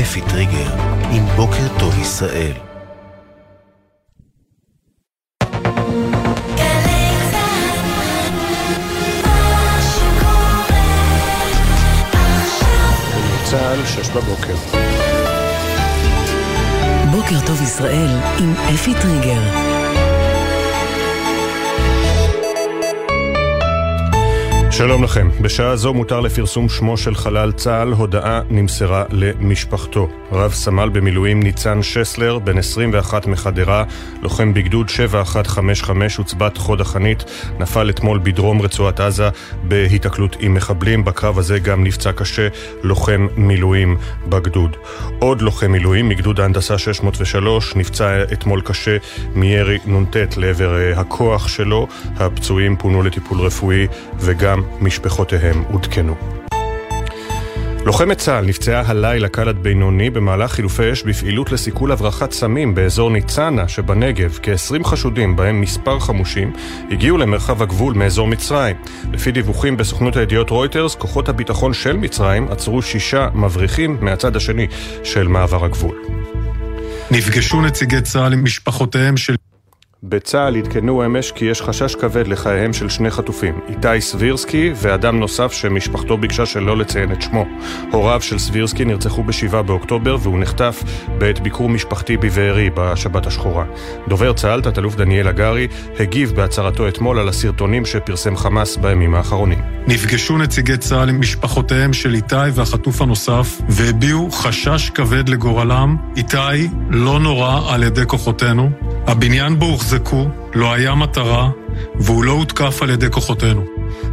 אפי טריגר, עם בוקר טוב ישראל. צה"ל, שש בבוקר. בוקר טוב ישראל עם אפי טריגר. שלום לכם. בשעה זו מותר לפרסום שמו של חלל צה"ל, הודעה נמסרה למשפחתו. רב סמל במילואים ניצן שסלר, בן 21 מחדרה, לוחם בגדוד 7155 עוצבת חוד החנית, נפל אתמול בדרום רצועת עזה בהיתקלות עם מחבלים. בקרב הזה גם נפצע קשה לוחם מילואים בגדוד. עוד לוחם מילואים מגדוד ההנדסה 603 נפצע אתמול קשה מירי נ"ט לעבר אה, הכוח שלו. הפצועים פונו לטיפול רפואי וגם משפחותיהם עודכנו. לוחמת צה"ל נפצעה הלילה קל עד בינוני במהלך חילופי אש בפעילות לסיכול הברחת סמים באזור ניצנה שבנגב. כ-20 חשודים, בהם מספר חמושים, הגיעו למרחב הגבול מאזור מצרים. לפי דיווחים בסוכנות הידיעות רויטרס, כוחות הביטחון של מצרים עצרו שישה מבריחים מהצד השני של מעבר הגבול. נפגשו נציגי צה"ל עם משפחותיהם של בצה"ל עדכנו אמש כי יש חשש כבד לחייהם של שני חטופים, איתי סבירסקי ואדם נוסף שמשפחתו ביקשה שלא לציין את שמו. הוריו של סבירסקי נרצחו ב-7 באוקטובר והוא נחטף בעת ביקור משפחתי בבארי בשבת השחורה. דובר צה"ל, תת-אלוף דניאל הגרי, הגיב בהצהרתו אתמול על הסרטונים שפרסם חמאס בימים האחרונים. נפגשו נציגי צה"ל עם משפחותיהם של איתי והחטוף הנוסף והביעו חשש כבד לגורלם. איתי לא נורא על ידי כוחותינו. הבניין בו הוחזקו, לא היה מטרה, והוא לא הותקף על ידי כוחותינו.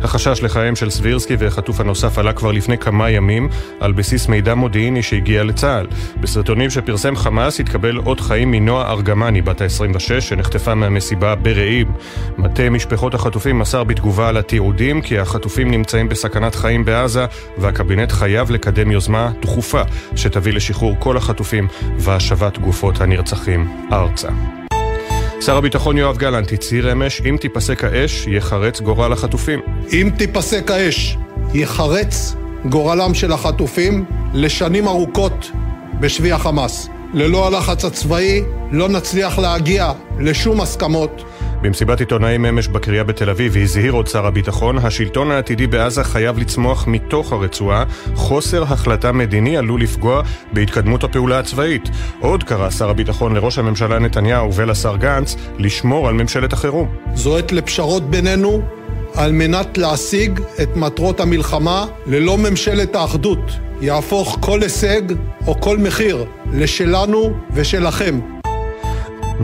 החשש לחייהם של סבירסקי והחטוף הנוסף עלה כבר לפני כמה ימים על בסיס מידע מודיעיני שהגיע לצה"ל. בסרטונים שפרסם חמאס התקבל אות חיים מנועה ארגמני, בת ה-26, שנחטפה מהמסיבה ברעים. מטה משפחות החטופים מסר בתגובה על התיעודים כי החטופים נמצאים בסכנת חיים בעזה והקבינט חייב לקדם יוזמה דחופה שתביא לשחרור כל החטופים והשבת גופות הנרצחים ארצה. שר הביטחון יואב גלנט הצהיר אמש, אם תיפסק האש, יחרץ גורל החטופים. אם תיפסק האש, יחרץ גורלם של החטופים לשנים ארוכות בשבי החמאס. ללא הלחץ הצבאי לא נצליח להגיע לשום הסכמות במסיבת עיתונאים אמש בקריה בתל אביב הזהיר עוד שר הביטחון, השלטון העתידי בעזה חייב לצמוח מתוך הרצועה, חוסר החלטה מדיני עלול לפגוע בהתקדמות הפעולה הצבאית. עוד קרא שר הביטחון לראש הממשלה נתניהו ולשר גנץ לשמור על ממשלת החירום. זו עת לפשרות בינינו על מנת להשיג את מטרות המלחמה ללא ממשלת האחדות. יהפוך כל הישג או כל מחיר לשלנו ושלכם.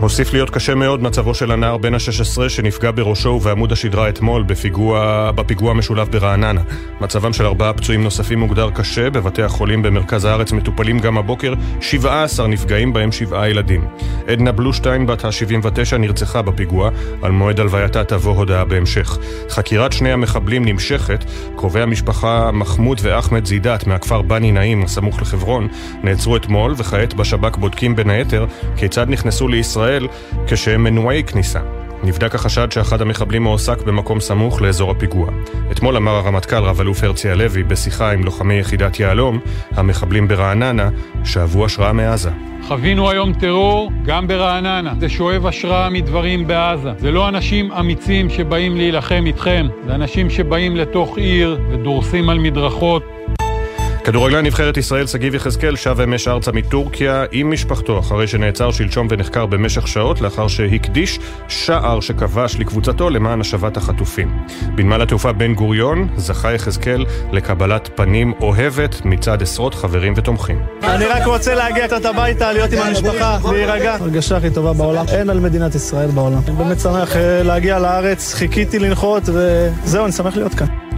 מוסיף להיות קשה מאוד מצבו של הנער בן ה-16 שנפגע בראשו ובעמוד השדרה אתמול בפיגוע, בפיגוע משולב ברעננה. מצבם של ארבעה פצועים נוספים מוגדר קשה, בבתי החולים במרכז הארץ מטופלים גם הבוקר 17 נפגעים בהם שבעה ילדים. עדנה בלושטיין בת ה-79 נרצחה בפיגוע, על מועד הלווייתה תבוא הודעה בהמשך. חקירת שני המחבלים נמשכת, קרובי המשפחה מחמוד ואחמד זידת מהכפר בני נעים הסמוך לחברון נעצרו אתמול וכעת בשב"כ בודקים בין היתר כיצד נכנסו לישראל ישראל כשהם מנועי כניסה. נבדק החשד שאחד המחבלים מועסק במקום סמוך לאזור הפיגוע. אתמול אמר הרמטכ"ל רב-אלוף הרצי הלוי בשיחה עם לוחמי יחידת יהלום, המחבלים ברעננה שאבו השראה מעזה. חווינו היום טרור גם ברעננה. זה שואב השראה מדברים בעזה. זה לא אנשים אמיצים שבאים להילחם איתכם, זה אנשים שבאים לתוך עיר ודורסים על מדרכות. כדורגלן נבחרת ישראל שגיב יחזקאל שב אמש ארצה מטורקיה עם משפחתו אחרי שנעצר שלשום ונחקר במשך שעות לאחר שהקדיש שער שכבש לקבוצתו למען השבת החטופים. בנמל התעופה בן גוריון זכה יחזקאל לקבלת פנים אוהבת מצד עשרות חברים ותומכים. אני רק רוצה להגיע קצת הביתה, להיות עם המשפחה, להירגע. הרגשה הכי טובה בעולם, אין על מדינת ישראל בעולם. אני באמת שמח אה, להגיע לארץ, חיכיתי לנחות וזהו, אני שמח להיות כאן.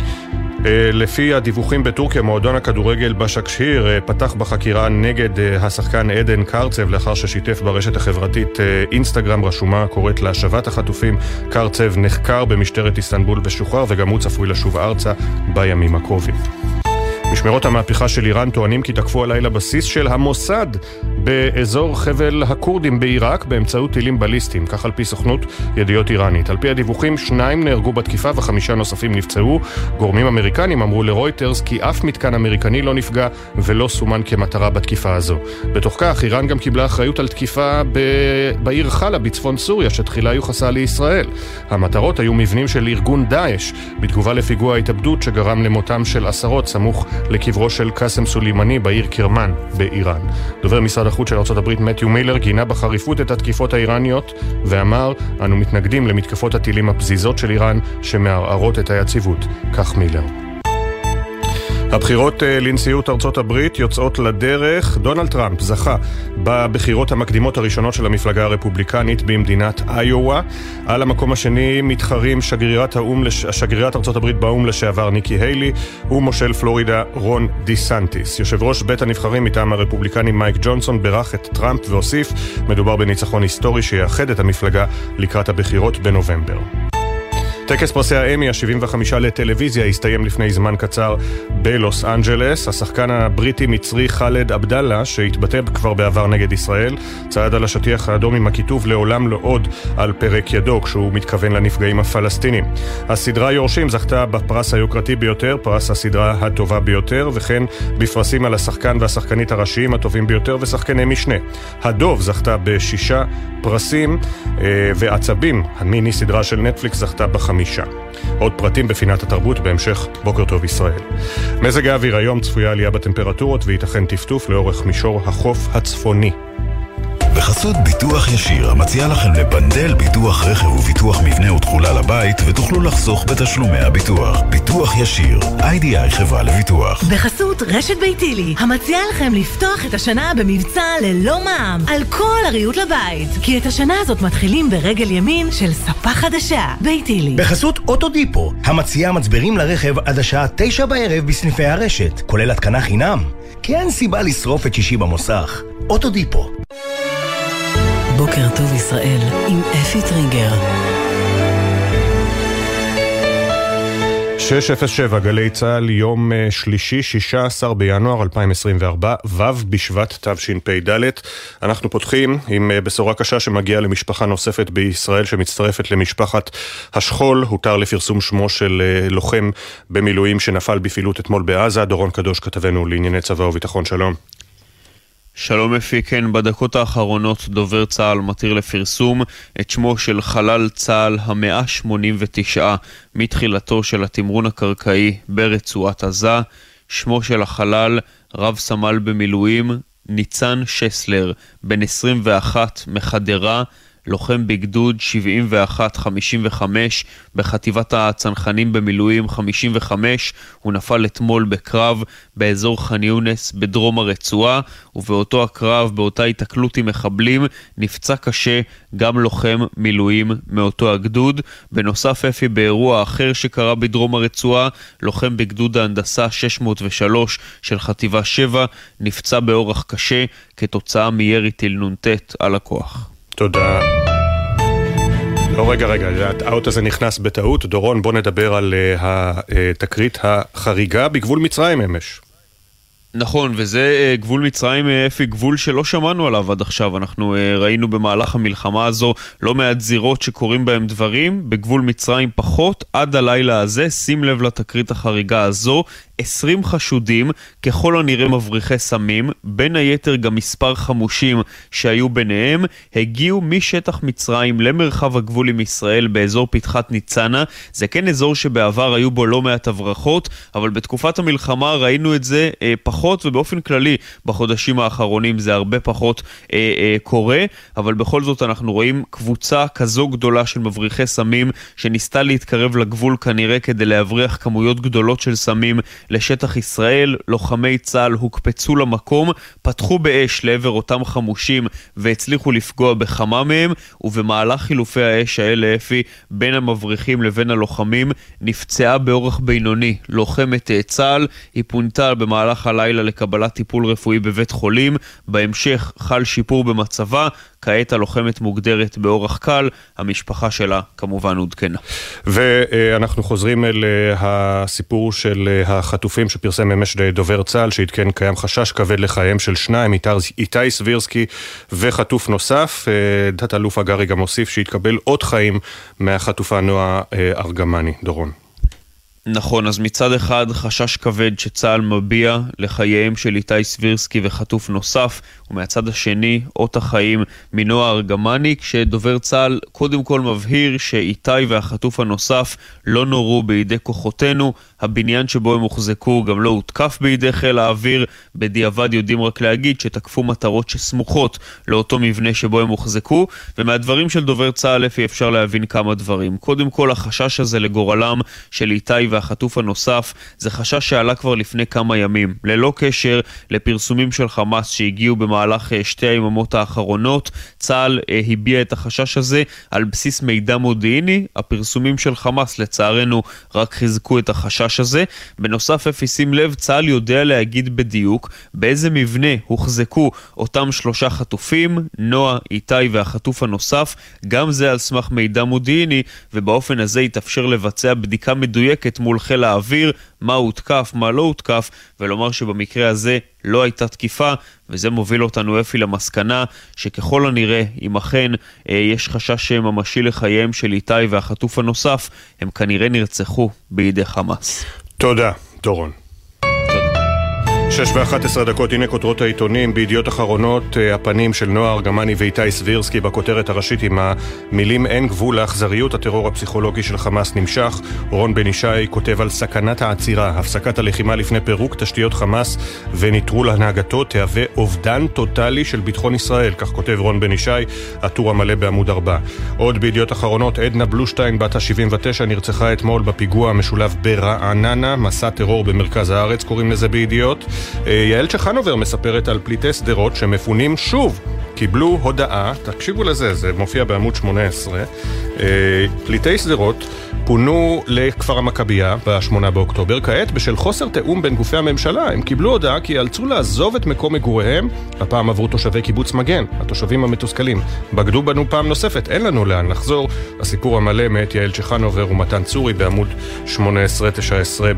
אה, לפי הדיווחים בטורקיה, מועדון הכדורגל בשקשיר אה, פתח בחקירה נגד אה, השחקן עדן קרצב לאחר ששיתף ברשת החברתית אינסטגרם רשומה הקוראת להשבת החטופים. קרצב נחקר במשטרת איסטנבול ושוחרר וגם הוא צפוי לשוב ארצה בימים הקרובים. משמרות המהפכה של איראן טוענים כי תקפו הלילה בסיס של המוסד באזור חבל הכורדים בעיראק באמצעות טילים בליסטיים, כך על פי סוכנות ידיעות איראנית. על פי הדיווחים, שניים נהרגו בתקיפה וחמישה נוספים נפצעו. גורמים אמריקנים אמרו לרויטרס כי אף מתקן אמריקני לא נפגע ולא סומן כמטרה בתקיפה הזו. בתוך כך, איראן גם קיבלה אחריות על תקיפה ב... בעיר חלה בצפון סוריה, שתחילה יוחסה לישראל. המטרות היו מבנים של ארגון דאעש, בתגובה לפיגוע ההתאבדות שגרם למותם של עשרות סמוך לקברו של קאסם סולימני בעיר קירמן באיראן. דובר משרד החוץ של ארה"ב מתיו מילר גינה בחריפות את התקיפות האיראניות ואמר, אנו מתנגדים למתקפות הטילים הפזיזות של איראן שמערערות את היציבות. כך מילר. הבחירות אה, לנשיאות ארצות הברית יוצאות לדרך. דונלד טראמפ זכה בבחירות המקדימות הראשונות של המפלגה הרפובליקנית במדינת איואה. על המקום השני מתחרים שגרירת, האום, שגרירת ארצות הברית באו"ם לשעבר ניקי היילי ומושל פלורידה רון די סנטיס. יושב ראש בית הנבחרים מטעם הרפובליקנים מייק ג'ונסון בירך את טראמפ והוסיף מדובר בניצחון היסטורי שיאחד את המפלגה לקראת הבחירות בנובמבר. טקס פרסי האמי ה-75 לטלוויזיה הסתיים לפני זמן קצר בלוס אנג'לס. השחקן הבריטי-מצרי חאלד עבדאללה, שהתבטא כבר בעבר נגד ישראל, צעד על השטיח האדום עם הכיתוב לעולם לא עוד על פרק ידו, כשהוא מתכוון לנפגעים הפלסטינים. הסדרה יורשים זכתה בפרס היוקרתי ביותר, פרס הסדרה הטובה ביותר, וכן בפרסים על השחקן והשחקנית הראשיים הטובים ביותר ושחקני משנה. הדוב זכתה בשישה פרסים, אה, ועצבים, המיני סדרה של נטפליקס, זכתה בחמישה. חמישה. עוד פרטים בפינת התרבות בהמשך בוקר טוב ישראל. מזג האוויר היום צפויה עלייה בטמפרטורות וייתכן טפטוף לאורך מישור החוף הצפוני. בחסות ביטוח ישיר, המציע לכם לבנדל ביטוח רכב וביטוח מבנה ותכולה לבית, ותוכלו לחסוך בתשלומי הביטוח. ביטוח ישיר, איי-די-איי חברה לביטוח. בחסות רשת ביתילי, המציעה לכם לפתוח את השנה במבצע ללא מע"מ, על כל הריהוט לבית. כי את השנה הזאת מתחילים ברגל ימין של ספה חדשה, ביתילי. בחסות אוטודיפו, המציעה מצברים לרכב עד השעה תשע בערב בסניפי הרשת, כולל התקנה חינם. כי אין סיבה לשרוף את שישי במוסך. אוטודיפו. בוקר טוב ישראל עם אפי טריגר. 607 גלי צה"ל, יום אה, שלישי, 16 בינואר 2024, ו' בשבט תשפ"ד. אנחנו פותחים עם אה, בשורה קשה שמגיעה למשפחה נוספת בישראל שמצטרפת למשפחת השכול. הותר לפרסום שמו של אה, לוחם במילואים שנפל בפעילות אתמול בעזה. דורון קדוש כתבנו לענייני צבא וביטחון, שלום. שלום אפי, כן, בדקות האחרונות דובר צה"ל מתיר לפרסום את שמו של חלל צה"ל המאה ה-89 מתחילתו של התמרון הקרקעי ברצועת עזה. שמו של החלל, רב סמל במילואים, ניצן שסלר, בן 21 מחדרה, לוחם בגדוד 71-55 בחטיבת הצנחנים במילואים 55, הוא נפל אתמול בקרב באזור ח'אן יונס בדרום הרצועה, ובאותו הקרב, באותה היתקלות עם מחבלים, נפצע קשה גם לוחם מילואים מאותו הגדוד. בנוסף, אפי, באירוע אחר שקרה בדרום הרצועה, לוחם בגדוד ההנדסה 603 של חטיבה 7 נפצע באורח קשה כתוצאה מירי טיל נ"ט על הכוח. תודה. לא, רגע, רגע, האוט הזה נכנס בטעות. דורון, בוא נדבר על uh, התקרית החריגה בגבול מצרים אמש. נכון, וזה גבול מצרים, אפי, גבול שלא שמענו עליו עד עכשיו. אנחנו ראינו במהלך המלחמה הזו לא מעט זירות שקורים בהם דברים, בגבול מצרים פחות, עד הלילה הזה, שים לב לתקרית החריגה הזו, 20 חשודים, ככל הנראה מבריחי סמים, בין היתר גם מספר חמושים שהיו ביניהם, הגיעו משטח מצרים למרחב הגבול עם ישראל באזור פתחת ניצנה. זה כן אזור שבעבר היו בו לא מעט הברחות, אבל בתקופת המלחמה ראינו את זה אה, פחות, ובאופן כללי בחודשים האחרונים זה הרבה פחות אה, אה, קורה, אבל בכל זאת אנחנו רואים קבוצה כזו גדולה של מבריחי סמים שניסתה להתקרב לגבול כנראה כדי להבריח כמויות גדולות של סמים לשטח ישראל, לוחמי צה"ל הוקפצו למקום, פתחו באש לעבר אותם חמושים והצליחו לפגוע בכמה מהם, ובמהלך חילופי האש האלה, אפי, בין המבריחים לבין הלוחמים, נפצעה באורח בינוני לוחמת אה, צה"ל, היא פונתה במהלך הלילה לקבלת טיפול רפואי בבית חולים, בהמשך חל שיפור במצבה, כעת הלוחמת מוגדרת באורח קל, המשפחה שלה כמובן עודכנה. ואנחנו חוזרים אל אה, הסיפור של אה, החטופים שפרסם אמש דובר צה"ל, שעדכן קיים חשש כבד לחייהם של שניים, איתי סבירסקי וחטוף נוסף. תת אלוף הגרי גם הוסיף שהתקבל עוד חיים מהחטופה נועה ארגמני. דורון. נכון, אז מצד אחד חשש כבד שצה"ל מביע לחייהם של איתי סבירסקי וחטוף נוסף, ומהצד השני אות החיים מנועה ארגמני, כשדובר צה"ל קודם כל מבהיר שאיתי והחטוף הנוסף לא נורו בידי כוחותינו, הבניין שבו הם הוחזקו גם לא הותקף בידי חיל האוויר, בדיעבד יודעים רק להגיד שתקפו מטרות שסמוכות לאותו מבנה שבו הם הוחזקו, ומהדברים של דובר צה"ל אפי אפשר להבין כמה דברים. קודם כל החשש הזה לגורלם של איתי והחטוף הנוסף זה חשש שעלה כבר לפני כמה ימים, ללא קשר לפרסומים של חמאס שהגיעו במהלך אה, שתי היממות האחרונות. צה"ל אה, הביע את החשש הזה על בסיס מידע מודיעיני, הפרסומים של חמאס לצערנו רק חיזקו את החשש הזה. בנוסף, אפי שים לב, צה"ל יודע להגיד בדיוק באיזה מבנה הוחזקו אותם שלושה חטופים, נועה, איתי והחטוף הנוסף, גם זה על סמך מידע מודיעיני, ובאופן הזה יתאפשר לבצע בדיקה מדויקת מול חיל האוויר, מה הותקף, מה לא הותקף, ולומר שבמקרה הזה לא הייתה תקיפה, וזה מוביל אותנו אפי למסקנה שככל הנראה, אם אכן אה, יש חשש ממשי לחייהם של איתי והחטוף הנוסף, הם כנראה נרצחו בידי חמאס. תודה, דורון. שש ואחת עשרה דקות, הנה כותרות העיתונים בידיעות אחרונות, אה, הפנים של נועה ארגמני ואיתי סבירסקי בכותרת הראשית עם המילים אין גבול לאכזריות, הטרור הפסיכולוגי של חמאס נמשך. רון בן ישי כותב על סכנת העצירה, הפסקת הלחימה לפני פירוק תשתיות חמאס וניטרול הנהגתו תהווה אובדן טוטאלי של ביטחון ישראל, כך כותב רון בן ישי, הטור המלא בעמוד 4. עוד בידיעות אחרונות, עדנה בלושטיין, בת ה-79, נרצחה אתמול בפיגוע המשולב ברעננה, מסע טרור במרכז הארץ, קוראים לזה בידיעות. אה, יעל צ'חנובר מספרת על פליטי שדרות שמפונים שוב. קיבלו הודעה, תקשיבו לזה, זה מופיע בעמוד 18, אה, פליטי שדרות פונו לכפר המכבייה ב-8 באוקטובר. כעת, בשל חוסר תיאום בין גופי הממשלה, הם קיבלו הודעה כי ייאלצו לעזוב את מקום מגוריהם, הפעם עברו תושבי קיבוץ מגן, התושבים המתוסכלים. בגדו בנו פעם נוספת, אין לנו לאן לחזור. הסיפור המלא מאת יעל צ'חנובר ומתן צורי בעמוד 18-19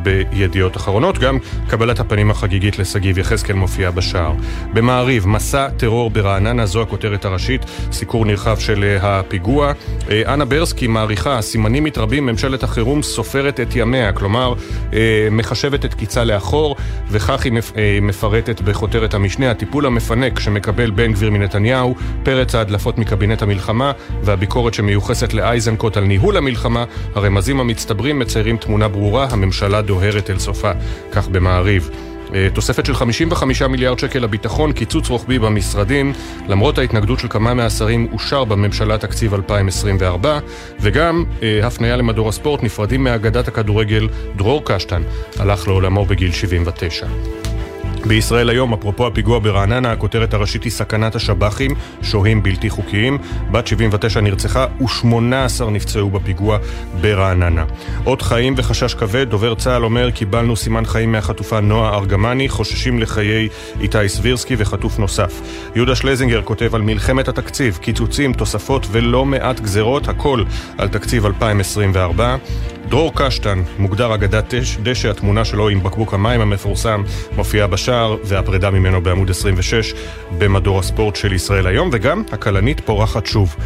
בידיעות אחרונות. גם קבלת הפנים החגיגית לשגיב יחזקאל מופיעה בשער. במעריב, מסע טרור ברעננה, זו הכותרת הראשית, סיקור נרחב של אה, הפיגוע. אה, אנה ברסקי מעריכה, סימנים מתרבים ממשלת החירום סופרת את ימיה, כלומר אה, מחשבת את קיצה לאחור, וכך היא מפרטת בכותרת המשנה, הטיפול המפנק שמקבל בן גביר מנתניהו, פרץ ההדלפות מקבינט המלחמה, והביקורת שמיוחסת לאייזנקוט על ניהול המלחמה, הרמזים המצטברים מציירים תמונה ברורה, הממשלה דוהרת אל סופה, כך במעריב. אה, תוספת של 55 מיליארד שקל לביטחון, קיצוץ רוחבי במשרדים, למרות ההתנגדות של כמה מהשרים אושר בממשלה תקציב 2024, וגם אה, הפניה למדור הספורט, נפרדים מאגדת הכדורגל דרור קשטן, הלך לעולמו בגיל 79. בישראל היום, אפרופו הפיגוע ברעננה, הכותרת הראשית היא סכנת השב"חים, שוהים בלתי חוקיים. בת 79 נרצחה ו-18 נפצעו בפיגוע ברעננה. עוד חיים וחשש כבד, דובר צה"ל אומר, קיבלנו סימן חיים מהחטופה נועה ארגמני, חוששים לחיי איתי סבירסקי וחטוף נוסף. יהודה שלזינגר כותב על מלחמת התקציב, קיצוצים, תוספות ולא מעט גזרות, הכל על תקציב 2024. דרור קשטן, מוגדר אגדת דשא, התמונה שלו עם בקבוק המים המפורסם מופיעה בשער, והפרידה ממנו בעמוד 26 במדור הספורט של ישראל היום, וגם הכלנית פורחת שוב.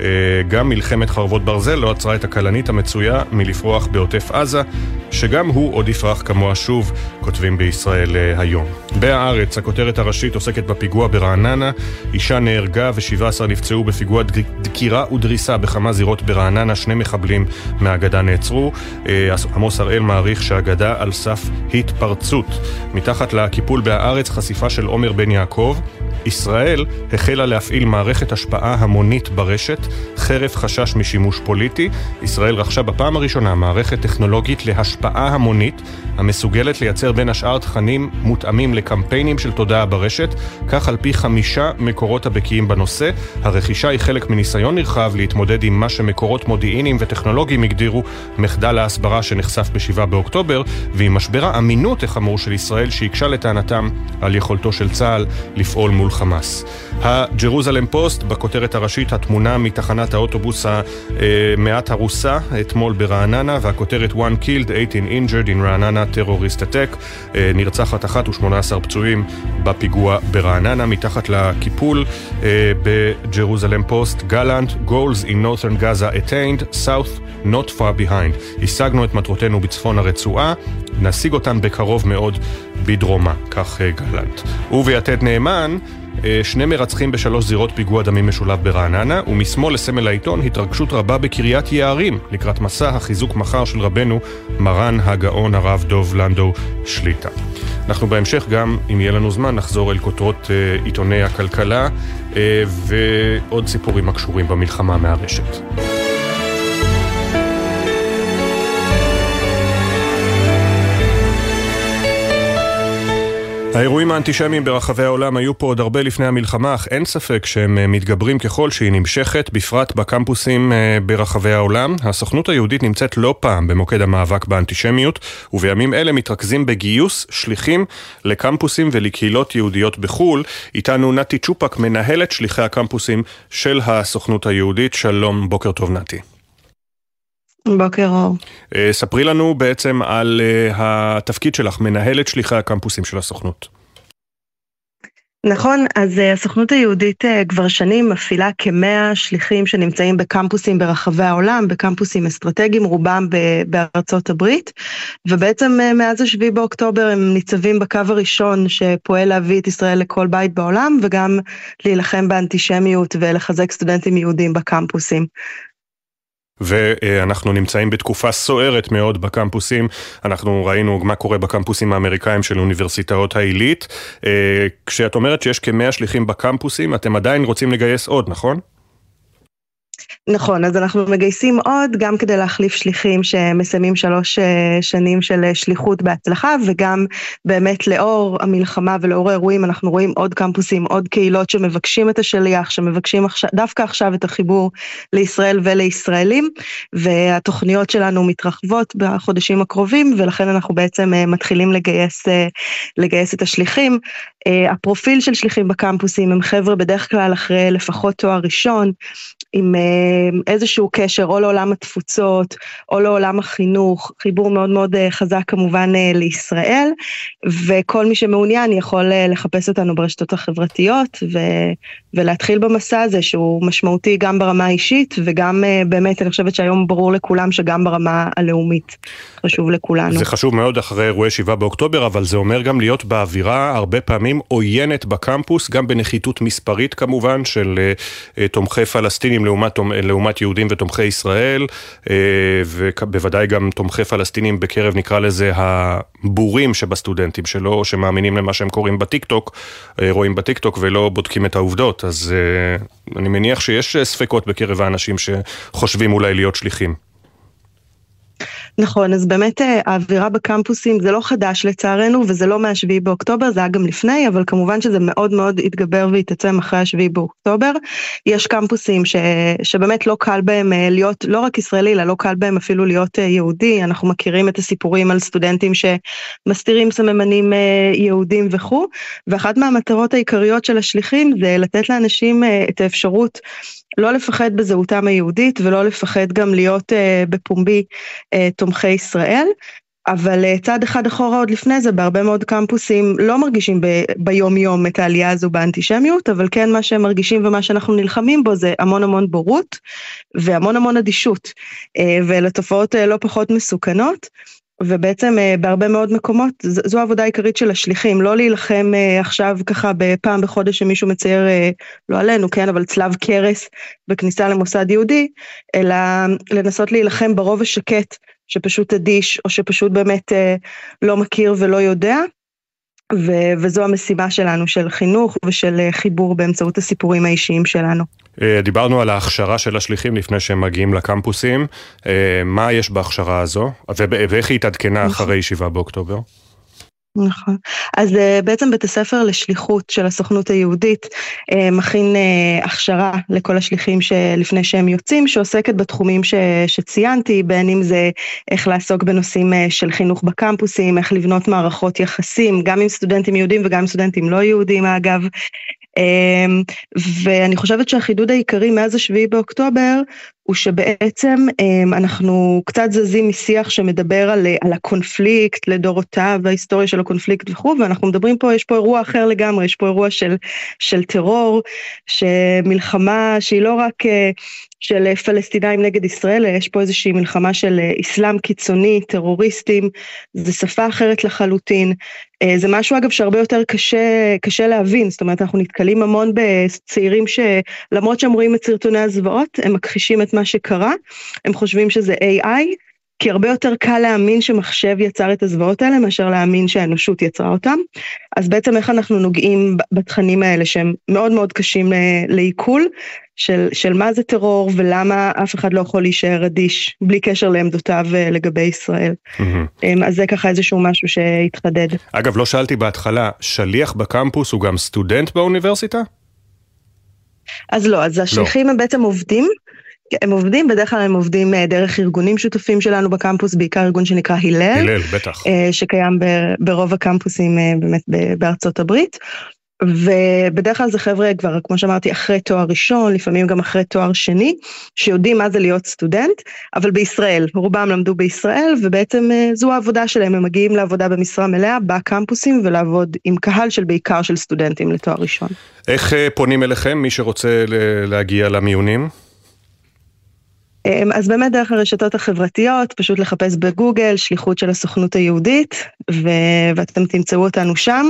אה, גם מלחמת חרבות ברזל לא עצרה את הכלנית המצויה מלפרוח בעוטף עזה, שגם הוא עוד יפרח כמוה שוב, כותבים בישראל אה, היום. בהארץ, הכותרת הראשית עוסקת בפיגוע ברעננה, אישה נהרגה ו-17 נפצעו בפיגוע דקירה ודריסה בכמה זירות ברעננה, שני מחבלים מהאגדה נעצרו. אה, עמוס הראל מעריך שהאגדה על סף התפרצות. מתחת לקיפול בהארץ, חשיפה של עומר בן יעקב. ישראל החלה להפעיל מערכת השפעה המונית ברשת, חרף חשש משימוש פוליטי. ישראל רכשה בפעם הראשונה מערכת טכנולוגית להשפעה המונית, המסוגלת לייצר בין השאר תכנים מותאמים לקמפיינים של תודעה ברשת, כך על פי חמישה מקורות הבקיאים בנושא. הרכישה היא חלק מניסיון נרחב להתמודד עם מה שמקורות מודיעיניים וטכנולוגיים הגדירו מחדל ההסברה שנחשף ב-7 באוקטובר, ועם משבר האמינות החמור של ישראל שהקשה לטענתם על יכולתו של צה"ל לפעול מול חמאס. הג'רוזלם פוסט, בכותרת הראשית התמונה מתחנת האוטובוס המעט הרוסה, אתמול ברעננה, והכותרת One Killed, 18 Injured in Ra'anana Terrorist Attack, נרצחת אחת ו-18 פצועים בפיגוע ברעננה, מתחת לקיפול בג'רוזלם פוסט, גלנט, Goals in Northern Gaza attained, South not far behind. השגנו את מטרותינו בצפון הרצועה, נשיג אותן בקרוב מאוד בדרומה, כך גלנט. הוא ויתד נאמן שני מרצחים בשלוש זירות פיגוע דמים משולב ברעננה, ומשמאל לסמל העיתון התרגשות רבה בקריית יערים, לקראת מסע החיזוק מחר של רבנו, מרן הגאון הרב דוב לנדו שליטה. אנחנו בהמשך גם, אם יהיה לנו זמן, נחזור אל כותרות עיתוני הכלכלה ועוד סיפורים הקשורים במלחמה מהרשת. האירועים האנטישמיים ברחבי העולם היו פה עוד הרבה לפני המלחמה, אך אין ספק שהם מתגברים ככל שהיא נמשכת, בפרט בקמפוסים ברחבי העולם. הסוכנות היהודית נמצאת לא פעם במוקד המאבק באנטישמיות, ובימים אלה מתרכזים בגיוס שליחים לקמפוסים ולקהילות יהודיות בחו"ל. איתנו נתי צ'ופק, מנהלת שליחי הקמפוסים של הסוכנות היהודית. שלום, בוקר טוב נתי. בוקר אור. ספרי לנו בעצם על התפקיד שלך, מנהלת שליחי הקמפוסים של הסוכנות. נכון, אז הסוכנות היהודית כבר שנים מפעילה כמאה שליחים שנמצאים בקמפוסים ברחבי העולם, בקמפוסים אסטרטגיים, רובם בארצות הברית, ובעצם מאז השביעי באוקטובר הם ניצבים בקו הראשון שפועל להביא את ישראל לכל בית בעולם, וגם להילחם באנטישמיות ולחזק סטודנטים יהודים בקמפוסים. ואנחנו נמצאים בתקופה סוערת מאוד בקמפוסים, אנחנו ראינו מה קורה בקמפוסים האמריקאים של אוניברסיטאות העילית. כשאת אומרת שיש כמאה שליחים בקמפוסים, אתם עדיין רוצים לגייס עוד, נכון? נכון, אז אנחנו מגייסים עוד גם כדי להחליף שליחים שמסיימים שלוש שנים של שליחות בהצלחה וגם באמת לאור המלחמה ולאור האירועים אנחנו רואים עוד קמפוסים, עוד קהילות שמבקשים את השליח, שמבקשים עכשיו, דווקא עכשיו את החיבור לישראל ולישראלים והתוכניות שלנו מתרחבות בחודשים הקרובים ולכן אנחנו בעצם מתחילים לגייס, לגייס את השליחים. הפרופיל של שליחים בקמפוסים הם חבר'ה בדרך כלל אחרי לפחות תואר ראשון עם איזשהו קשר או לעולם התפוצות או לעולם החינוך, חיבור מאוד מאוד חזק כמובן לישראל וכל מי שמעוניין יכול לחפש אותנו ברשתות החברתיות ו... ולהתחיל במסע הזה שהוא משמעותי גם ברמה האישית וגם באמת אני חושבת שהיום ברור לכולם שגם ברמה הלאומית חשוב לכולנו. זה חשוב מאוד אחרי אירועי 7 באוקטובר אבל זה אומר גם להיות באווירה הרבה פעמים עוינת בקמפוס גם בנחיתות מספרית כמובן של תומכי פלסטינים לעומת, לעומת יהודים ותומכי ישראל ובוודאי גם תומכי פלסטינים בקרב נקרא לזה הבורים שבסטודנטים שלו שמאמינים למה שהם קוראים בטיק טוק, רואים בטיק טוק ולא בודקים את העובדות אז אני מניח שיש ספקות בקרב האנשים שחושבים אולי להיות שליחים. נכון, אז באמת האווירה בקמפוסים זה לא חדש לצערנו וזה לא מהשביעי באוקטובר, זה היה גם לפני, אבל כמובן שזה מאוד מאוד התגבר והתעצם אחרי השביעי באוקטובר. יש קמפוסים ש, שבאמת לא קל בהם להיות, לא רק ישראלי, אלא לא קל בהם אפילו להיות יהודי, אנחנו מכירים את הסיפורים על סטודנטים שמסתירים סממנים יהודים וכו', ואחת מהמטרות העיקריות של השליחים זה לתת לאנשים את האפשרות לא לפחד בזהותם היהודית ולא לפחד גם להיות uh, בפומבי uh, תומכי ישראל. אבל uh, צעד אחד אחורה עוד לפני זה, בהרבה מאוד קמפוסים לא מרגישים ב- ביום יום את העלייה הזו באנטישמיות, אבל כן מה שהם מרגישים ומה שאנחנו נלחמים בו זה המון המון בורות והמון המון אדישות, ואלה תופעות לא פחות מסוכנות. ובעצם בהרבה מאוד מקומות זו העבודה העיקרית של השליחים, לא להילחם עכשיו ככה בפעם בחודש שמישהו מצייר, לא עלינו, כן, אבל צלב קרס בכניסה למוסד יהודי, אלא לנסות להילחם ברוב השקט שפשוט אדיש, או שפשוט באמת לא מכיר ולא יודע. ו- וזו המשימה שלנו, של חינוך ושל חיבור באמצעות הסיפורים האישיים שלנו. דיברנו על ההכשרה של השליחים לפני שהם מגיעים לקמפוסים, מה יש בהכשרה הזו, ואיך היא התעדכנה אחרי 7 באוקטובר? נכון. אז בעצם בית הספר לשליחות של הסוכנות היהודית מכין הכשרה לכל השליחים שלפני שהם יוצאים, שעוסקת בתחומים ש, שציינתי, בין אם זה איך לעסוק בנושאים של חינוך בקמפוסים, איך לבנות מערכות יחסים, גם עם סטודנטים יהודים וגם עם סטודנטים לא יהודים אגב, ואני חושבת שהחידוד העיקרי מאז השביעי באוקטובר הוא שבעצם אמ, אנחנו קצת זזים משיח שמדבר על, על הקונפליקט לדורותיו וההיסטוריה של הקונפליקט וכו', ואנחנו מדברים פה, יש פה אירוע אחר לגמרי, יש פה אירוע של, של טרור, שמלחמה שהיא לא רק אה, של פלסטינאים נגד ישראל, יש פה איזושהי מלחמה של אה, אסלאם קיצוני, טרוריסטים, זה שפה אחרת לחלוטין. אה, זה משהו אגב שהרבה יותר קשה, קשה להבין, זאת אומרת אנחנו נתקלים המון בצעירים שלמרות שהם רואים את סרטוני הזוועות, הם מכחישים את מה שקרה, הם חושבים שזה AI, כי הרבה יותר קל להאמין שמחשב יצר את הזוועות האלה מאשר להאמין שהאנושות יצרה אותם. אז בעצם איך אנחנו נוגעים בתכנים האלה שהם מאוד מאוד קשים לעיכול, של, של מה זה טרור ולמה אף אחד לא יכול להישאר אדיש בלי קשר לעמדותיו אה, לגבי ישראל. Mm-hmm. אז זה ככה איזשהו משהו שהתחדד. אגב, לא שאלתי בהתחלה, שליח בקמפוס הוא גם סטודנט באוניברסיטה? אז לא, אז השליחים לא. הם בעצם עובדים. הם עובדים, בדרך כלל הם עובדים אה, דרך ארגונים שותפים שלנו בקמפוס, בעיקר ארגון שנקרא הלל. הלל, בטח. שקיים ברוב הקמפוסים באמת בארצות הברית. ובדרך כלל זה חבר'ה כבר, כמו שאמרתי, אחרי תואר ראשון, לפעמים גם אחרי תואר שני, שיודעים מה זה להיות סטודנט, אבל בישראל, רובם למדו בישראל, ובעצם אה, זו העבודה שלהם, הם מגיעים לעבודה במשרה מלאה בקמפוסים ולעבוד עם קהל של בעיקר של סטודנטים לתואר ראשון. איך אה, פונים אליכם, מי שרוצה להגיע למיונים? אמ, אז באמת דרך הרשתות החברתיות, פשוט לחפש בגוגל שליחות של הסוכנות היהודית, ו- ואתם תמצאו אותנו שם,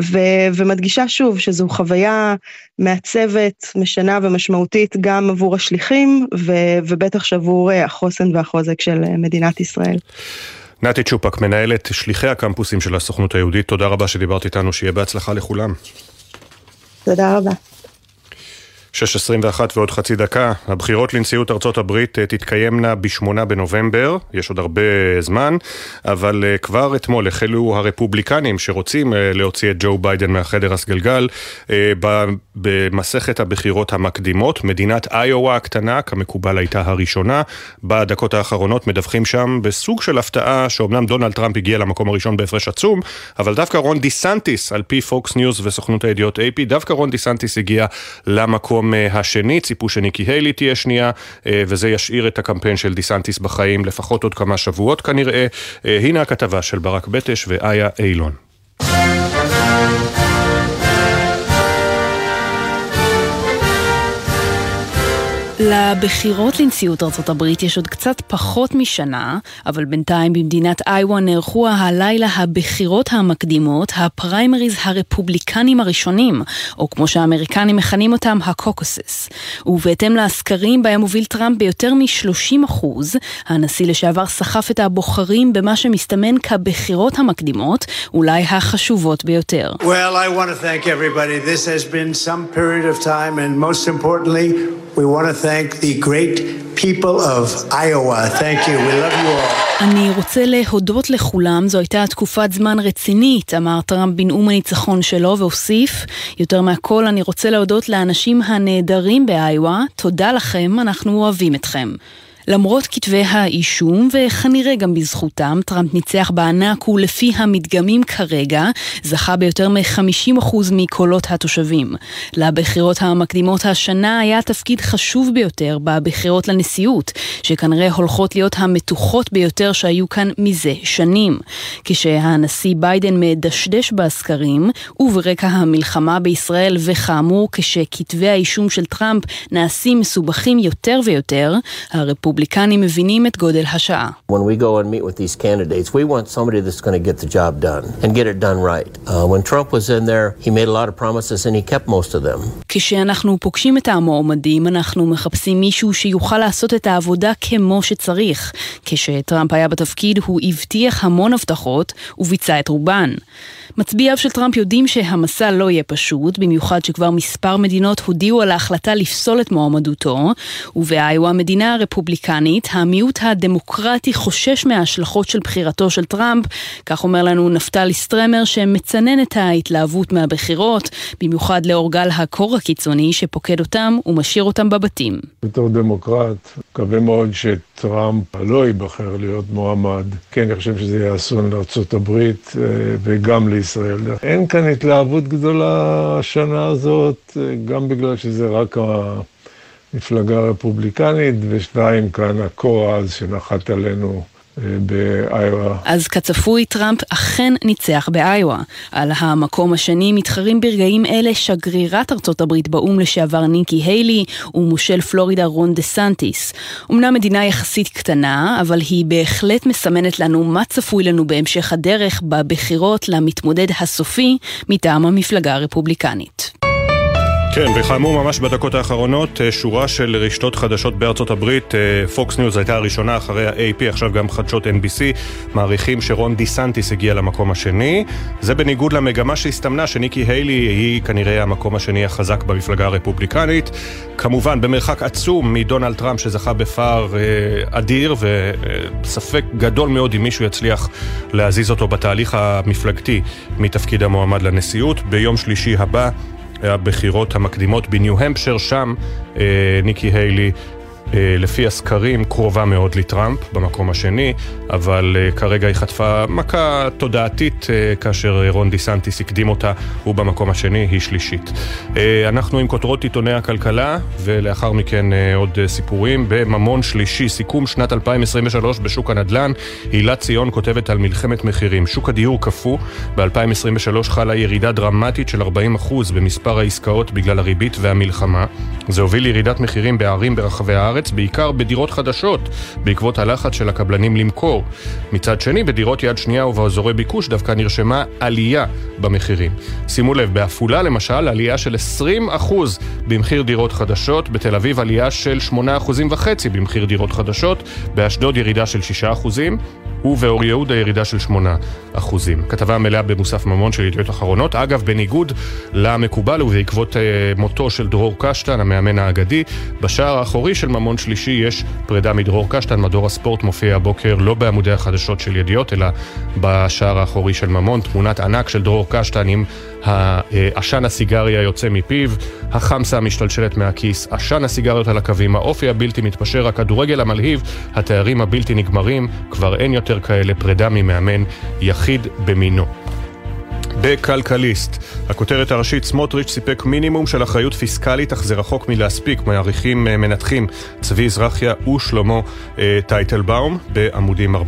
ו- ומדגישה שוב שזו חוויה מעצבת, משנה ומשמעותית גם עבור השליחים, ו- ובטח שעבור אה, החוסן והחוזק של אה, מדינת ישראל. נתי צ'ופק, מנהלת שליחי הקמפוסים של הסוכנות היהודית, תודה רבה שדיברת איתנו, שיהיה בהצלחה לכולם. תודה רבה. 6.21 ועוד חצי דקה, הבחירות לנשיאות ארצות הברית אה, תתקיימנה ב-8 בנובמבר, יש עוד הרבה זמן, אבל אה, כבר אתמול החלו הרפובליקנים שרוצים אה, להוציא את ג'ו ביידן מהחדר הסגלגל במסכת הבחירות המקדימות. מדינת איואה הקטנה, כמקובל הייתה הראשונה, בדקות האחרונות מדווחים שם בסוג של הפתעה שאומנם דונלד טראמפ הגיע למקום הראשון בהפרש עצום, אבל דווקא רון דיסנטיס, על פי פוקס ניוז וסוכנות הידיעות AP, דווקא רון דיסנטיס הגיע למקום המקום אה, השני, ציפו שניקי היילי תהיה שנייה, אה, וזה ישאיר את הקמפיין של דיסנטיס בחיים לפחות עוד כמה שבועות כנראה. אה, הנה הכתבה של ברק בטש ואיה אילון. לבחירות לנשיאות ארצות הברית יש עוד קצת פחות משנה, אבל בינתיים במדינת איווה נערכו הלילה הבחירות המקדימות, הפריימריז הרפובליקנים הראשונים, או כמו שהאמריקנים מכנים אותם, הקוקוסס. ובהתאם לסקרים בהם הוביל טראמפ ביותר מ-30 אחוז, הנשיא לשעבר סחף את הבוחרים במה שמסתמן כבחירות המקדימות, אולי החשובות ביותר. Well, I want to thank we want to thank the great people of Iowa. Thank you. We love you all. אני רוצה להודות לכולם, זו הייתה תקופת זמן רצינית, אמר טראמפ בנאום הניצחון שלו, והוסיף, יותר מהכל אני רוצה להודות לאנשים הנהדרים באיואה, תודה לכם, אנחנו אוהבים אתכם. למרות כתבי האישום, וכנראה גם בזכותם, טראמפ ניצח בענק ולפי המדגמים כרגע, זכה ביותר מ-50% מקולות התושבים. לבחירות המקדימות השנה היה תפקיד חשוב ביותר בבחירות לנשיאות, שכנראה הולכות להיות המתוחות ביותר שהיו כאן מזה שנים. כשהנשיא ביידן מדשדש בסקרים, וברקע המלחמה בישראל, וכאמור כשכתבי האישום של טראמפ נעשים מסובכים יותר ויותר, הרפובליקה הרפובליקנים מבינים את גודל השעה. When we go and meet with these candidates, we want somebody that's going to get the job done and get it done right. Uh, when Trump was in there, he made a lot of promises and he kept most of them. כשאנחנו פוגשים את המועמדים, אנחנו מחפשים מישהו שיוכל לעשות את העבודה כמו שצריך. כשטראמפ היה בתפקיד, הוא הבטיח המון הבטחות וביצע את רובן. מצביעיו של טראמפ יודעים שהמסע לא יהיה פשוט, במיוחד שכבר מספר מדינות הודיעו על ההחלטה לפסול את מועמדותו, ובאיואה המדינה הרפובליקנית, המיעוט הדמוקרטי חושש מההשלכות של בחירתו של טראמפ, כך אומר לנו נפתלי סטרמר שמצנן את ההתלהבות מהבחירות, במיוחד לאור גל הקור הקיצוני שפוקד אותם ומשאיר אותם בבתים. בתור דמוקרט, מקווה מאוד שטראמפ לא ייבחר להיות מועמד. כן, אני חושב שזה יהיה אסון לארה"ב אה, וגם לישראל. אין כאן התלהבות גדולה השנה הזאת, אה, גם בגלל שזה רק המפלגה הרפובליקנית, ושתיים, כאן הקור העז שנחת עלינו. באיואה. אז כצפוי, טראמפ אכן ניצח באיואה. על המקום השני מתחרים ברגעים אלה שגרירת ארצות הברית באו"ם לשעבר ניקי היילי ומושל פלורידה רון דה סנטיס. אמנם מדינה יחסית קטנה, אבל היא בהחלט מסמנת לנו מה צפוי לנו בהמשך הדרך בבחירות למתמודד הסופי מטעם המפלגה הרפובליקנית. כן, וכאמור ממש בדקות האחרונות, אה, שורה של רשתות חדשות בארצות הברית, פוקס אה, ניוז הייתה הראשונה אחרי ה-AP, עכשיו גם חדשות NBC, מעריכים שרון די סנטיס הגיע למקום השני. זה בניגוד למגמה שהסתמנה שניקי היילי היא כנראה המקום השני החזק במפלגה הרפובליקנית. כמובן, במרחק עצום מדונלד טראמפ שזכה בפער אה, אדיר, וספק גדול מאוד אם מישהו יצליח להזיז אותו בתהליך המפלגתי מתפקיד המועמד לנשיאות. ביום שלישי הבא הבחירות המקדימות בניו-המפשר, שם אה, ניקי היילי לפי הסקרים קרובה מאוד לטראמפ במקום השני, אבל אה, כרגע היא חטפה מכה תודעתית אה, כאשר רון דיסנטיס הקדים אותה, הוא במקום השני, היא שלישית. אנחנו עם כותרות עיתוני הכלכלה, ולאחר מכן עוד סיפורים. בממון שלישי, סיכום שנת 2023 בשוק הנדל"ן, הילה ציון כותבת על מלחמת מחירים. שוק הדיור קפוא, ב-2023 חלה ירידה דרמטית של 40% במספר העסקאות בגלל הריבית והמלחמה. זה הוביל לירידת מחירים בערים ברחבי הארץ. בארץ, בעיקר בדירות חדשות, בעקבות הלחץ של הקבלנים למכור. מצד שני, בדירות יד שנייה ובאזורי ביקוש דווקא נרשמה עלייה במחירים. שימו לב, בעפולה למשל, עלייה של 20% במחיר דירות חדשות, בתל אביב עלייה של 8.5% במחיר דירות חדשות, באשדוד ירידה של 6%, ובאור יהודה ירידה של 8%. כתבה מלאה במוסף ממון של ידיעות אחרונות. אגב, בניגוד למקובל ובעקבות אה, מותו של דרור קשטן, המאמן האגדי, בשער האחורי של ממון שלישי יש פרידה מדרור קשטן. מדור הספורט מופיע הבוקר לא בעמודי החדשות של ידיעות, אלא בשער האחורי של ממון. תמונת ענק של דרור קשטן עם עשן הסיגריה יוצא מפיו, החמסה המשתלשלת מהכיס, עשן הסיגריות על הקווים, האופי הבלתי מתפשר, הכדורגל המלהיב, התארים הבלתי נגמרים, כבר אין יותר כאלה, פרידה ממאמן יחיד במינו. בכלכליסט. הכותרת הראשית, סמוטריץ' סיפק מינימום של אחריות פיסקלית, אך זה רחוק מלהספיק, מעריכים אה, מנתחים צבי זרחיה ושלמה אה, טייטלבאום בעמודים 4-5.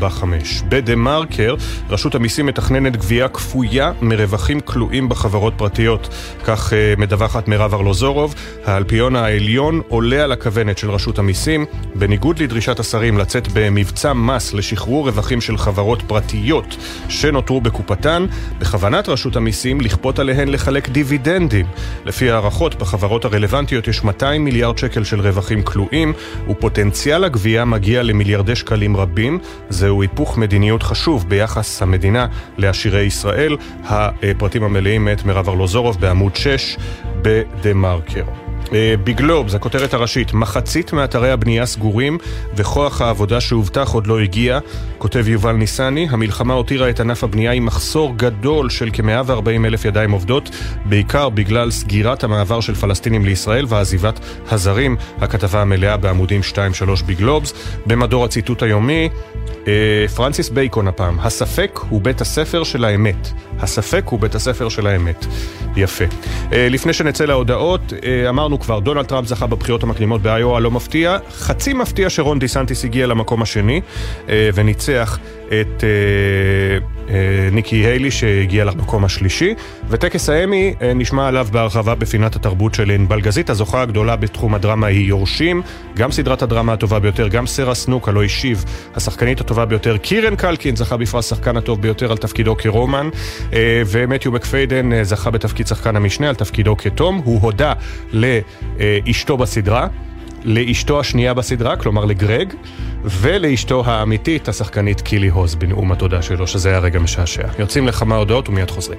בדה מרקר, רשות המיסים מתכננת גבייה כפויה מרווחים כלואים בחברות פרטיות. כך אה, מדווחת מירב ארלוזורוב. האלפיון העליון עולה על הכוונת של רשות המיסים, בניגוד לדרישת השרים לצאת במבצע מס לשחרור רווחים של חברות פרטיות שנותרו בקופתן, בכוונת רשות המיסים לכפות עליהן לחלק דיבידנדים. לפי הערכות, בחברות הרלוונטיות יש 200 מיליארד שקל של רווחים כלואים, ופוטנציאל הגבייה מגיע למיליארדי שקלים רבים. זהו היפוך מדיניות חשוב ביחס המדינה לעשירי ישראל. הפרטים המלאים מאת מירב ארלוזורוב בעמוד 6 בדה מרקר. אה, בגלובס, הכותרת הראשית, מחצית מאתרי הבנייה סגורים וכוח העבודה שהובטח עוד לא הגיע, כותב יובל ניסני, המלחמה הותירה את ענף הבנייה עם מחסור גדול של כ-140 אלף ידיים עובדות, בעיקר בגלל סגירת המעבר של פלסטינים לישראל ועזיבת הזרים, הכתבה המלאה בעמודים 2-3 בגלובס. במדור הציטוט היומי, אה, פרנסיס בייקון הפעם, הספק הוא בית הספר של האמת. הספק הוא בית הספר של האמת. יפה. אה, לפני שנצא להודעות, אה, אמרנו כבר, דונלד טראמפ זכה בבחירות המקדימות באיואה, לא מפתיע. חצי מפתיע שרון דיסנטיס הגיע למקום השני וניצח את ניקי היילי שהגיע למקום השלישי. וטקס האמי נשמע עליו בהרחבה בפינת התרבות של ענבל גזית. הזוכה הגדולה בתחום הדרמה היא יורשים, גם סדרת הדרמה הטובה ביותר, גם סרה סנוק, הלא השיב, השחקנית הטובה ביותר, קירן קלקין זכה בפרס שחקן הטוב ביותר על תפקידו כרומן, אה, ומתיו מקפיידן אה, זכה בתפקיד שחקן המשנה על תפקידו כתום. הוא הודה לאשתו בסדרה. לאשתו השנייה בסדרה, כלומר לגרג, ולאשתו האמיתית, השחקנית קילי הוז, בנאום התודה שלו, שזה היה רגע משעשע. יוצאים לכמה הודעות ומיד חוזרים.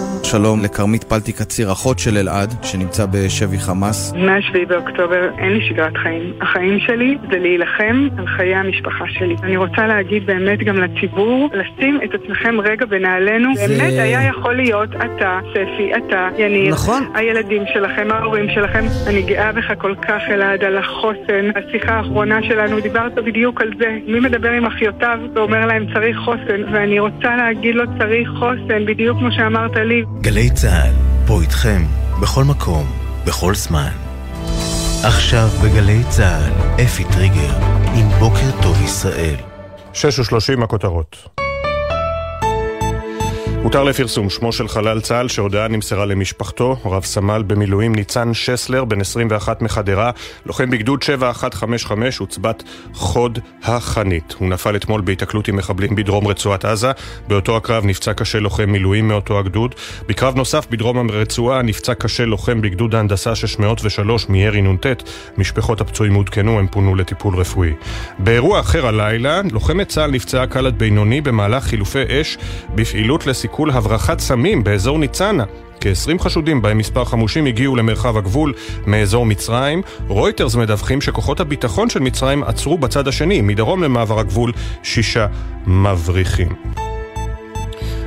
שלום לכרמית פלטי קציר, אחות של אלעד, שנמצא בשבי חמאס. מ-7 באוקטובר אין לי שגרת חיים. החיים שלי זה להילחם על חיי המשפחה שלי. אני רוצה להגיד באמת גם לציבור, לשים את עצמכם רגע בנעלינו. זה... באמת היה יכול להיות אתה, ספי, אתה, יניר. נכון. הילדים שלכם, ההורים שלכם. אני גאה בך כל כך, אלעד, על החוסן. השיחה האחרונה שלנו, דיברת בדיוק על זה. מי מדבר עם אחיותיו ואומר להם צריך חוסן, ואני רוצה להגיד לו צריך חוסן, בדיוק כמו שאמרת לי. גלי צה"ל, פה איתכם, בכל מקום, בכל זמן. עכשיו בגלי צה"ל, אפי טריגר, עם בוקר טוב ישראל. שש ושלושים הכותרות. הותר לפרסום שמו של חלל צה"ל שהודעה נמסרה למשפחתו, רב סמל במילואים ניצן שסלר, בן 21 מחדרה, לוחם בגדוד 7155, עוצבת חוד החנית. הוא נפל אתמול בהיתקלות עם מחבלים בדרום רצועת עזה, באותו הקרב נפצע קשה לוחם מילואים מאותו הגדוד. בקרב נוסף בדרום הרצועה נפצע קשה לוחם בגדוד ההנדסה 603 מירי נ"ט. משפחות הפצועים עודכנו, הם פונו לטיפול רפואי. באירוע אחר הלילה, לוחמת צה"ל נפצעה קל עד בינוני במהלך חילופי אש בפעילות לסיכול סיכול הברחת סמים באזור ניצנה. כ-20 חשודים בהם מספר חמושים הגיעו למרחב הגבול מאזור מצרים. רויטרס מדווחים שכוחות הביטחון של מצרים עצרו בצד השני, מדרום למעבר הגבול, שישה מבריחים.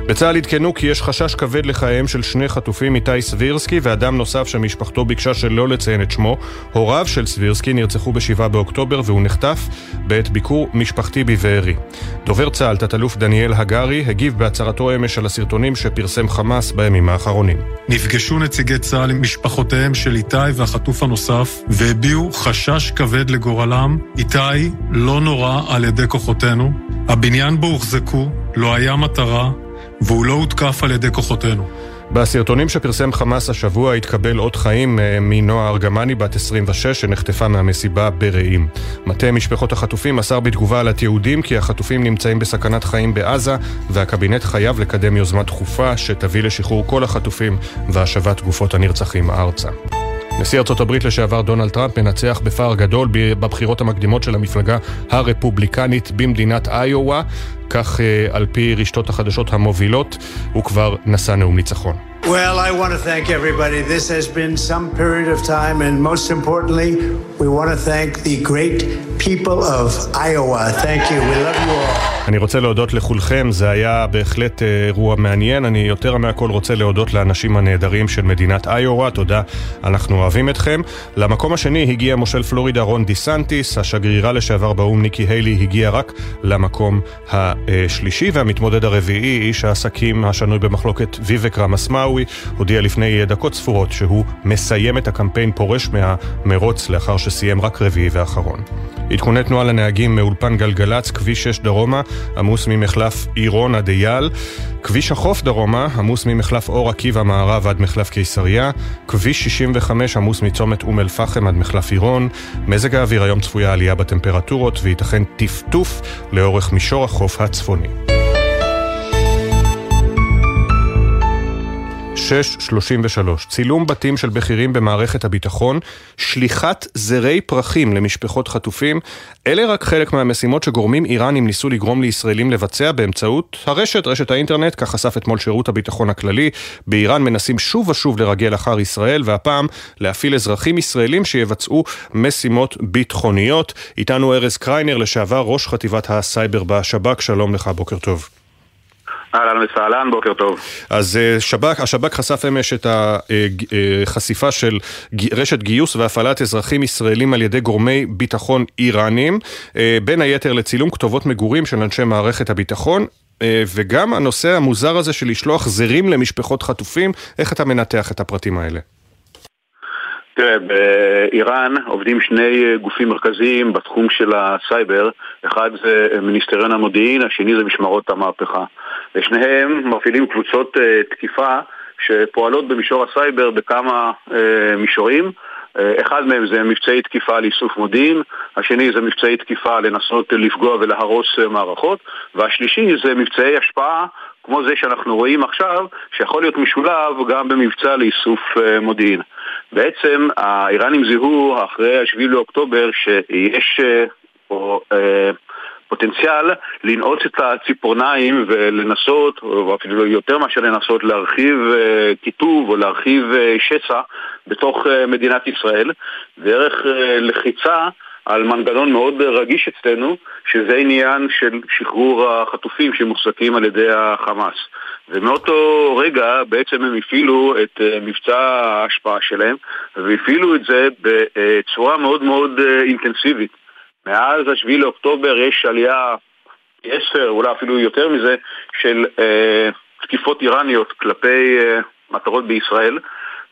בצה"ל עדכנו כי יש חשש כבד לחייהם של שני חטופים איתי סבירסקי ואדם נוסף שמשפחתו ביקשה שלא לציין את שמו. הוריו של סבירסקי נרצחו ב-7 באוקטובר והוא נחטף בעת ביקור משפחתי בבארי. דובר צה"ל, תת-אלוף דניאל הגרי, הגיב בהצהרתו אמש על הסרטונים שפרסם חמאס בימים האחרונים. נפגשו נציגי צה"ל עם משפחותיהם של איתי והחטוף הנוסף והביעו חשש כבד לגורלם. איתי לא נורא על ידי כוחותינו. הבניין בו הוחזקו לא היה מטרה והוא לא הותקף על ידי כוחותינו. בסרטונים שפרסם חמאס השבוע התקבל אות חיים אה, מנועה ארגמני בת 26 שנחטפה מהמסיבה ברעים. מטה משפחות החטופים מסר בתגובה על התיעודים כי החטופים נמצאים בסכנת חיים בעזה והקבינט חייב לקדם יוזמה דחופה שתביא לשחרור כל החטופים והשבת גופות הנרצחים ארצה. נשיא ארצות הברית לשעבר דונלד טראמפ מנצח בפער גדול בבחירות המקדימות של המפלגה הרפובליקנית במדינת איואה, כך אה, על פי רשתות החדשות המובילות, הוא כבר נשא נאום ניצחון. Well, I want to thank everybody. This has been some period of time, and most importantly, we want to thank the great people of Iowa. Thank you. We love you all. אני רוצה להודות לכולכם, זה היה בהחלט אה, אירוע מעניין. אני יותר מהכל רוצה להודות לאנשים הנהדרים של מדינת איואה, תודה, אנחנו אוהבים אתכם. למקום השני הגיע מושל פלורידה רון דיסנטיס, השגרירה לשעבר באו"ם ניקי היילי הגיע רק למקום השלישי, והמתמודד הרביעי, איש העסקים השנוי במחלוקת ויבק רמסמאווי, הודיע לפני דקות ספורות שהוא מסיים את הקמפיין פורש מהמרוץ לאחר שסיים רק רביעי ואחרון. עדכוני תנועה לנהגים מאולפן גלגלצ, כביש 6 דרומה, עמוס ממחלף עירון עד אייל, כביש החוף דרומה, עמוס ממחלף אור עקיבא מערב עד מחלף קיסריה, כביש 65 עמוס מצומת אום אל-פחם עד מחלף עירון, מזג האוויר היום צפויה עלייה בטמפרטורות וייתכן טפטוף לאורך מישור החוף הצפוני. 633, צילום בתים של בכירים במערכת הביטחון, שליחת זרי פרחים למשפחות חטופים, אלה רק חלק מהמשימות שגורמים איראנים ניסו לגרום לישראלים לבצע באמצעות הרשת, רשת האינטרנט, כך חשף אתמול שירות הביטחון הכללי. באיראן מנסים שוב ושוב לרגל אחר ישראל, והפעם להפעיל אזרחים ישראלים שיבצעו משימות ביטחוניות. איתנו ארז קריינר, לשעבר ראש חטיבת הסייבר בשב"כ, שלום לך, בוקר טוב. אהלן וסהלן, בוקר טוב. אז אה, שב"כ, השב"כ חשף אמש את החשיפה אה, של רשת גיוס והפעלת אזרחים ישראלים על ידי גורמי ביטחון איראנים, אה, בין היתר לצילום כתובות מגורים של אנשי מערכת הביטחון. וגם הנושא המוזר הזה של לשלוח זרים למשפחות חטופים, איך אתה מנתח את הפרטים האלה? תראה, באיראן עובדים שני גופים מרכזיים בתחום של הסייבר, אחד זה מיניסטריון המודיעין, השני זה משמרות המהפכה. ושניהם מפעילים קבוצות אה, תקיפה שפועלות במישור הסייבר בכמה אה, מישורים. אה, אחד מהם זה מבצעי תקיפה לאיסוף מודיעין, השני זה מבצעי תקיפה לנסות לפגוע ולהרוס אה, מערכות, והשלישי זה מבצעי השפעה כמו זה שאנחנו רואים עכשיו, שיכול להיות משולב גם במבצע לאיסוף אה, מודיעין. בעצם האיראנים זיהו אחרי ה-7 לאוקטובר שיש פה פוטנציאל לנעוץ את הציפורניים ולנסות, או אפילו יותר מאשר לנסות, להרחיב קיטוב או להרחיב שסע בתוך מדינת ישראל, דרך לחיצה על מנגנון מאוד רגיש אצלנו, שזה עניין של שחרור החטופים שמוחזקים על ידי החמאס. ומאותו רגע בעצם הם הפעילו את מבצע ההשפעה שלהם, והפעילו את זה בצורה מאוד מאוד אינטנסיבית. מאז השביעי לאוקטובר יש עלייה עשר, אולי אפילו יותר מזה, של אה, תקיפות איראניות כלפי אה, מטרות בישראל.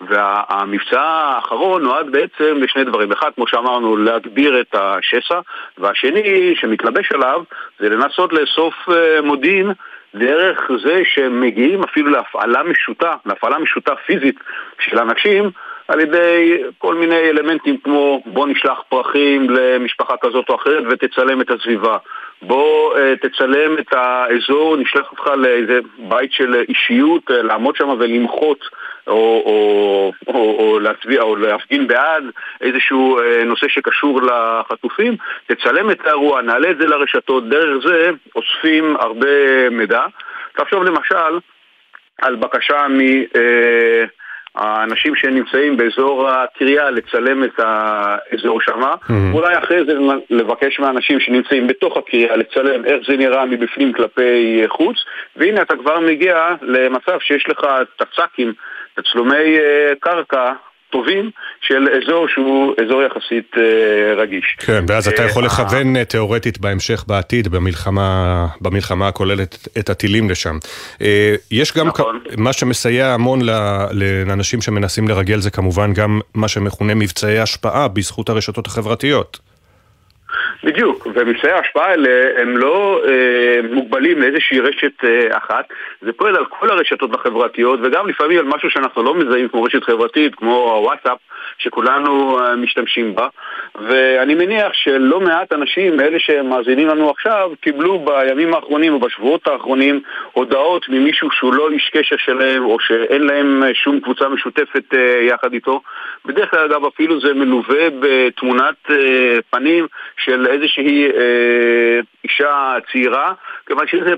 והמבצע האחרון נועד בעצם לשני דברים. אחד, כמו שאמרנו, להגביר את השסע, והשני, שמתלבש עליו, זה לנסות לאסוף אה, מודיעין דרך זה שהם מגיעים אפילו להפעלה משוטה, להפעלה משוטה פיזית של אנשים על ידי כל מיני אלמנטים כמו בוא נשלח פרחים למשפחה כזאת או אחרת ותצלם את הסביבה. בוא uh, תצלם את האזור, נשלח אותך לאיזה בית של אישיות, uh, לעמוד שם ולמחות או, או, או, או להצביע או להפגין בעד איזשהו uh, נושא שקשור לחטופים, תצלם את האירוע, נעלה את זה לרשתות, דרך זה אוספים הרבה מידע. תחשוב למשל על בקשה מ... Uh, האנשים שנמצאים באזור הקריה לצלם את האזור שמה, mm-hmm. אולי אחרי זה לבקש מהאנשים שנמצאים בתוך הקריה לצלם איך זה נראה מבפנים כלפי חוץ, והנה אתה כבר מגיע למצב שיש לך תצ"קים, תצלומי אה, קרקע טובים של אזור שהוא אזור יחסית אה, רגיש. כן, ואז אתה יכול אה, לכוון אה, תיאורטית בהמשך בעתיד, במלחמה, במלחמה הכוללת את הטילים לשם. יש גם נכון. מה שמסייע המון לאנשים שמנסים לרגל זה כמובן גם מה שמכונה מבצעי השפעה בזכות הרשתות החברתיות. בדיוק, ומבצעי ההשפעה האלה הם לא אה, מוגבלים לאיזושהי רשת אה, אחת, זה פועל על כל הרשתות החברתיות וגם לפעמים על משהו שאנחנו לא מזהים כמו רשת חברתית, כמו הוואטסאפ, שכולנו אה, משתמשים בה, ואני מניח שלא מעט אנשים, אלה שמאזינים לנו עכשיו, קיבלו בימים האחרונים או בשבועות האחרונים הודעות ממישהו שהוא לא איש קשר שלהם או שאין להם אה, שום קבוצה משותפת אה, יחד איתו. בדרך כלל אגב אפילו זה מלווה בתמונת אה, פנים של איזושהי אה, אישה צעירה, כיוון שזה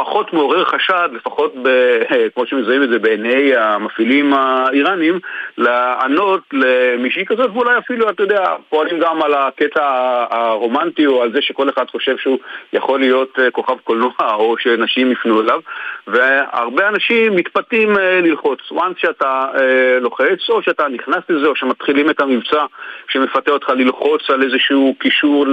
פחות מעורר חשד, לפחות ב, כמו שמזהים את זה בעיני המפעילים האיראנים, לענות למישהי כזאת, ואולי אפילו, אתה יודע, פועלים גם על הקטע הרומנטי או על זה שכל אחד חושב שהוא יכול להיות אה, כוכב קולנוע או שנשים יפנו אליו, והרבה אנשים מתפתים אה, ללחוץ. once שאתה אה, לוחץ, או שאתה נכנס לזה, או שמתחילים את המבצע שמפתה אותך ללחוץ על איזשהו קישור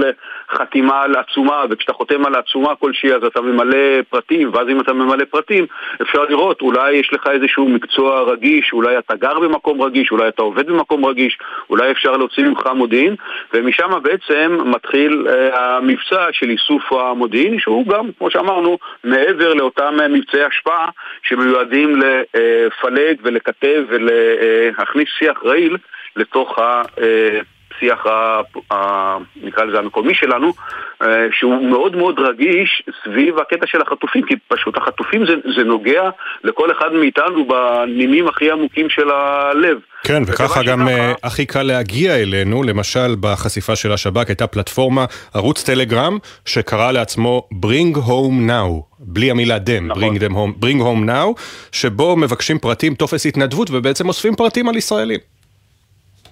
לחתימה על עצומה, וכשאתה חותם על עצומה כלשהי אז אתה ממלא פרטים. ואז אם אתה ממלא פרטים, אפשר לראות, אולי יש לך איזשהו מקצוע רגיש, אולי אתה גר במקום רגיש, אולי אתה עובד במקום רגיש, אולי אפשר להוציא ממך מודיעין, ומשם בעצם מתחיל אה, המבצע של איסוף המודיעין, שהוא גם, כמו שאמרנו, מעבר לאותם מבצעי השפעה שמיועדים לפלג ולכתב ולהכניס שיח רעיל לתוך ה... אה, השיח, ה, ה, נקרא לזה המקומי שלנו, אה, שהוא מאוד מאוד רגיש סביב הקטע של החטופים, כי פשוט החטופים זה, זה נוגע לכל אחד מאיתנו בנימים הכי עמוקים של הלב. כן, וככה גם שככה... אה, הכי קל להגיע אלינו, למשל בחשיפה של השב"כ הייתה פלטפורמה, ערוץ טלגרם, שקרא לעצמו Bring Home Now, בלי המילה דם, נכון. bring, them home, bring Home Now, שבו מבקשים פרטים, טופס התנדבות, ובעצם אוספים פרטים על ישראלים.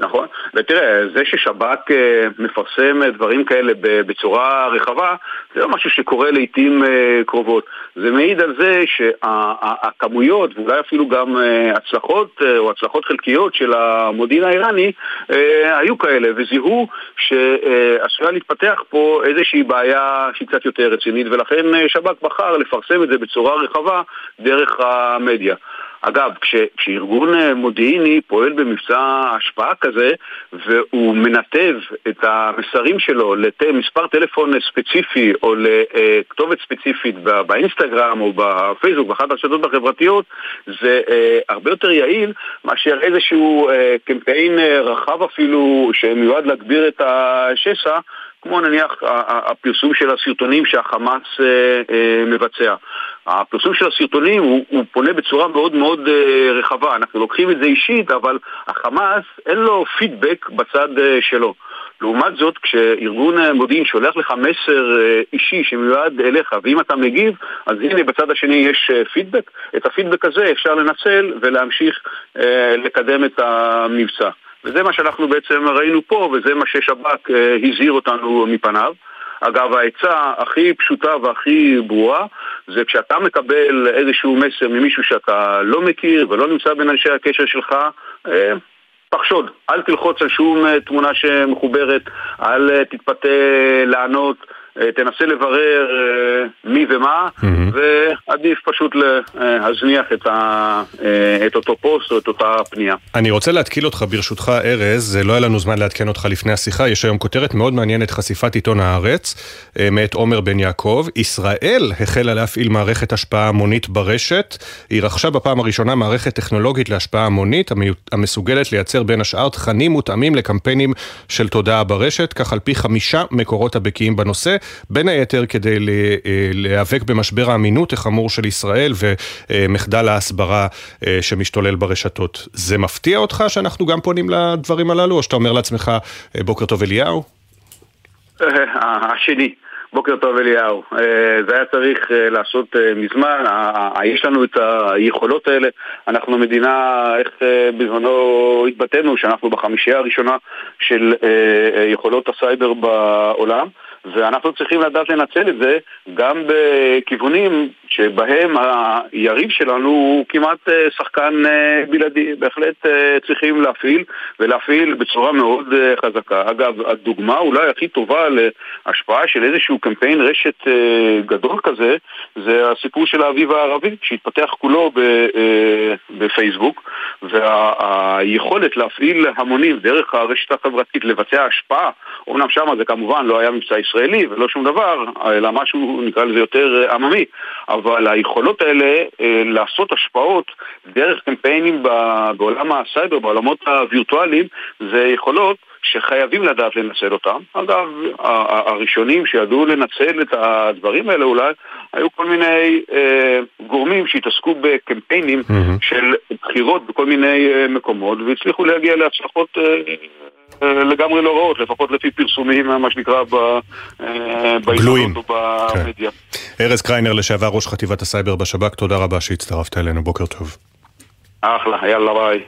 נכון, ותראה, זה ששב"כ אה, מפרסם דברים כאלה בצורה רחבה, זה לא משהו שקורה לעיתים אה, קרובות. זה מעיד על זה שהכמויות, ואולי אפילו גם אה, הצלחות או הצלחות חלקיות של המודיעין האיראני, היו כאלה, וזיהו שעשויה להתפתח פה איזושהי בעיה שהיא קצת יותר רצינית, ולכן שב"כ בחר לפרסם את זה בצורה רחבה דרך המדיה. אגב, כש, כשארגון אה, מודיעיני פועל במבצע השפעה כזה והוא מנתב את המסרים שלו למספר טלפון ספציפי או לכתובת ספציפית באינסטגרם או בפייסבוק, באחת הרשתות החברתיות, זה אה, הרבה יותר יעיל מאשר איזשהו אה, קמפיין אה, רחב אפילו שמיועד להגביר את השסע כמו נניח הפרסום של הסרטונים שהחמאס אה, אה, מבצע. הפרסום של הסרטונים הוא, הוא פונה בצורה מאוד מאוד אה, רחבה, אנחנו לוקחים את זה אישית, אבל החמאס אין לו פידבק בצד שלו. לעומת זאת, כשארגון מודיעין שולח לך מסר אישי שמיועד אליך, ואם אתה מגיב, אז הנה בצד השני יש פידבק, את הפידבק הזה אפשר לנצל ולהמשיך לקדם את המבצע. וזה מה שאנחנו בעצם ראינו פה, וזה מה ששב"כ אה, הזהיר אותנו מפניו. אגב, העצה הכי פשוטה והכי ברורה זה כשאתה מקבל איזשהו מסר ממישהו שאתה לא מכיר ולא נמצא בין אנשי הקשר שלך, אה, תחשוד, אל תלחוץ על שום אה, תמונה שמחוברת, אל תתפתה לענות. אה, תנסה לברר אה, מי ומה, mm-hmm. ועדיף פשוט להזניח את, ה, אה, את אותו פוסט או את אותה פנייה. אני רוצה להתקיל אותך ברשותך, ארז, לא היה לנו זמן לעדכן אותך לפני השיחה, יש היום כותרת מאוד מעניינת, חשיפת עיתון הארץ, מאת עומר בן יעקב. ישראל החלה להפעיל מערכת השפעה המונית ברשת. היא רכשה בפעם הראשונה מערכת טכנולוגית להשפעה המונית, המסוגלת לייצר בין השאר תכנים מותאמים לקמפיינים של תודעה ברשת, כך על פי חמישה מקורות הבקיאים בנושא. בין היתר כדי אה, להיאבק במשבר האמינות החמור של ישראל ומחדל ההסברה אה, שמשתולל ברשתות. זה מפתיע אותך שאנחנו גם פונים לדברים הללו, או שאתה אומר לעצמך, אה, בוקר טוב אליהו? השני. בוקר טוב אליהו. זה היה צריך לעשות מזמן, יש לנו את היכולות האלה. אנחנו מדינה, איך בזמנו התבטאנו, שאנחנו בחמישייה הראשונה של יכולות הסייבר בעולם. ואנחנו צריכים לדעת לנצל את זה גם בכיוונים שבהם היריב שלנו הוא כמעט אה, שחקן אה, בלעדי. בהחלט אה, צריכים להפעיל, ולהפעיל בצורה מאוד חזקה. אגב, הדוגמה אולי הכי טובה להשפעה של איזשהו קמפיין רשת גדול כזה, זה הסיפור של האביב הערבי, שהתפתח כולו בפייסבוק, והיכולת להפעיל המונים דרך הרשת החברתית, לבצע השפעה, אומנם שם זה כמובן לא היה מבצע ישראלי ולא שום דבר, אלא משהו, נקרא לזה יותר עממי, אבל היכולות האלה אה, לעשות השפעות דרך קמפיינים בעולם הסייבר, בעולמות הווירטואליים, זה יכולות שחייבים לדעת לנצל אותם. אגב, הראשונים שידעו לנצל את הדברים האלה אולי, היו כל מיני אה, גורמים שהתעסקו בקמפיינים mm-hmm. של בחירות בכל מיני אה, מקומות, והצליחו להגיע להצלחות אה, אה, לגמרי לא רעות, לפחות לפי פרסומים, מה שנקרא, אה, בעיתונות או במדיה. כן. ארז קריינר, לשעבר ראש חטיבת הסייבר בשב"כ, תודה רבה שהצטרפת אלינו, בוקר טוב. אחלה, יאללה ביי.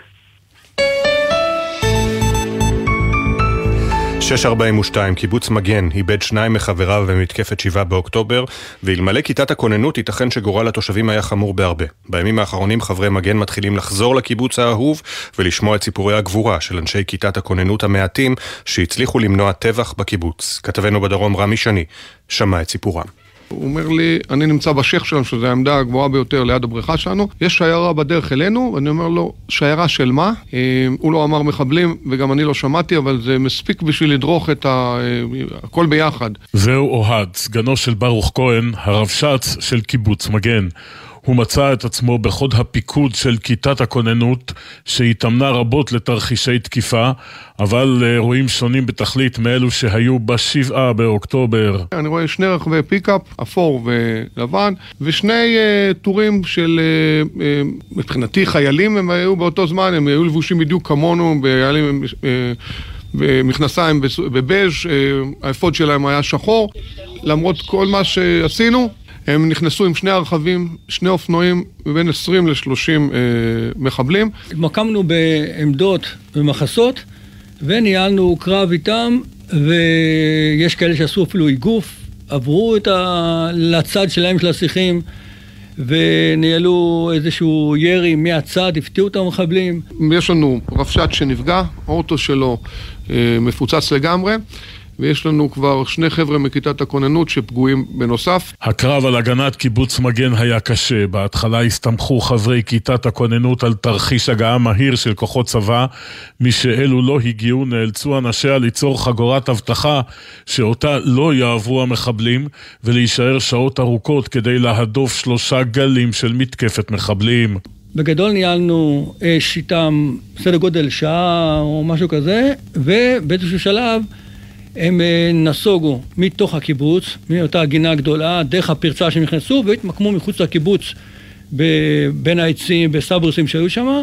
642, קיבוץ מגן, איבד שניים מחבריו במתקפת 7 באוקטובר, ואלמלא כיתת הכוננות ייתכן שגורל התושבים היה חמור בהרבה. בימים האחרונים חברי מגן מתחילים לחזור לקיבוץ האהוב ולשמוע את סיפורי הגבורה של אנשי כיתת הכוננות המעטים שהצליחו למנוע טבח בקיבוץ. כתבנו בדרום רמי שני שמע את סיפורם. הוא אומר לי, אני נמצא בשייח שלנו, שזו העמדה הגבוהה ביותר ליד הבריכה שלנו, יש שיירה בדרך אלינו, ואני אומר לו, שיירה של מה? אה, הוא לא אמר מחבלים, וגם אני לא שמעתי, אבל זה מספיק בשביל לדרוך את ה... אה, הכל ביחד. זהו אוהד, סגנו של ברוך כהן, הרבש"ץ של קיבוץ מגן. הוא מצא את עצמו בחוד הפיקוד של כיתת הכוננות, שהתאמנה רבות לתרחישי תקיפה, אבל אירועים שונים בתכלית מאלו שהיו בשבעה באוקטובר. אני רואה שני רכבי פיקאפ, אפור ולבן, ושני אה, טורים של, אה, אה, מבחינתי חיילים הם היו באותו זמן, הם היו לבושים בדיוק כמונו, בחיילים... אה, במכנסיים בבז', האפוד שלהם היה שחור. למרות כל מה שעשינו, הם נכנסו עם שני הרכבים, שני אופנועים, בין 20 ל-30 אה, מחבלים. התמקמנו בעמדות ומחסות, וניהלנו קרב איתם, ויש כאלה שעשו אפילו איגוף, עברו את ה... לצד שלהם של השיחים. וניהלו איזשהו ירי מהצד, הפתיעו את המחבלים. יש לנו רבש"ץ שנפגע, האוטו שלו אה, מפוצץ לגמרי. ויש לנו כבר שני חבר'ה מכיתת הכוננות שפגועים בנוסף. הקרב על הגנת קיבוץ מגן היה קשה. בהתחלה הסתמכו חברי כיתת הכוננות על תרחיש הגעה מהיר של כוחות צבא. משאלו לא הגיעו, נאלצו אנשיה ליצור חגורת אבטחה שאותה לא יעברו המחבלים, ולהישאר שעות ארוכות כדי להדוף שלושה גלים של מתקפת מחבלים. בגדול ניהלנו אש איתם סדר גודל שעה או משהו כזה, ובאיזשהו שלב הם אה, נסוגו מתוך הקיבוץ, מאותה הגינה הגדולה, דרך הפרצה שהם נכנסו, והתמקמו מחוץ לקיבוץ בין העצים, בסברוסים שהיו שם,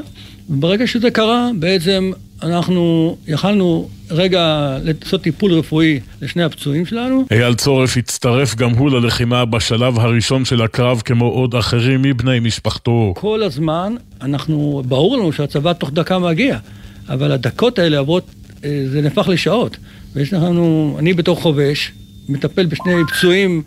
וברגע שזה קרה, בעצם אנחנו יכלנו רגע לעשות טיפול רפואי לשני הפצועים שלנו. אייל צורף הצטרף גם הוא ללחימה בשלב הראשון של הקרב כמו עוד אחרים מבני משפחתו. כל הזמן אנחנו, ברור לנו שהצבא תוך דקה מגיע, אבל הדקות האלה עברות, אה, זה נהפך לשעות. ויש לנו, אני בתור חובש, מטפל בשני פצועים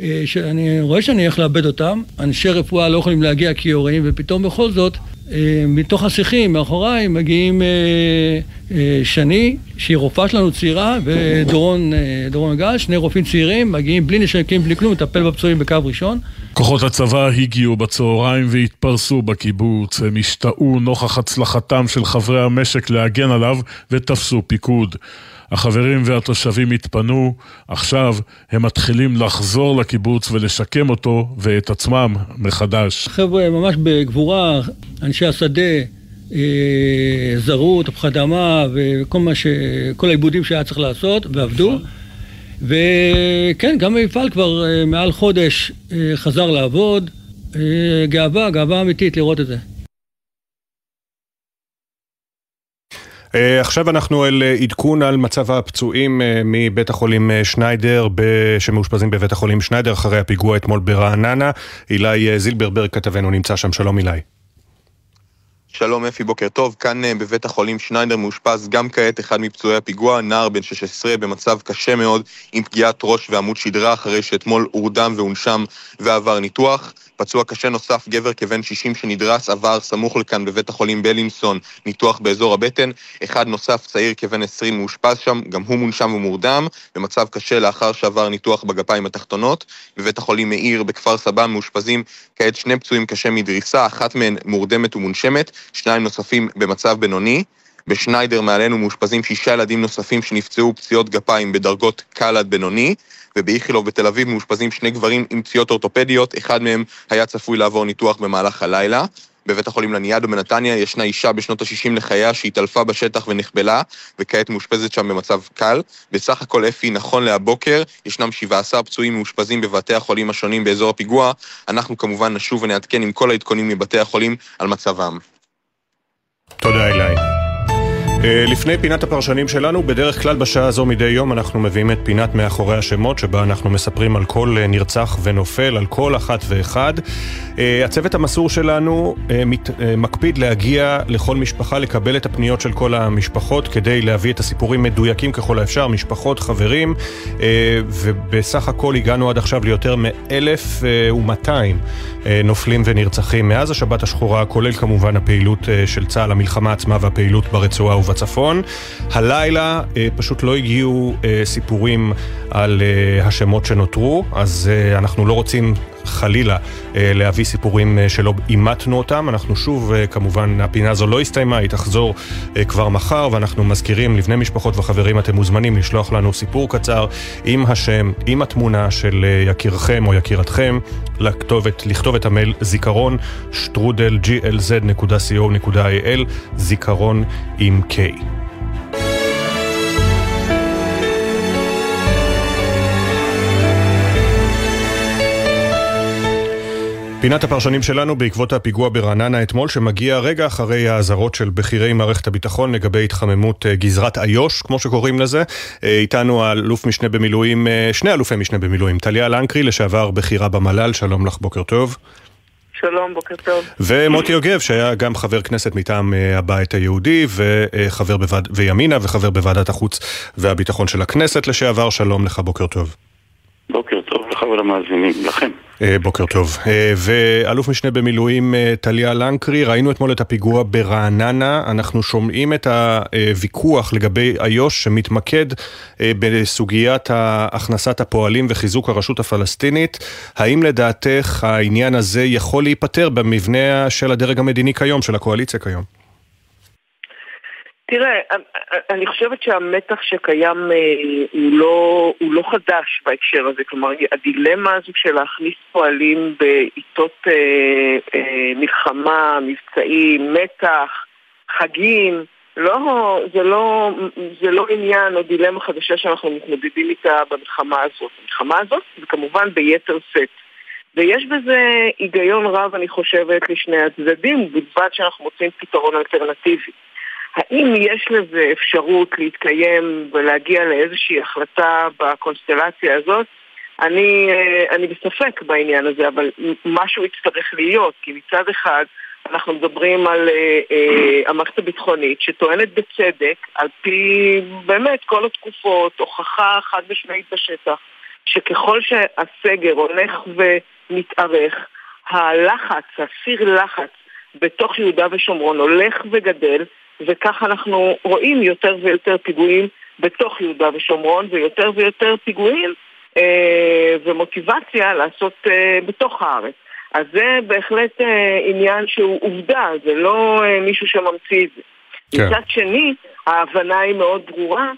אה, שאני רואה שאני הולך לאבד אותם, אנשי רפואה לא יכולים להגיע כיורים, ופתאום בכל זאת אה, מתוך השיחים מאחוריי מגיעים אה, שני, שהיא רופאה שלנו צעירה, ודורון גל, שני רופאים צעירים, מגיעים בלי נשקים, בלי כלום, לטפל בפצועים בקו ראשון. כוחות הצבא הגיעו בצהריים והתפרסו בקיבוץ. הם השתאו נוכח הצלחתם של חברי המשק להגן עליו ותפסו פיקוד. החברים והתושבים התפנו, עכשיו הם מתחילים לחזור לקיבוץ ולשקם אותו ואת עצמם מחדש. חבר'ה ממש בגבורה, אנשי השדה, אה, זרו, תפוחי אדמה וכל מה ש... כל העיבודים שהיה צריך לעשות, ועבדו. וכן, גם המפעל כבר אה, מעל חודש אה, חזר לעבוד. גאווה, גאווה אמיתית לראות את זה. אה, עכשיו אנחנו אל אה, עדכון על מצב הפצועים אה, מבית החולים שניידר, שמאושפזים בבית החולים שניידר אחרי הפיגוע אתמול ברעננה. אילי זילברברג כתבנו נמצא שם, שלום אילי. שלום אפי, בוקר טוב. כאן בבית החולים שניידר מאושפז גם כעת אחד מפצועי הפיגוע, נער בן 16 במצב קשה מאוד עם פגיעת ראש ועמוד שדרה אחרי שאתמול הורדם והונשם ועבר ניתוח. פצוע קשה נוסף, גבר כבן 60 שנדרס, עבר סמוך לכאן בבית החולים בלינסון, ניתוח באזור הבטן. אחד נוסף, צעיר כבן 20, מאושפז שם, גם הוא מונשם ומורדם, במצב קשה לאחר שעבר ניתוח בגפיים התחתונות. בבית החולים מאיר בכפר סבא מאושפזים כעת שני פצועים קשה מדריסה, אחת מהן מורדמת ומונשמת, שניים נוספים במצב בינוני. בשניידר מעלינו מאושפזים שישה ילדים נוספים שנפצעו פציעות גפיים בדרגות קל עד בינוני. ובאיכילוב בתל אביב מאושפזים שני גברים עם פציעות אורתופדיות, אחד מהם היה צפוי לעבור ניתוח במהלך הלילה. בבית החולים לניאדו בנתניה ישנה אישה בשנות ה-60 לחייה שהתעלפה בשטח ונחבלה, וכעת מאושפזת שם במצב קל. בסך הכל אפי, נכון להבוקר, ישנם 17 פצועים מאושפזים בבתי החולים השונים באזור הפיגוע. אנחנו כמובן נשוב ונעדכן עם כל העדכונים מבתי החולים על מצבם. תודה אליי. אה, לפני פינת הפרשנים שלנו, בדרך כלל בשעה הזו מדי יום אנחנו מביאים את פינת מאחורי השמות, שבה אנחנו מספרים על כל אה, נרצח ונופל, על כל אחת ואחד. אה, הצוות המסור שלנו מקפיד להגיע לכל משפחה, לקבל את הפניות של כל המשפחות, כדי להביא את הסיפורים מדויקים ככל האפשר, משפחות, חברים, ובסך הכל הגענו עד עכשיו ליותר מ-1,200 נופלים ונרצחים מאז השבת השחורה, כולל כמובן הפעילות של צה"ל, המלחמה עצמה והפעילות ברצועה ובצפון. הלילה אה, פשוט לא הגיעו אה, סיפורים על אה, השמות שנותרו, אז אה, אנחנו לא רוצים חלילה אה, להביא סיפורים אה, שלא אימתנו אותם. אנחנו שוב, אה, כמובן, הפינה הזו לא הסתיימה, היא תחזור כבר מחר, ואנחנו מזכירים לבני משפחות וחברים, אתם מוזמנים לשלוח לנו סיפור קצר עם השם, עם התמונה של יקירכם או יקירתכם, לכתובת, לכתוב את המייל זיכרון שטרודל glz.co.il, זיכרון עם K. פינת הפרשנים שלנו בעקבות הפיגוע ברעננה אתמול, שמגיע רגע אחרי האזהרות של בכירי מערכת הביטחון לגבי התחממות אה, גזרת איו"ש, כמו שקוראים לזה. אה, איתנו האלוף משנה במילואים, אה, שני אלופי משנה במילואים, טליה לנקרי, לשעבר בכירה במל"ל, שלום לך, בוקר טוב. שלום, בוקר טוב. ומוטי יוגב, שהיה גם חבר כנסת מטעם הבית היהודי, וחבר בוועד... וימינה, וחבר בוועדת החוץ והביטחון של הכנסת לשעבר, שלום לך, בוקר טוב. בוקר טוב לך ולמאזינים, לכם. אה, בוקר טוב. אה, ואלוף משנה במילואים אה, טליה לנקרי, ראינו אתמול את הפיגוע ברעננה, אנחנו שומעים את הוויכוח לגבי איו"ש שמתמקד בסוגיית הכנסת הפועלים וחיזוק הרשות הפלסטינית. האם לדעתך העניין הזה יכול להיפתר במבנה של הדרג המדיני כיום, של הקואליציה כיום? תראה, אני חושבת שהמתח שקיים אה, הוא לא, הוא לא חדש בהקשר הזה, כלומר הדילמה הזו של להכניס פועלים בעיתות אה, אה, מלחמה, מבצעים, מתח, חגים, לא, זה, לא, זה לא עניין או דילמה חדשה שאנחנו מתמודדים איתה במלחמה הזאת. המלחמה הזאת זה כמובן ביתר שאת. ויש בזה היגיון רב, אני חושבת, לשני הצדדים, בלבד שאנחנו מוצאים פתרון אלטרנטיבי. האם יש לזה אפשרות להתקיים ולהגיע לאיזושהי החלטה בקונסטלציה הזאת? אני, אה, אני בספק בעניין הזה, אבל משהו יצטרך להיות, כי מצד אחד אנחנו מדברים על uh, uh, המערכת הביטחונית שטוענת בצדק, על פי באמת כל התקופות, הוכחה חד משמעית בשטח, שככל שהסגר הולך ומתארך, הלחץ, הסיר לחץ בתוך יהודה ושומרון הולך וגדל, וכך אנחנו רואים יותר ויותר פיגועים בתוך יהודה ושומרון ויותר ויותר פיגועים אה, ומוטיבציה לעשות אה, בתוך הארץ. אז זה בהחלט אה, עניין שהוא עובדה, זה לא אה, מישהו שממציא את זה. כן. מצד שני, ההבנה היא מאוד ברורה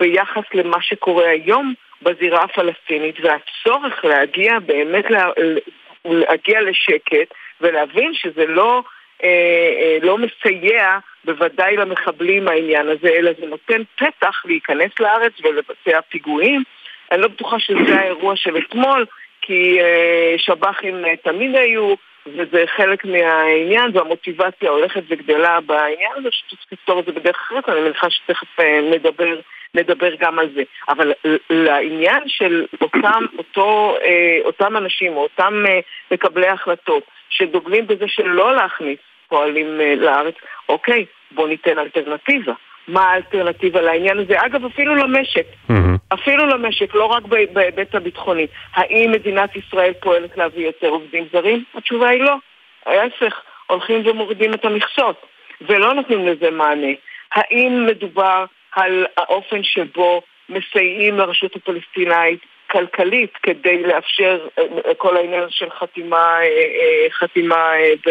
ביחס למה שקורה היום בזירה הפלסטינית והצורך להגיע באמת לה, להגיע לשקט ולהבין שזה לא, לא מסייע בוודאי למחבלים העניין הזה, אלא זה נותן פתח להיכנס לארץ ולבצע פיגועים. אני לא בטוחה שזה האירוע של אתמול, כי uh, שב"חים תמיד היו, וזה חלק מהעניין, והמוטיבציה הולכת וגדלה בעניין הזה, שצריך לפתור את זה בדרך אחרת, אני מניחה שתכף נדבר, נדבר גם על זה. אבל לעניין של אותם, אותו, אותם אנשים, או אותם מקבלי החלטות, שדוגלים בזה שלא להכניס פועלים uh, לארץ, אוקיי, בוא ניתן אלטרנטיבה. מה האלטרנטיבה לעניין הזה? אגב, אפילו למשק. Mm-hmm. אפילו למשק, לא רק בהיבט הביטחוני. האם מדינת ישראל פועלת להביא יותר עובדים זרים? התשובה היא לא. ההפך, הולכים ומורידים את המכסות, ולא נותנים לזה מענה. האם מדובר על האופן שבו מסייעים לרשות הפלסטינאית כלכלית כדי לאפשר אה, כל העניין של חתימה, אה, אה, חתימה ב...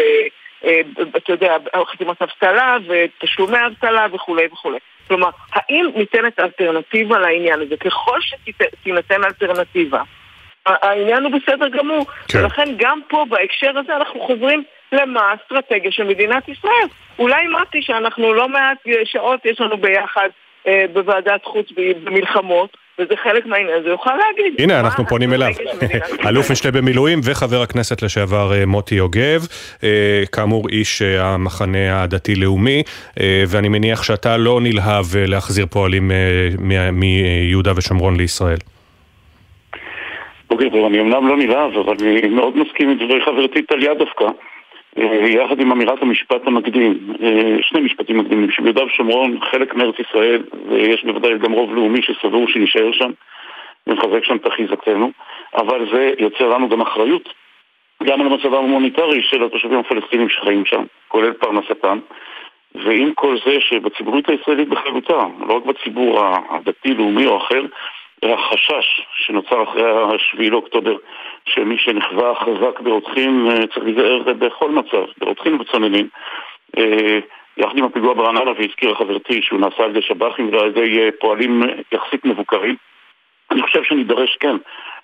אתה יודע, חתימת אבטלה ותשלומי אבטלה וכולי וכולי. כלומר, האם ניתנת אלטרנטיבה לעניין הזה? ככל שתינתן אלטרנטיבה, העניין הוא בסדר גמור. כן. ולכן גם פה, בהקשר הזה, אנחנו חוזרים למה האסטרטגיה של מדינת ישראל. אולי מתי שאנחנו לא מעט שעות יש לנו ביחד אה, בוועדת חוץ במלחמות, וזה חלק מהעניין, זה יוכל להגיד. הנה, אנחנו פונים אליו. אלוף משנה במילואים וחבר הכנסת לשעבר אה, מוטי יוגב, אה, כאמור איש אה, המחנה הדתי-לאומי, ואני מניח שאתה לא נלהב להחזיר פועלים מיהודה ושומרון לישראל. אוקיי, טוב, אני אמנם לא נלהב, אבל אני מאוד מסכים עם דברי חברתי טליה דווקא. יחד עם אמירת המשפט המקדים, שני משפטים מקדימים, שביהודה ושומרון חלק מארץ ישראל, ויש בוודאי גם רוב לאומי שסבור שנישאר שם ומחזק שם את אחיזתנו, אבל זה יוצר לנו גם אחריות, גם על המצב ההומניטרי של התושבים הפלסטינים שחיים שם, כולל פרנסתם, ועם כל זה שבציבוריות הישראלית בכללותה, לא רק בציבור הדתי-לאומי או אחר, החשש שנוצר אחרי השביעי לאוקטובר, שמי שנכווה חזק ברותחים אה, צריך להיזהר בכל מצב, ברותחים ובצוננים. אה, יחד עם הפיגוע ברעננה, והזכירה חברתי שהוא נעשה על ידי שב"חים ועל ידי אה, פועלים יחסית מבוקרים, אני חושב שנידרש כן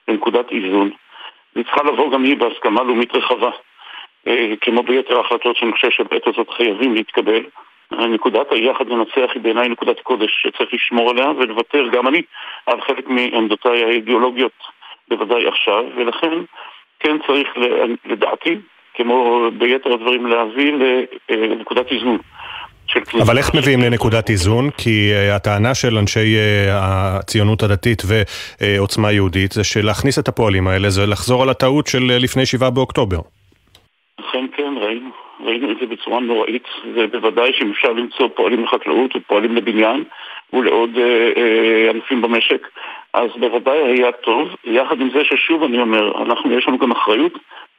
לנקודת איזון. היא צריכה לבוא גם היא בהסכמה לאומית רחבה. כמו ביתר ההחלטות שאני חושב שבעת הזאת חייבים להתקבל. נקודת היחד לנצח היא בעיניי נקודת קודש שצריך לשמור עליה ולוותר גם אני על חלק מעמדותיי האידיאולוגיות בוודאי עכשיו, ולכן כן צריך לדעתי, כמו ביתר הדברים, להביא לנקודת איזון. אבל איך מביאים לנקודת איזון? כי uh, הטענה של אנשי uh, הציונות הדתית ועוצמה יהודית זה שלהכניס את הפועלים האלה זה לחזור על הטעות של לפני שבעה באוקטובר. אכן כן, ראינו. ראינו את זה בצורה נוראית, ובוודאי שאם אפשר למצוא פועלים לחקלאות ופועלים לבניין ולעוד אה, אה, ענפים במשק, אז בוודאי היה טוב, יחד עם זה ששוב אני אומר, אנחנו, יש לנו גם אחריות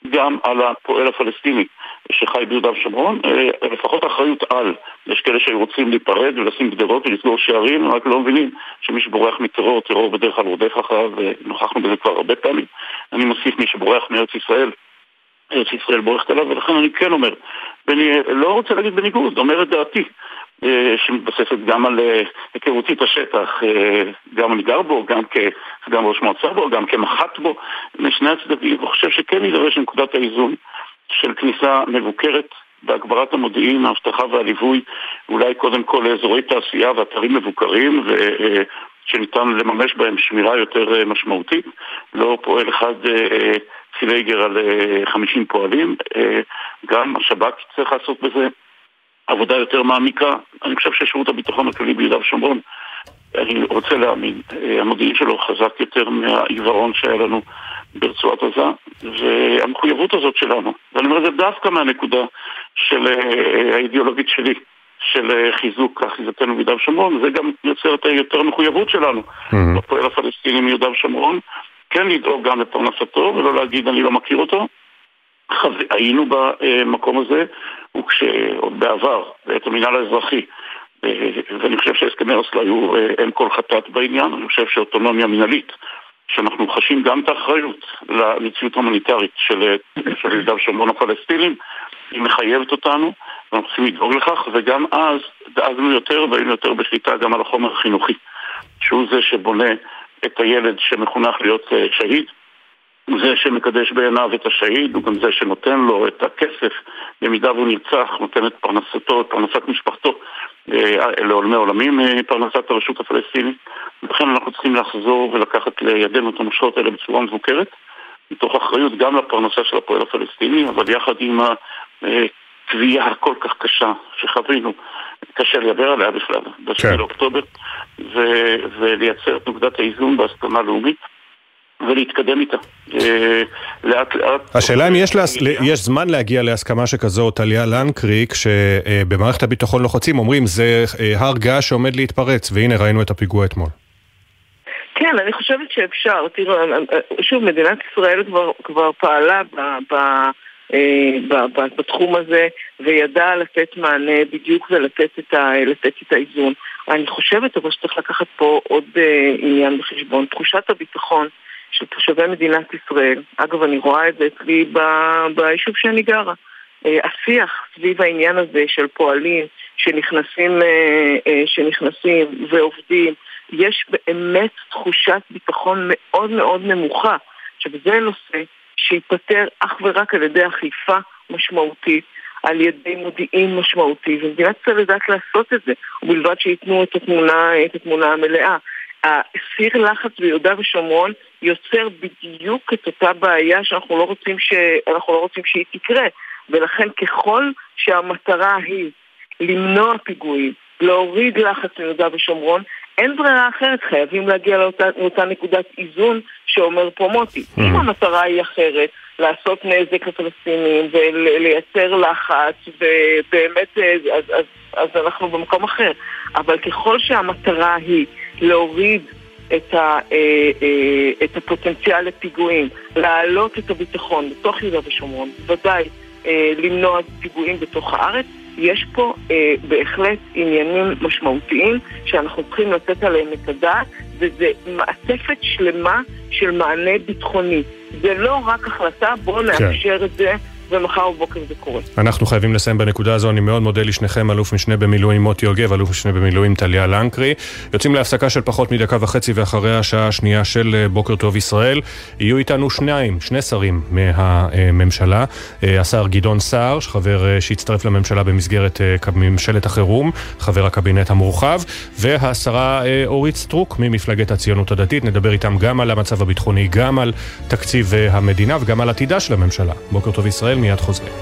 גם על הפועל הפלסטיני שחי ביהודה ושומרון, אה, לפחות אחריות על. יש כאלה שהיו רוצים להיפרד ולשים גדרות ולסגור שערים, רק לא מבינים שמי שבורח מטרור, טרור בדרך כלל רודף אחריו, ונוכחנו בזה כבר הרבה פעמים. אני מוסיף מי שבורח מארץ ישראל, ארץ ישראל בורכת עליו, ולכן אני כן אומר, ואני לא רוצה להגיד בניגוד, אומר את דעתי. אה, שמתבססת גם על אה, היכרותי את השטח, אה, גם אני גר בו, גם כסגן ראש מועצה בו, גם כמח"ט בו, משני הצדדים, וחושב שכן יידרש נקודת האיזון של כניסה מבוקרת בהגברת המודיעין, האבטחה והליווי, אולי קודם כל לאזורי תעשייה ואתרים מבוקרים, שניתן לממש בהם שמירה יותר משמעותית, לא פועל אחד פילייגר על 50 פועלים, גם השב"כ צריך לעסוק בזה. עבודה יותר מעמיקה. אני חושב ששירות הביטחון הכללי ביהודה ושומרון, אני רוצה להאמין, אה, המודיעין שלו חזק יותר מהעיוורון שהיה לנו ברצועת עזה, והמחויבות הזאת שלנו, ואני אומר את זה דווקא מהנקודה של אה, האידיאולוגית שלי, של אה, חיזוק אחיזתנו ביהודה ושומרון, זה גם יוצר את היותר מחויבות שלנו בפועל הפלסטיני מיהודה ושומרון, כן לדאוג גם לפרנסתו ולא להגיד אני לא מכיר אותו. היינו במקום הזה, וכשעוד בעבר, בעת המינהל האזרחי, אה, ואני חושב שהסכמי אוסלו היו אם אה, כל חטאת בעניין, אני חושב שאוטונומיה מינהלית, שאנחנו חשים גם את האחריות למציאות ההומניטרית של יהודה ושומרון הפלסטינים, היא מחייבת אותנו, ואנחנו צריכים לדאוג לכך, וגם אז דאגנו יותר והיינו יותר בשליטה גם על החומר החינוכי, שהוא זה שבונה את הילד שמחונך להיות אה, שהיד. הוא זה שמקדש בעיניו את השהיד, הוא גם זה שנותן לו את הכסף במידה והוא נרצח, נותן את פרנסתו, את פרנסת משפחתו אה, לעולמי עולמים אה, הרשות הפלסטינית. לכן אנחנו צריכים לחזור ולקחת לידינו את המושכות האלה בצורה מבוקרת, מתוך אחריות גם לפרנסה של הפועל הפלסטיני, אבל יחד עם התביעה הכל כך קשה שחווינו, קשה לדבר עליה בכלל, ב-7 כן. לאוקטובר, ולייצר את נקודת האיזון בהסכמה לאומית. ולהתקדם איתה. אה, לאט לאט... השאלה אם יש, להס... יש זמן להגיע להסכמה שכזו, טליה לנקרי, כשבמערכת הביטחון לוחצים, אומרים זה אה, הר געש שעומד להתפרץ, והנה ראינו את הפיגוע אתמול. כן, אני חושבת שאפשר. תראו, אה, שוב, מדינת ישראל כבר, כבר פעלה ב, ב, ב, ב, בתחום הזה, וידעה לתת מענה בדיוק ולתת את, ה, את האיזון. אני חושבת אבל שצריך לקחת פה עוד עניין בחשבון. תחושת הביטחון של תושבי מדינת ישראל. אגב, אני רואה את זה אצלי ביישוב שאני גרה. אה, השיח סביב העניין הזה של פועלים שנכנסים, אה, אה, שנכנסים ועובדים, יש באמת תחושת ביטחון מאוד מאוד נמוכה. עכשיו, זה נושא שייפתר אך ורק על ידי אכיפה משמעותית, על ידי מודיעין משמעותי, ומדינת ישראל יודעת לעשות את זה, ובלבד שייתנו את התמונה, את התמונה המלאה. הסיר לחץ ביהודה ושומרון יוצר בדיוק את אותה בעיה שאנחנו לא רוצים, ש... לא רוצים שהיא תקרה ולכן ככל שהמטרה היא למנוע פיגועים, להוריד לחץ מיהודה ושומרון, אין ברירה אחרת, חייבים להגיע לאותה, לאותה נקודת איזון שאומר פה מוטי. Mm-hmm. אם המטרה היא אחרת, לעשות נזק לפלסטינים ולייצר לחץ, ובאמת, אז, אז, אז אנחנו במקום אחר. אבל ככל שהמטרה היא להוריד את, ה, אה, אה, את הפוטנציאל לפיגועים, להעלות את הביטחון בתוך יהודה ושומרון, ודאי אה, למנוע פיגועים בתוך הארץ, יש פה אה, בהחלט עניינים משמעותיים שאנחנו צריכים לתת עליהם את הדעת, וזה מעטפת שלמה של מענה ביטחוני. זה לא רק החלטה, בואו כן. נאפשר כן. את זה ומחר בבוקר זה קורה. אנחנו חייבים לסיים בנקודה הזו, אני מאוד מודה לשניכם, אלוף משנה במילואים מוטי יוגב, אלוף משנה במילואים טליה לנקרי. יוצאים להפסקה של פחות מדקה וחצי ואחרי השעה השנייה של אה, בוקר טוב ישראל. יהיו איתנו שניים, שני שרים מהממשלה. אה, השר גדעון סער, חבר אה, שהצטרף לממשלה במסגרת ממשלת החירום, חבר הקבינט המורחב, והשרה אורית סטרוק ממפלגת הציונות הדתית. נדבר איתם גם על המצב הביטחוני, גם על תקציב המדינה וגם על עתידה של הממשלה. בוקר טוב ישראל. מיד חוזרים.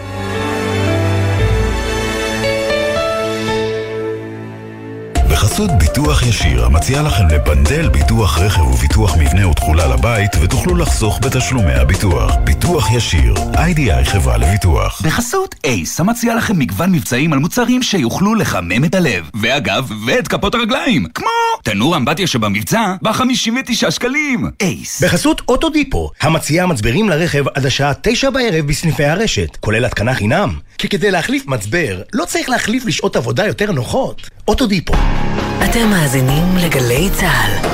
בחסות ביטוח ישיר, המציע לכם לבנדל ביטוח רכב וביטוח מבנה ותכולה לבית, ותוכלו לחסוך בתשלומי הביטוח. ביטוח ישיר, איי-די-איי חברה לביטוח. בחסות אייס, המציע לכם מגוון מבצעים על מוצרים שיוכלו לחמם את הלב, והגב, ואת כפות הרגליים, כמו תנור אמבטיה שבמבצע, ב-59 שקלים. אייס. בחסות אוטודיפו, המציעה מצברים לרכב עד השעה תשע בערב בסניפי הרשת, כולל התקנה חינם. כי כדי להחליף מצבר, לא צריך להחליף לשעות עבודה יותר נוחות. אוטודיפו. אתם מאזינים לגלי צה"ל.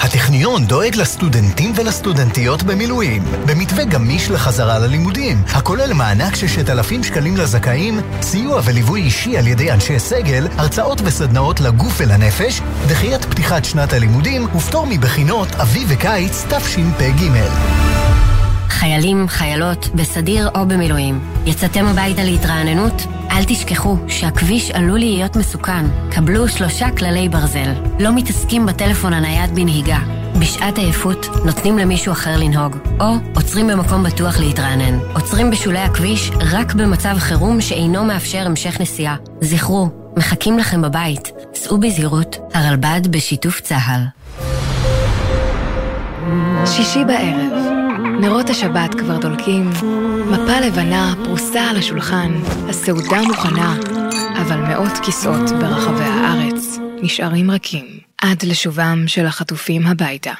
הטכניון דואג לסטודנטים ולסטודנטיות במילואים, במתווה גמיש לחזרה ללימודים, הכולל מענק ששת אלפים שקלים לזכאים, סיוע וליווי אישי על ידי אנשי סגל, הרצאות וסדנאות לגוף ולנפש, דחיית פתיחת שנת הלימודים ופטור מבחינות אביב וקיץ תשפ"ג. חיילים, חיילות, בסדיר או במילואים. יצאתם הביתה להתרעננות? אל תשכחו שהכביש עלול להיות מסוכן. קבלו שלושה כללי ברזל. לא מתעסקים בטלפון הנייד בנהיגה. בשעת עייפות נותנים למישהו אחר לנהוג, או עוצרים במקום בטוח להתרענן. עוצרים בשולי הכביש רק במצב חירום שאינו מאפשר המשך נסיעה. זכרו, מחכים לכם בבית. סעו בזהירות, הרלב"ד בשיתוף צה"ל. שישי בערב, נרות השבת כבר דולקים, מפה לבנה פרוסה על השולחן, הסעודה מוכנה, אבל מאות כיסאות ברחבי הארץ נשארים רכים עד לשובם של החטופים הביתה.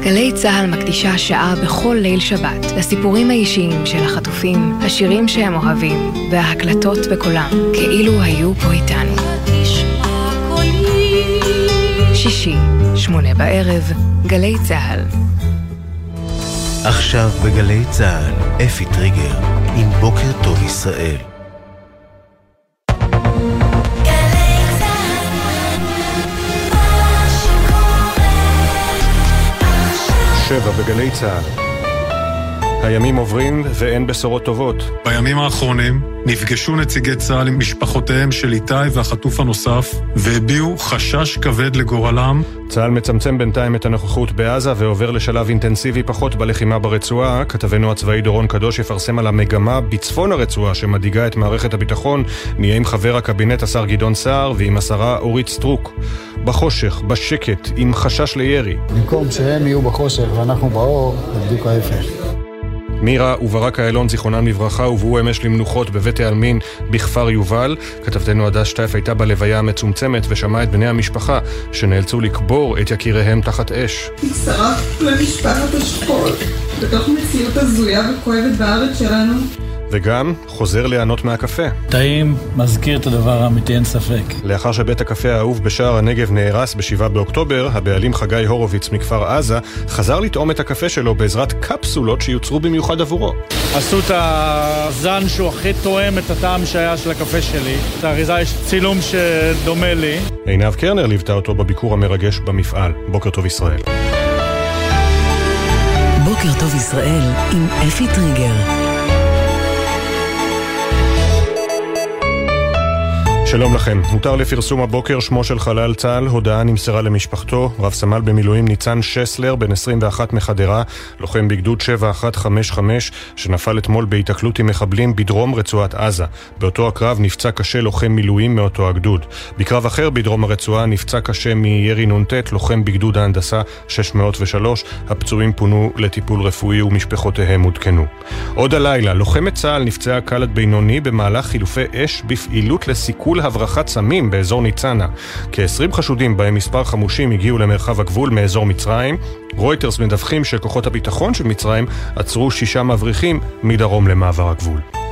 גלי צה"ל מקדישה שעה בכל ליל שבת לסיפורים האישיים של החטופים, השירים שהם אוהבים וההקלטות בקולם, כאילו היו פה איתנו. שישי, שמונה בערב, גלי צה"ל. עכשיו בגלי צה"ל, אפי טריגר, עם בוקר טוב ישראל. שבע בגלי צה"ל. הימים עוברים ואין בשורות טובות. בימים האחרונים נפגשו נציגי צה"ל עם משפחותיהם של איתי והחטוף הנוסף והביעו חשש כבד לגורלם. צה"ל מצמצם בינתיים את הנוכחות בעזה ועובר לשלב אינטנסיבי פחות בלחימה ברצועה. כתבנו הצבאי דורון קדוש יפרסם על המגמה בצפון הרצועה שמדאיגה את מערכת הביטחון. נהיה עם חבר הקבינט השר גדעון סער ועם השרה אורית סטרוק. בחושך, בשקט, עם חשש לירי. במקום שהם יהיו בחושך ואנחנו באור, זה בדיוק ההפך. מירה וברק איילון, זיכרונם לברכה, הובאו אמש למנוחות בבית העלמין בכפר יובל. כתבתנו הדס שטייף הייתה בלוויה המצומצמת ושמעה את בני המשפחה שנאלצו לקבור את יקיריהם תחת אש. הצטרפת למשפחת השכול, בתוך מציאות הזויה וכואבת בארץ שלנו. וגם חוזר ליהנות מהקפה. טעים, מזכיר את הדבר האמיתי, אין ספק. לאחר שבית הקפה האהוב בשער הנגב נהרס ב-7 באוקטובר, הבעלים חגי הורוביץ מכפר עזה חזר לטעום את הקפה שלו בעזרת קפסולות שיוצרו במיוחד עבורו. עשו את הזן שהוא הכי תואם את הטעם שהיה של הקפה שלי. את האריזה יש צילום שדומה לי. עינב קרנר ליוותה אותו בביקור המרגש במפעל. בוקר טוב ישראל. בוקר טוב ישראל עם אפי טריגר. שלום לכם. הותר לפרסום הבוקר שמו של חלל צה"ל, הודעה נמסרה למשפחתו, רב סמל במילואים ניצן שסלר, בן 21 מחדרה, לוחם בגדוד 7155, שנפל אתמול בהיתקלות עם מחבלים בדרום רצועת עזה. באותו הקרב נפצע קשה לוחם מילואים מאותו הגדוד. בקרב אחר בדרום הרצועה נפצע קשה מירי נ"ט, לוחם בגדוד ההנדסה 603. הפצועים פונו לטיפול רפואי ומשפחותיהם עודכנו. עוד הלילה, לוחמת צה"ל נפצעה קל עד בינוני במהלך חילופי אש בפעילות לסיכול הברחת סמים באזור ניצנה. כ-20 חשודים בהם מספר חמושים הגיעו למרחב הגבול מאזור מצרים. רויטרס מדווחים שכוחות הביטחון של מצרים עצרו שישה מבריחים מדרום למעבר הגבול.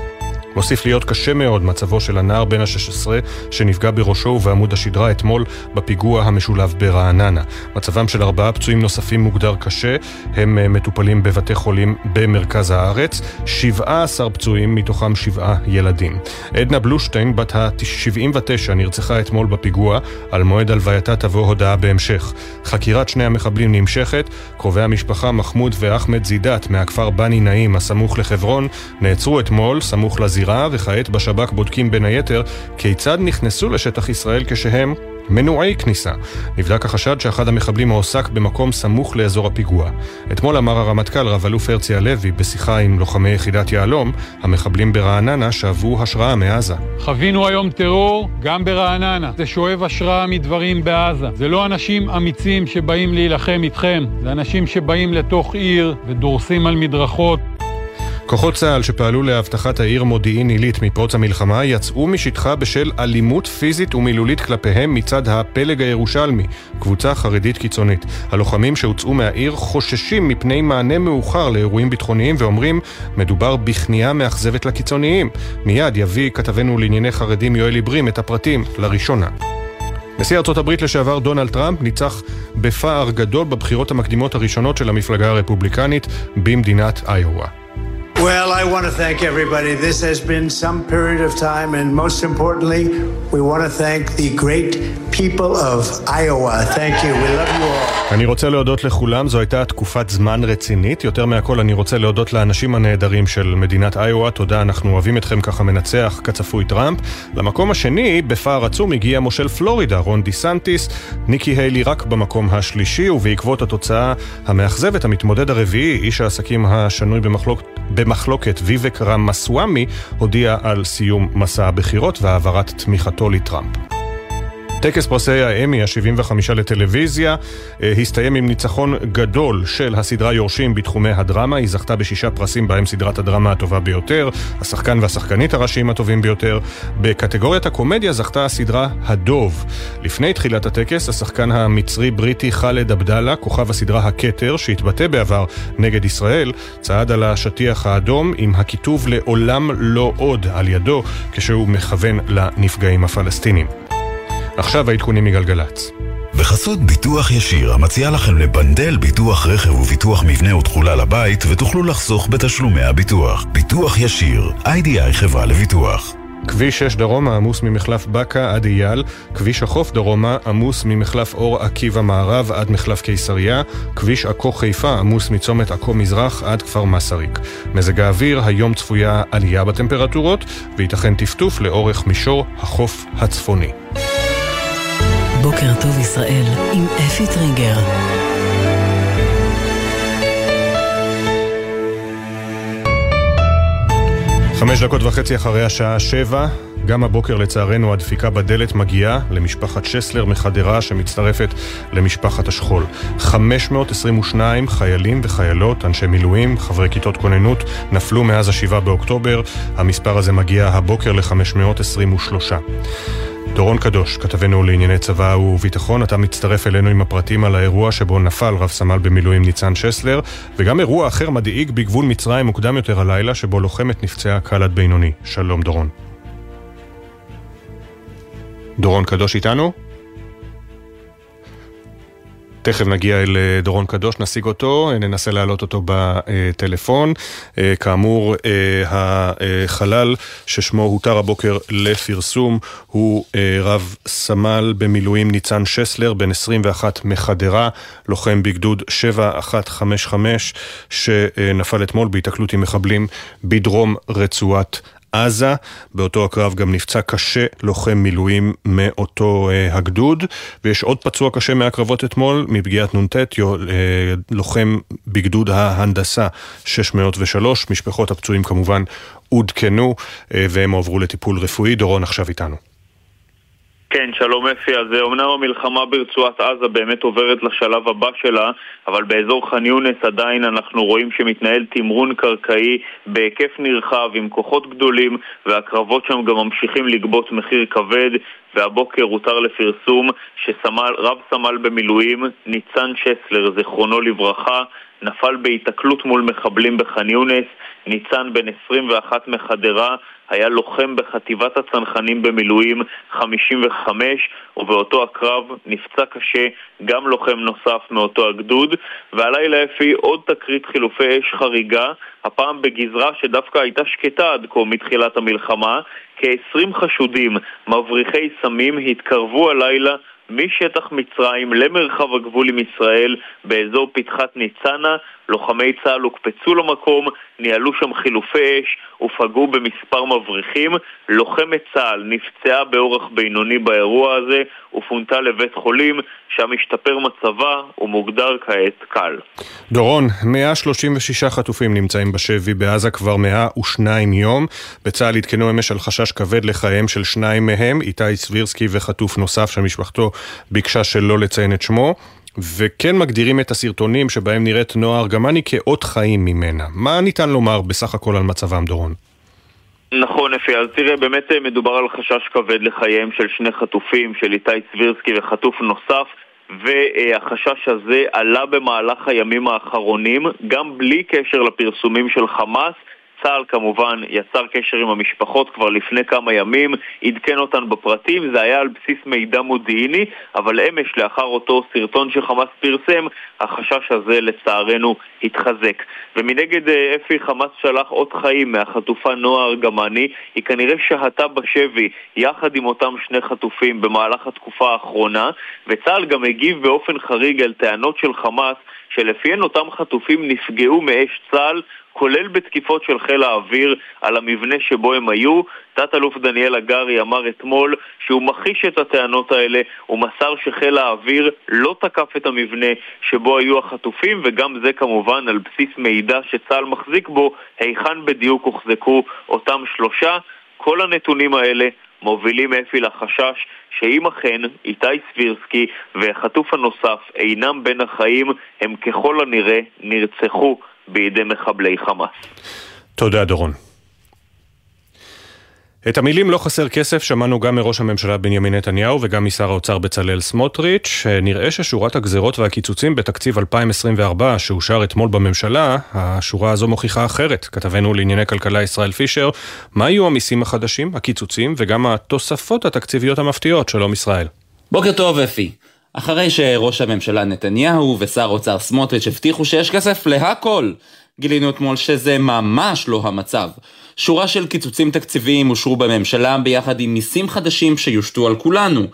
מוסיף להיות קשה מאוד מצבו של הנער בן ה-16 שנפגע בראשו ובעמוד השדרה אתמול בפיגוע המשולב ברעננה. מצבם של ארבעה פצועים נוספים מוגדר קשה, הם מטופלים בבתי חולים במרכז הארץ, 17 פצועים, מתוכם שבעה ילדים. עדנה בלושטיין, בת ה-79, נרצחה אתמול בפיגוע, על מועד הלווייתה תבוא הודעה בהמשך. חקירת שני המחבלים נמשכת, קרובי המשפחה מחמוד ואחמד זידת מהכפר בני נעים הסמוך לחברון נעצרו אתמול, סמוך לזירה הזירה, וכעת בשב"כ בודקים בין היתר כיצד נכנסו לשטח ישראל כשהם מנועי כניסה. נבדק החשד שאחד המחבלים הועסק במקום סמוך לאזור הפיגוע. אתמול אמר הרמטכ"ל רב-אלוף הרצי הלוי בשיחה עם לוחמי יחידת יהלום, המחבלים ברעננה שאבו השראה מעזה. חווינו היום טרור גם ברעננה. זה שואב השראה מדברים בעזה. זה לא אנשים אמיצים שבאים להילחם איתכם, זה אנשים שבאים לתוך עיר ודורסים על מדרכות. כוחות צה"ל שפעלו לאבטחת העיר מודיעין עילית מפרוץ המלחמה יצאו משטחה בשל אלימות פיזית ומילולית כלפיהם מצד הפלג הירושלמי, קבוצה חרדית קיצונית. הלוחמים שהוצאו מהעיר חוששים מפני מענה מאוחר לאירועים ביטחוניים ואומרים מדובר בכניעה מאכזבת לקיצוניים. מיד יביא כתבנו לענייני חרדים יואל עיברים את הפרטים לראשונה. נשיא ארצות הברית לשעבר דונלד טראמפ ניצח בפער גדול בבחירות המקדימות הראשונות של המפלגה הרפובליקנית במדינת איואה. Well, I want to thank everybody. This has been some period of time, and most importantly, we want to thank the great people of Iowa. Thank you. We love you all. אני רוצה להודות לכולם, זו הייתה תקופת זמן רצינית. יותר מהכל אני רוצה להודות לאנשים הנהדרים של מדינת איואה. תודה, אנחנו אוהבים אתכם ככה מנצח כצפוי טראמפ. למקום השני, בפער עצום, הגיע מושל פלורידה, רון דיסנטיס. ניקי היילי רק במקום השלישי, ובעקבות התוצאה המאכזבת, המתמודד הרביעי, איש העסקים השנוי במחלוקת, במחלוקת ויבק רמסוואמי, הודיע על סיום מסע הבחירות והעברת תמיכתו לטראמפ. טקס פרסי האמי ה-75 לטלוויזיה אה, הסתיים עם ניצחון גדול של הסדרה יורשים בתחומי הדרמה. היא זכתה בשישה פרסים בהם סדרת הדרמה הטובה ביותר, השחקן והשחקנית הראשיים הטובים ביותר. בקטגוריית הקומדיה זכתה הסדרה הדוב. לפני תחילת הטקס, השחקן המצרי-בריטי ח'אלד עבדאללה, כוכב הסדרה הכתר, שהתבטא בעבר נגד ישראל, צעד על השטיח האדום עם הכיתוב לעולם לא עוד על ידו, כשהוא מכוון לנפגעים הפלסטינים. עכשיו העדכונים מגלגלצ. בחסות ביטוח ישיר, המציע לכם לבנדל ביטוח רכב וביטוח מבנה ותכולה לבית, ותוכלו לחסוך בתשלומי הביטוח. ביטוח ישיר, איי-די-איי חברה לביטוח. כביש 6 דרומה עמוס ממחלף בקה עד אייל, כביש החוף דרומה עמוס ממחלף אור עקיבא מערב עד מחלף קיסריה, כביש עכו חיפה עמוס מצומת עכו מזרח עד כפר מסריק. מזג האוויר, היום צפויה עלייה בטמפרטורות, וייתכן טפטוף לאורך מישור החוף הצפוני. בוקר טוב ישראל עם אפי טריגר. חמש דקות וחצי אחרי השעה שבע, גם הבוקר לצערנו הדפיקה בדלת מגיעה למשפחת שסלר מחדרה שמצטרפת למשפחת השכול. 522 חיילים וחיילות, אנשי מילואים, חברי כיתות כוננות, נפלו מאז השבעה באוקטובר. המספר הזה מגיע הבוקר ל-523. דורון קדוש, כתבנו לענייני צבא וביטחון, אתה מצטרף אלינו עם הפרטים על האירוע שבו נפל רב סמל במילואים ניצן שסלר, וגם אירוע אחר מדאיג בגבול מצרים מוקדם יותר הלילה, שבו לוחמת נפצעה קל עד בינוני. שלום דורון. דורון קדוש איתנו? תכף נגיע אל אה, דורון קדוש, נשיג אותו, אה, ננסה להעלות אותו בטלפון. אה, כאמור, החלל ששמו הותר הבוקר לפרסום הוא רב סמל במילואים ניצן שסלר, בן 21 מחדרה, לוחם בגדוד 7155, שנפל אתמול בהיתקלות עם מחבלים בדרום רצועת עזה. באותו הקרב גם נפצע קשה לוחם מילואים מאותו אה, הגדוד, ויש עוד פצוע קשה מהקרבות אתמול, מפגיעת נ"ט, אה, לוחם בגדוד ההנדסה 603. משפחות הפצועים כמובן עודכנו, אה, והם הועברו לטיפול רפואי. דורון עכשיו איתנו. כן, שלום אפי. אז אומנם המלחמה ברצועת עזה באמת עוברת לשלב הבא שלה, אבל באזור ח'אן יונס עדיין אנחנו רואים שמתנהל תמרון קרקעי בהיקף נרחב עם כוחות גדולים, והקרבות שם גם ממשיכים לגבות מחיר כבד, והבוקר הותר לפרסום שרב סמל במילואים, ניצן שסלר, זיכרונו לברכה, נפל בהיתקלות מול מחבלים בח'אן יונס, ניצן בן 21 מחדרה, היה לוחם בחטיבת הצנחנים במילואים 55, ובאותו הקרב נפצע קשה גם לוחם נוסף מאותו הגדוד, והלילה אפי עוד תקרית חילופי אש חריגה, הפעם בגזרה שדווקא הייתה שקטה עד כה מתחילת המלחמה, כ-20 חשודים מבריחי סמים התקרבו הלילה משטח מצרים למרחב הגבול עם ישראל באזור פתחת ניצנה, לוחמי צה"ל הוקפצו למקום, ניהלו שם חילופי אש ופגעו במספר מבריחים. לוחמת צה"ל נפצעה באורח בינוני באירוע הזה ופונתה לבית חולים, שם השתפר מצבה ומוגדר כעת קל. דורון, 136 חטופים נמצאים בשבי בעזה כבר 102 יום. בצה"ל עדכנו אמש על חשש כבד לחייהם של שניים מהם, איתי סבירסקי וחטוף נוסף שמשפחתו ביקשה שלא לציין את שמו. וכן מגדירים את הסרטונים שבהם נראית נועה ארגמני כאות חיים ממנה. מה ניתן לומר בסך הכל על מצבם, דורון? נכון, אפי. אז תראה, באמת אה, מדובר על חשש כבד לחייהם של שני חטופים, של איתי סבירסקי וחטוף נוסף. והחשש הזה עלה במהלך הימים האחרונים, גם בלי קשר לפרסומים של חמאס. צה"ל כמובן יצר קשר עם המשפחות כבר לפני כמה ימים, עדכן אותן בפרטים, זה היה על בסיס מידע מודיעיני, אבל אמש לאחר אותו סרטון שחמאס פרסם, החשש הזה לצערנו התחזק. ומנגד אה, אפי חמאס שלח אות חיים מהחטופה נועה ארגמני, היא כנראה שהתה בשבי יחד עם אותם שני חטופים במהלך התקופה האחרונה, וצה"ל גם הגיב באופן חריג על טענות של חמאס שלפיהן אותם חטופים נפגעו מאש צה"ל כולל בתקיפות של חיל האוויר על המבנה שבו הם היו. תת-אלוף דניאל הגרי אמר אתמול שהוא מכחיש את הטענות האלה, הוא מסר שחיל האוויר לא תקף את המבנה שבו היו החטופים, וגם זה כמובן על בסיס מידע שצה"ל מחזיק בו, היכן בדיוק הוחזקו אותם שלושה. כל הנתונים האלה מובילים אפי לחשש שאם אכן איתי סבירסקי והחטוף הנוסף אינם בין החיים, הם ככל הנראה נרצחו בידי מחבלי חמאס. תודה, דורון. את המילים לא חסר כסף שמענו גם מראש הממשלה בנימין נתניהו וגם משר האוצר בצלאל סמוטריץ'. נראה ששורת הגזרות והקיצוצים בתקציב 2024 שאושר אתמול בממשלה, השורה הזו מוכיחה אחרת. כתבנו לענייני כלכלה ישראל פישר, מה יהיו המיסים החדשים, הקיצוצים וגם התוספות התקציביות המפתיעות? שלום ישראל. בוקר טוב אפי. אחרי שראש הממשלה נתניהו ושר האוצר סמוטריץ' הבטיחו שיש כסף להכל, גילינו אתמול שזה ממש לא המצב. שורה של קיצוצים תקציביים אושרו בממשלה ביחד עם מיסים חדשים שיושתו על כולנו.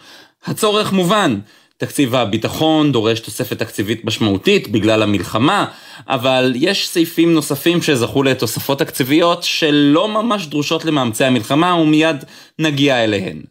הצורך מובן, תקציב הביטחון דורש תוספת תקציבית משמעותית בגלל המלחמה, אבל יש סעיפים נוספים שזכו לתוספות תקציביות שלא ממש דרושות למאמצי המלחמה ומיד נגיע אליהן.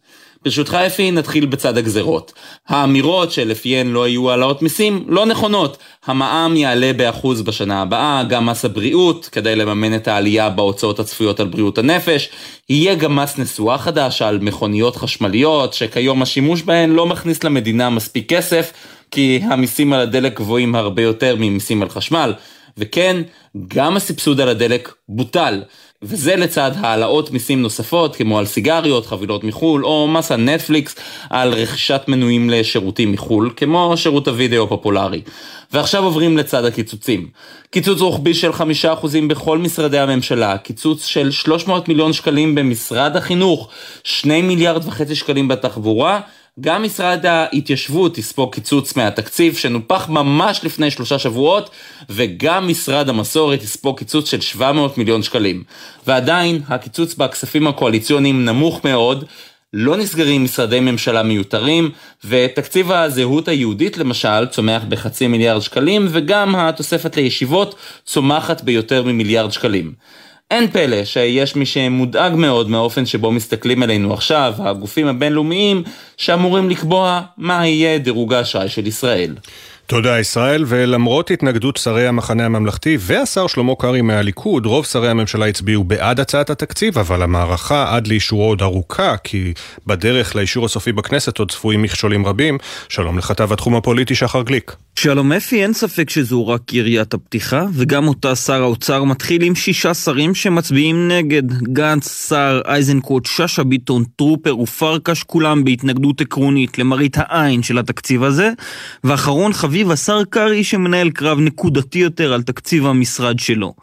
ברשותך אפי, נתחיל בצד הגזרות. האמירות שלפיהן לא יהיו העלאות מיסים לא נכונות. המע"מ יעלה באחוז בשנה הבאה, גם מס הבריאות, כדי לממן את העלייה בהוצאות הצפויות על בריאות הנפש. יהיה גם מס נסועה חדש על מכוניות חשמליות, שכיום השימוש בהן לא מכניס למדינה מספיק כסף, כי המיסים על הדלק גבוהים הרבה יותר ממיסים על חשמל. וכן, גם הסבסוד על הדלק בוטל. וזה לצד העלאות מיסים נוספות כמו על סיגריות, חבילות מחו"ל או מס הנטפליקס על רכישת מנויים לשירותים מחו"ל כמו שירות הוידאו הפופולרי. ועכשיו עוברים לצד הקיצוצים. קיצוץ רוחבי של 5% בכל משרדי הממשלה, קיצוץ של 300 מיליון שקלים במשרד החינוך, 2 מיליארד וחצי שקלים בתחבורה גם משרד ההתיישבות יספוג קיצוץ מהתקציב שנופח ממש לפני שלושה שבועות, וגם משרד המסורת יספוג קיצוץ של 700 מיליון שקלים. ועדיין, הקיצוץ בכספים הקואליציוניים נמוך מאוד, לא נסגרים משרדי ממשלה מיותרים, ותקציב הזהות היהודית למשל צומח בחצי מיליארד שקלים, וגם התוספת לישיבות צומחת ביותר ממיליארד שקלים. אין פלא שיש מי שמודאג מאוד מהאופן שבו מסתכלים עלינו עכשיו, הגופים הבינלאומיים שאמורים לקבוע מה יהיה דירוג האשראי של ישראל. תודה ישראל, ולמרות התנגדות שרי המחנה הממלכתי והשר שלמה קרעי מהליכוד, רוב שרי הממשלה הצביעו בעד הצעת התקציב, אבל המערכה עד לאישורו עוד ארוכה, כי בדרך לאישור הסופי בכנסת עוד צפויים מכשולים רבים. שלום לכתב התחום הפוליטי שחר גליק. שלום אפי, אין ספק שזו רק יריית הפתיחה, וגם אותה שר האוצר מתחיל עם שישה שרים שמצביעים נגד. גנץ, סער, איזנקוט, שאשא ביטון, טרופר ופרקש, כולם בהתנגדות עקרונית למראית העין של התקציב הזה, ואחרון חביב השר קרעי שמנהל קרב נקודתי יותר על תקציב המשרד שלו.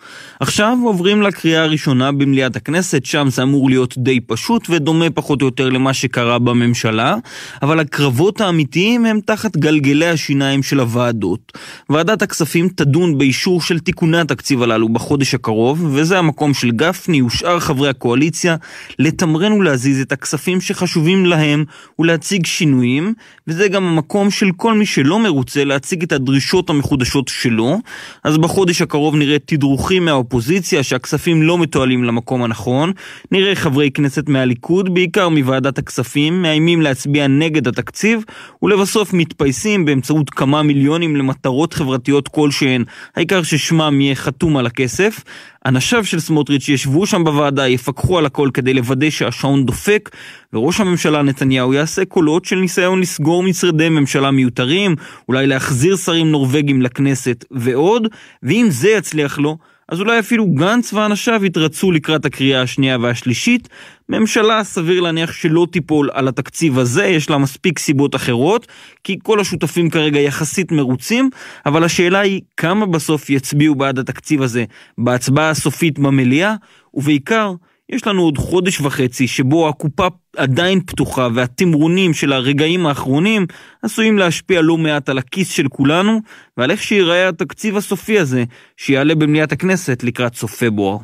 עכשיו עוברים לקריאה הראשונה במליאת הכנסת, שם זה אמור להיות די פשוט ודומה פחות או יותר למה שקרה בממשלה, אבל הקרבות האמיתיים הם תחת גלגלי השיניים של הוועדה. בוועדות. ועדת הכספים תדון באישור של תיקוני התקציב הללו בחודש הקרוב, וזה המקום של גפני ושאר חברי הקואליציה לתמרן ולהזיז את הכספים שחשובים להם ולהציג שינויים, וזה גם המקום של כל מי שלא מרוצה להציג את הדרישות המחודשות שלו. אז בחודש הקרוב נראה תדרוכים מהאופוזיציה שהכספים לא מתועלים למקום הנכון, נראה חברי כנסת מהליכוד, בעיקר מוועדת הכספים, מאיימים להצביע נגד התקציב, ולבסוף מתפייסים באמצעות כמה מיליונים למטרות חברתיות כלשהן, העיקר ששמם יהיה חתום על הכסף. אנשיו של סמוטריץ' ישבו שם בוועדה, יפקחו על הכל כדי לוודא שהשעון דופק, וראש הממשלה נתניהו יעשה קולות של ניסיון לסגור משרדי ממשלה מיותרים, אולי להחזיר שרים נורבגים לכנסת ועוד, ואם זה יצליח לו, אז אולי אפילו גנץ ואנשיו יתרצו לקראת הקריאה השנייה והשלישית. ממשלה סביר להניח שלא תיפול על התקציב הזה, יש לה מספיק סיבות אחרות, כי כל השותפים כרגע יחסית מרוצים, אבל השאלה היא כמה בסוף יצביעו בעד התקציב הזה בהצבעה הסופית במליאה, ובעיקר, יש לנו עוד חודש וחצי שבו הקופה עדיין פתוחה והתמרונים של הרגעים האחרונים עשויים להשפיע לא מעט על הכיס של כולנו ועל איך שיראה התקציב הסופי הזה שיעלה במליאת הכנסת לקראת סוף פברואר.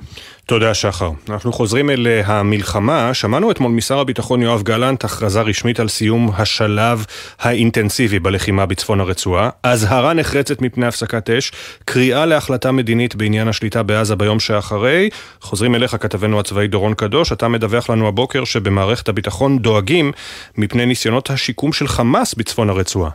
תודה שחר. אנחנו חוזרים אל אה, המלחמה. שמענו אתמול משר הביטחון יואב גלנט הכרזה רשמית על סיום השלב האינטנסיבי בלחימה בצפון הרצועה, אזהרה נחרצת מפני הפסקת אש, קריאה להחלטה מדינית בעניין השליטה בעזה ביום שאחרי. חוזרים אליך כתבנו הצבאי דורון קדוש, אתה מדווח לנו הבוקר שבמערכת הביטחון דואגים מפני ניסיונות השיקום של חמאס בצפון הרצועה.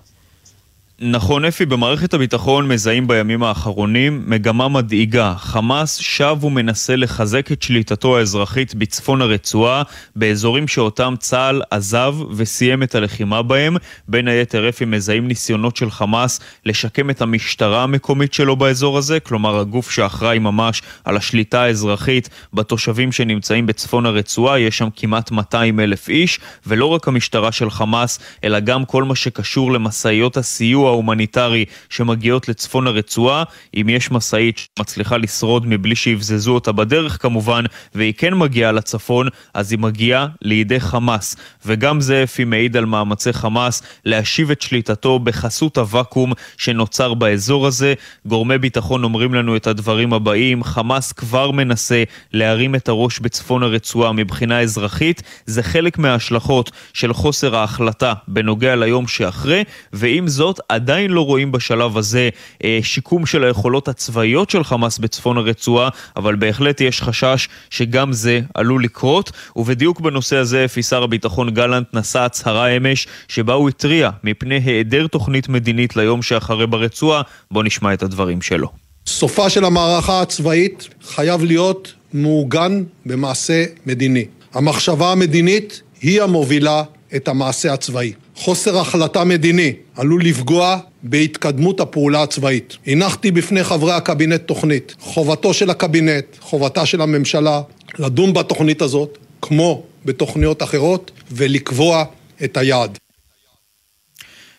נכון אפי, במערכת הביטחון מזהים בימים האחרונים מגמה מדאיגה. חמאס שב ומנסה לחזק את שליטתו האזרחית בצפון הרצועה, באזורים שאותם צה"ל עזב וסיים את הלחימה בהם. בין היתר אפי מזהים ניסיונות של חמאס לשקם את המשטרה המקומית שלו באזור הזה, כלומר הגוף שאחראי ממש על השליטה האזרחית בתושבים שנמצאים בצפון הרצועה, יש שם כמעט 200 אלף איש, ולא רק המשטרה של חמאס, אלא גם כל מה שקשור למשאיות הסיוע ההומניטרי שמגיעות לצפון הרצועה. אם יש משאית שמצליחה לשרוד מבלי שיבזזו אותה בדרך כמובן, והיא כן מגיעה לצפון, אז היא מגיעה לידי חמאס. וגם זה אפי מעיד על מאמצי חמאס להשיב את שליטתו בחסות הוואקום שנוצר באזור הזה. גורמי ביטחון אומרים לנו את הדברים הבאים, חמאס כבר מנסה להרים את הראש בצפון הרצועה מבחינה אזרחית. זה חלק מההשלכות של חוסר ההחלטה בנוגע ליום שאחרי, ועם זאת, עדיין לא רואים בשלב הזה אה, שיקום של היכולות הצבאיות של חמאס בצפון הרצועה, אבל בהחלט יש חשש שגם זה עלול לקרות, ובדיוק בנושא הזה אפי שר הביטחון גלנט נשא הצהרה אמש, שבה הוא התריע מפני היעדר תוכנית מדינית ליום שאחרי ברצועה. בואו נשמע את הדברים שלו. סופה של המערכה הצבאית חייב להיות מעוגן במעשה מדיני. המחשבה המדינית היא המובילה את המעשה הצבאי. חוסר החלטה מדיני עלול לפגוע בהתקדמות הפעולה הצבאית. הנחתי בפני חברי הקבינט תוכנית. חובתו של הקבינט, חובתה של הממשלה, לדון בתוכנית הזאת, כמו בתוכניות אחרות, ולקבוע את היעד.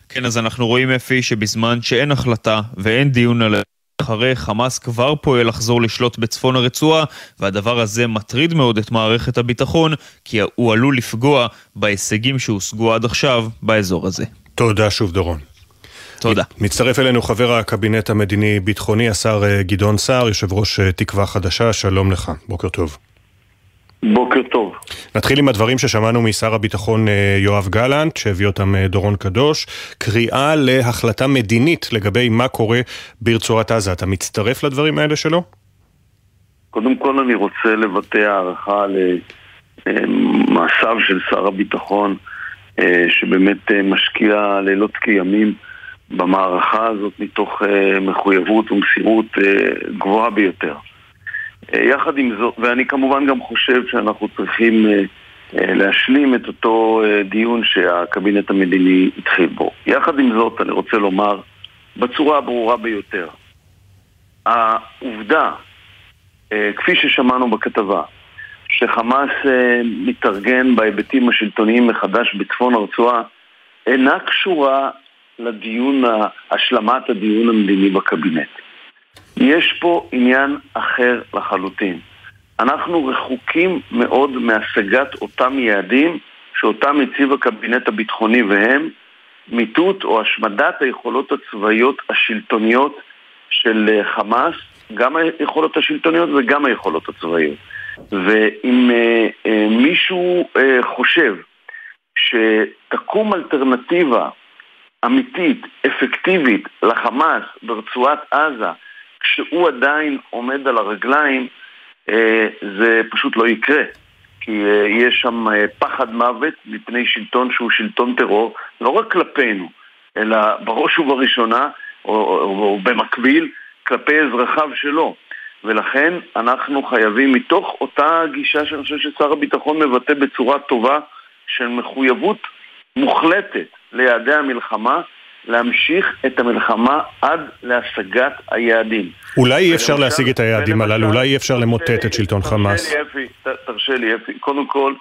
כן, אז אנחנו רואים אפי שבזמן שאין החלטה ואין דיון על... אחרי חמאס כבר פועל לחזור לשלוט בצפון הרצועה, והדבר הזה מטריד מאוד את מערכת הביטחון, כי הוא עלול לפגוע בהישגים שהושגו עד עכשיו באזור הזה. תודה שוב דורון. תודה. מצטרף אלינו חבר הקבינט המדיני-ביטחוני, השר אה, גדעון סער, יושב ראש אה, תקווה חדשה, שלום לך, בוקר טוב. בוקר טוב. נתחיל עם הדברים ששמענו משר הביטחון אה, יואב גלנט, שהביא אותם אה, דורון קדוש, קריאה להחלטה מדינית לגבי מה קורה ברצועת עזה. אתה מצטרף לדברים האלה שלו? קודם כל אני רוצה לבטא הערכה למעשיו של שר הביטחון, אה, שבאמת משקיע לילות כימים במערכה הזאת מתוך מחויבות ומסירות גבוהה ביותר. אה, יחד עם זאת, ואני כמובן גם חושב שאנחנו צריכים אה, אה, להשלים את אותו דיון שהקבינט המדיני התחיל בו. יחד עם זאת, אני רוצה לומר בצורה הברורה ביותר, העובדה, כפי ששמענו בכתבה, שחמאס מתארגן בהיבטים השלטוניים מחדש בצפון הרצועה, אינה קשורה לדיון, השלמת הדיון המדיני בקבינט. יש פה עניין אחר לחלוטין. אנחנו רחוקים מאוד מהשגת אותם יעדים שאותם הציב הקבינט הביטחוני והם מיטוט או השמדת היכולות הצבאיות השלטוניות של אה, חמאס, גם היכולות השלטוניות וגם היכולות הצבאיות. ואם אה, אה, מישהו אה, חושב שתקום אלטרנטיבה אמיתית, אפקטיבית, לחמאס ברצועת עזה, כשהוא עדיין עומד על הרגליים, אה, זה פשוט לא יקרה. כי אה, יש שם אה, פחד מוות מפני שלטון שהוא שלטון טרור, לא רק כלפינו, אלא בראש ובראשונה, או, או, או במקביל, כלפי אזרחיו שלו. ולכן אנחנו חייבים, מתוך אותה גישה שאני חושב ששר הביטחון מבטא בצורה טובה, של מחויבות מוחלטת ליעדי המלחמה, להמשיך את המלחמה עד להשגת היעדים. אולי אי אפשר להשיג את היעדים הללו, אולי אי אפשר למוטט את שלטון חמאס. תרשה לי אפי, קודם כל,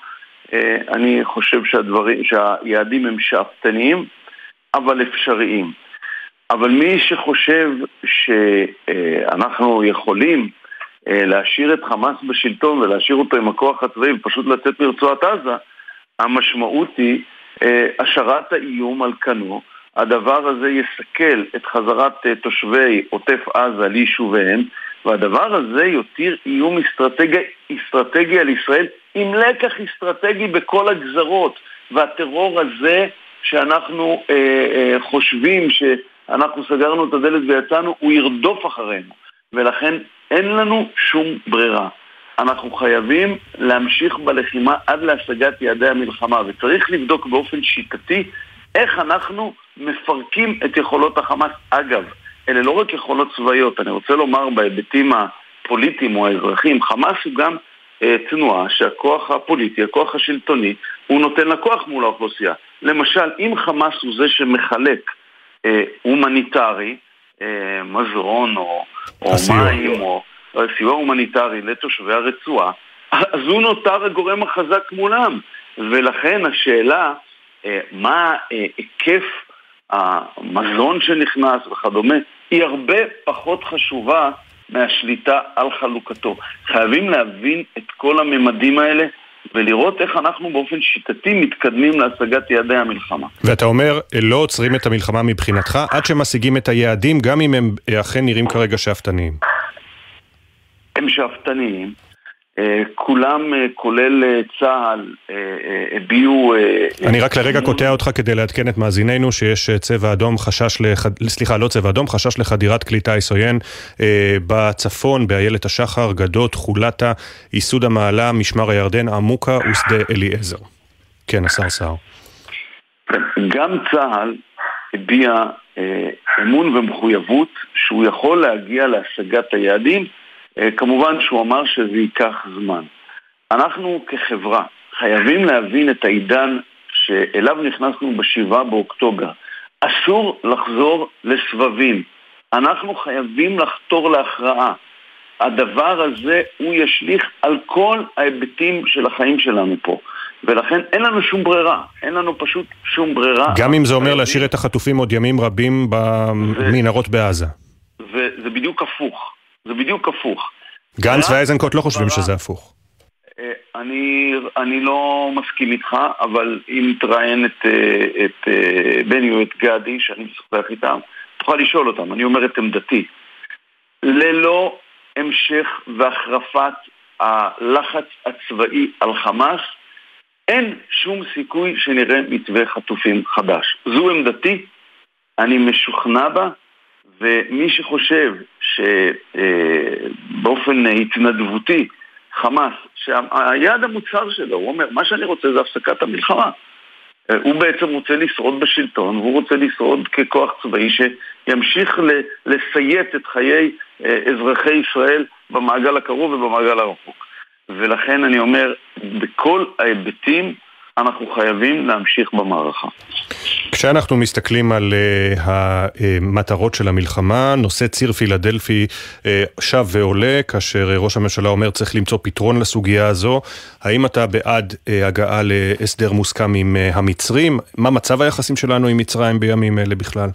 אה, אני חושב שהדברים, שהיעדים הם שאפתניים, אבל אפשריים. אבל מי שחושב שאנחנו יכולים אה, להשאיר את חמאס בשלטון ולהשאיר אותו עם הכוח הצבאי ופשוט לצאת מרצועת עזה, המשמעות היא אה, השארת האיום על כנו. הדבר הזה יסכל את חזרת אה, תושבי עוטף עזה ליישוביהם, והדבר הזה יותיר איום אסטרטגי, אסטרטגי על ישראל עם לקח אסטרטגי בכל הגזרות. והטרור הזה שאנחנו אה, אה, חושבים שאנחנו סגרנו את הדלת ויצאנו, הוא ירדוף אחרינו. ולכן אין לנו שום ברירה. אנחנו חייבים להמשיך בלחימה עד להשגת יעדי המלחמה, וצריך לבדוק באופן שיטתי איך אנחנו מפרקים את יכולות החמאס. אגב, אלה לא רק יכולות צבאיות, אני רוצה לומר בהיבטים הפוליטיים או האזרחיים, חמאס הוא גם אה, תנועה שהכוח הפוליטי, הכוח השלטוני, הוא נותן לה כוח מול האוכלוסייה. למשל, אם חמאס הוא זה שמחלק אה, הומניטרי, אה, מזון או, או מים או... סיוע הומניטרי לתושבי הרצועה, אז הוא נותר הגורם החזק מולם. ולכן השאלה, אה, מה אה, היקף המזון שנכנס וכדומה, היא הרבה פחות חשובה מהשליטה על חלוקתו. חייבים להבין את כל הממדים האלה ולראות איך אנחנו באופן שיטתי מתקדמים להשגת יעדי המלחמה. ואתה אומר, לא עוצרים את המלחמה מבחינתך עד שמשיגים את היעדים, גם אם הם אכן נראים כרגע שאפתניים. הם שאפתניים. אה, כולם, אה, כולל אה, צה"ל, הביעו... אני רק לרגע קוטע אותך כדי לעדכן את מאזיננו שיש צבע אדום חשש לחד... סליחה, לא צבע אדום, חשש לחדירת כלי טיס עוין בצפון, באיילת השחר, גדות, חולתה, ייסוד המעלה, משמר הירדן, עמוקה ושדה אליעזר. כן, השר סער. גם צה"ל הביע אמון ומחויבות שהוא יכול להגיע להשגת היעדים כמובן שהוא אמר שזה ייקח זמן. אנחנו כחברה חייבים להבין את העידן שאליו נכנסנו בשבעה באוקטובר. אסור לחזור לסבבים. אנחנו חייבים לחתור להכרעה. הדבר הזה הוא ישליך על כל ההיבטים של החיים שלנו פה. ולכן אין לנו שום ברירה, אין לנו פשוט שום ברירה. גם אם זה אומר להשאיר את החטופים עוד ימים רבים במנהרות בעזה. וזה בדיוק הפוך. זה בדיוק הפוך. גנץ ואייזנקוט לא חושבים שזה הפוך. אה, אני, אני לא מסכים איתך, אבל אם תראיין את, אה, את אה, בני או את גדי, שאני משוחח איתם, תוכל לשאול אותם, אני אומר את עמדתי. ללא המשך והחרפת הלחץ הצבאי על חמאס, אין שום סיכוי שנראה מתווה חטופים חדש. זו עמדתי, אני משוכנע בה, ומי שחושב שבאופן התנדבותי חמאס, שהיעד המוצהר שלו, הוא אומר, מה שאני רוצה זה הפסקת המלחמה. הוא בעצם רוצה לשרוד בשלטון, והוא רוצה לשרוד ככוח צבאי שימשיך לסייט את חיי אה, אזרחי ישראל במעגל הקרוב ובמעגל הרחוק. ולכן אני אומר, בכל ההיבטים אנחנו חייבים להמשיך במערכה. כשאנחנו מסתכלים על uh, המטרות של המלחמה, נושא ציר פילדלפי uh, שב ועולה, כאשר uh, ראש הממשלה אומר צריך למצוא פתרון לסוגיה הזו. האם אתה בעד uh, הגעה להסדר מוסכם עם uh, המצרים? מה מצב היחסים שלנו עם מצרים בימים אלה בכלל?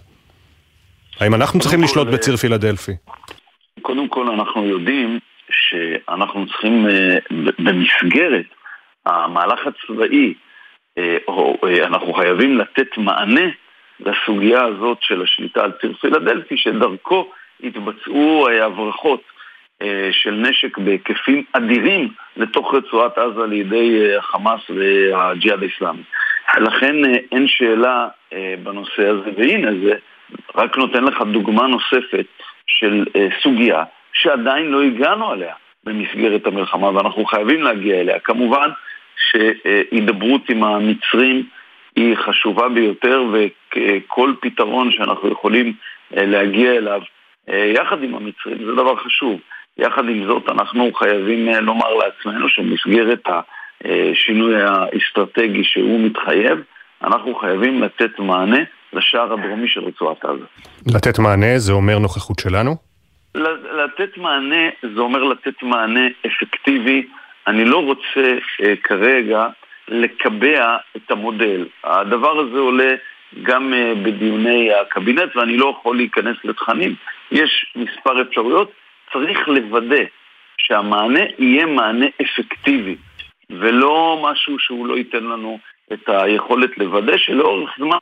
האם אנחנו צריכים לשלוט בציר פילדלפי? קודם כל אנחנו יודעים שאנחנו צריכים uh, במסגרת המהלך הצבאי אנחנו חייבים לתת מענה לסוגיה הזאת של השליטה על ציר פילדלפי, שדרכו התבצעו הברחות של נשק בהיקפים אדירים לתוך רצועת עזה לידי החמאס והג'יהאד האסלאמי. לכן אין שאלה בנושא הזה, והנה זה רק נותן לך דוגמה נוספת של סוגיה שעדיין לא הגענו עליה במסגרת המלחמה, ואנחנו חייבים להגיע אליה. כמובן שהידברות עם המצרים היא חשובה ביותר, וכל פתרון שאנחנו יכולים להגיע אליו יחד עם המצרים זה דבר חשוב. יחד עם זאת, אנחנו חייבים לומר לעצמנו שבמסגרת השינוי האסטרטגי שהוא מתחייב, אנחנו חייבים לתת מענה לשער הדרומי של רצועת עזה. לתת מענה זה אומר נוכחות שלנו? לתת מענה זה אומר לתת מענה אפקטיבי. אני לא רוצה אה, כרגע לקבע את המודל. הדבר הזה עולה גם אה, בדיוני הקבינט ואני לא יכול להיכנס לתכנים. יש מספר אפשרויות, צריך לוודא שהמענה יהיה מענה אפקטיבי ולא משהו שהוא לא ייתן לנו את היכולת לוודא שלאורך זמן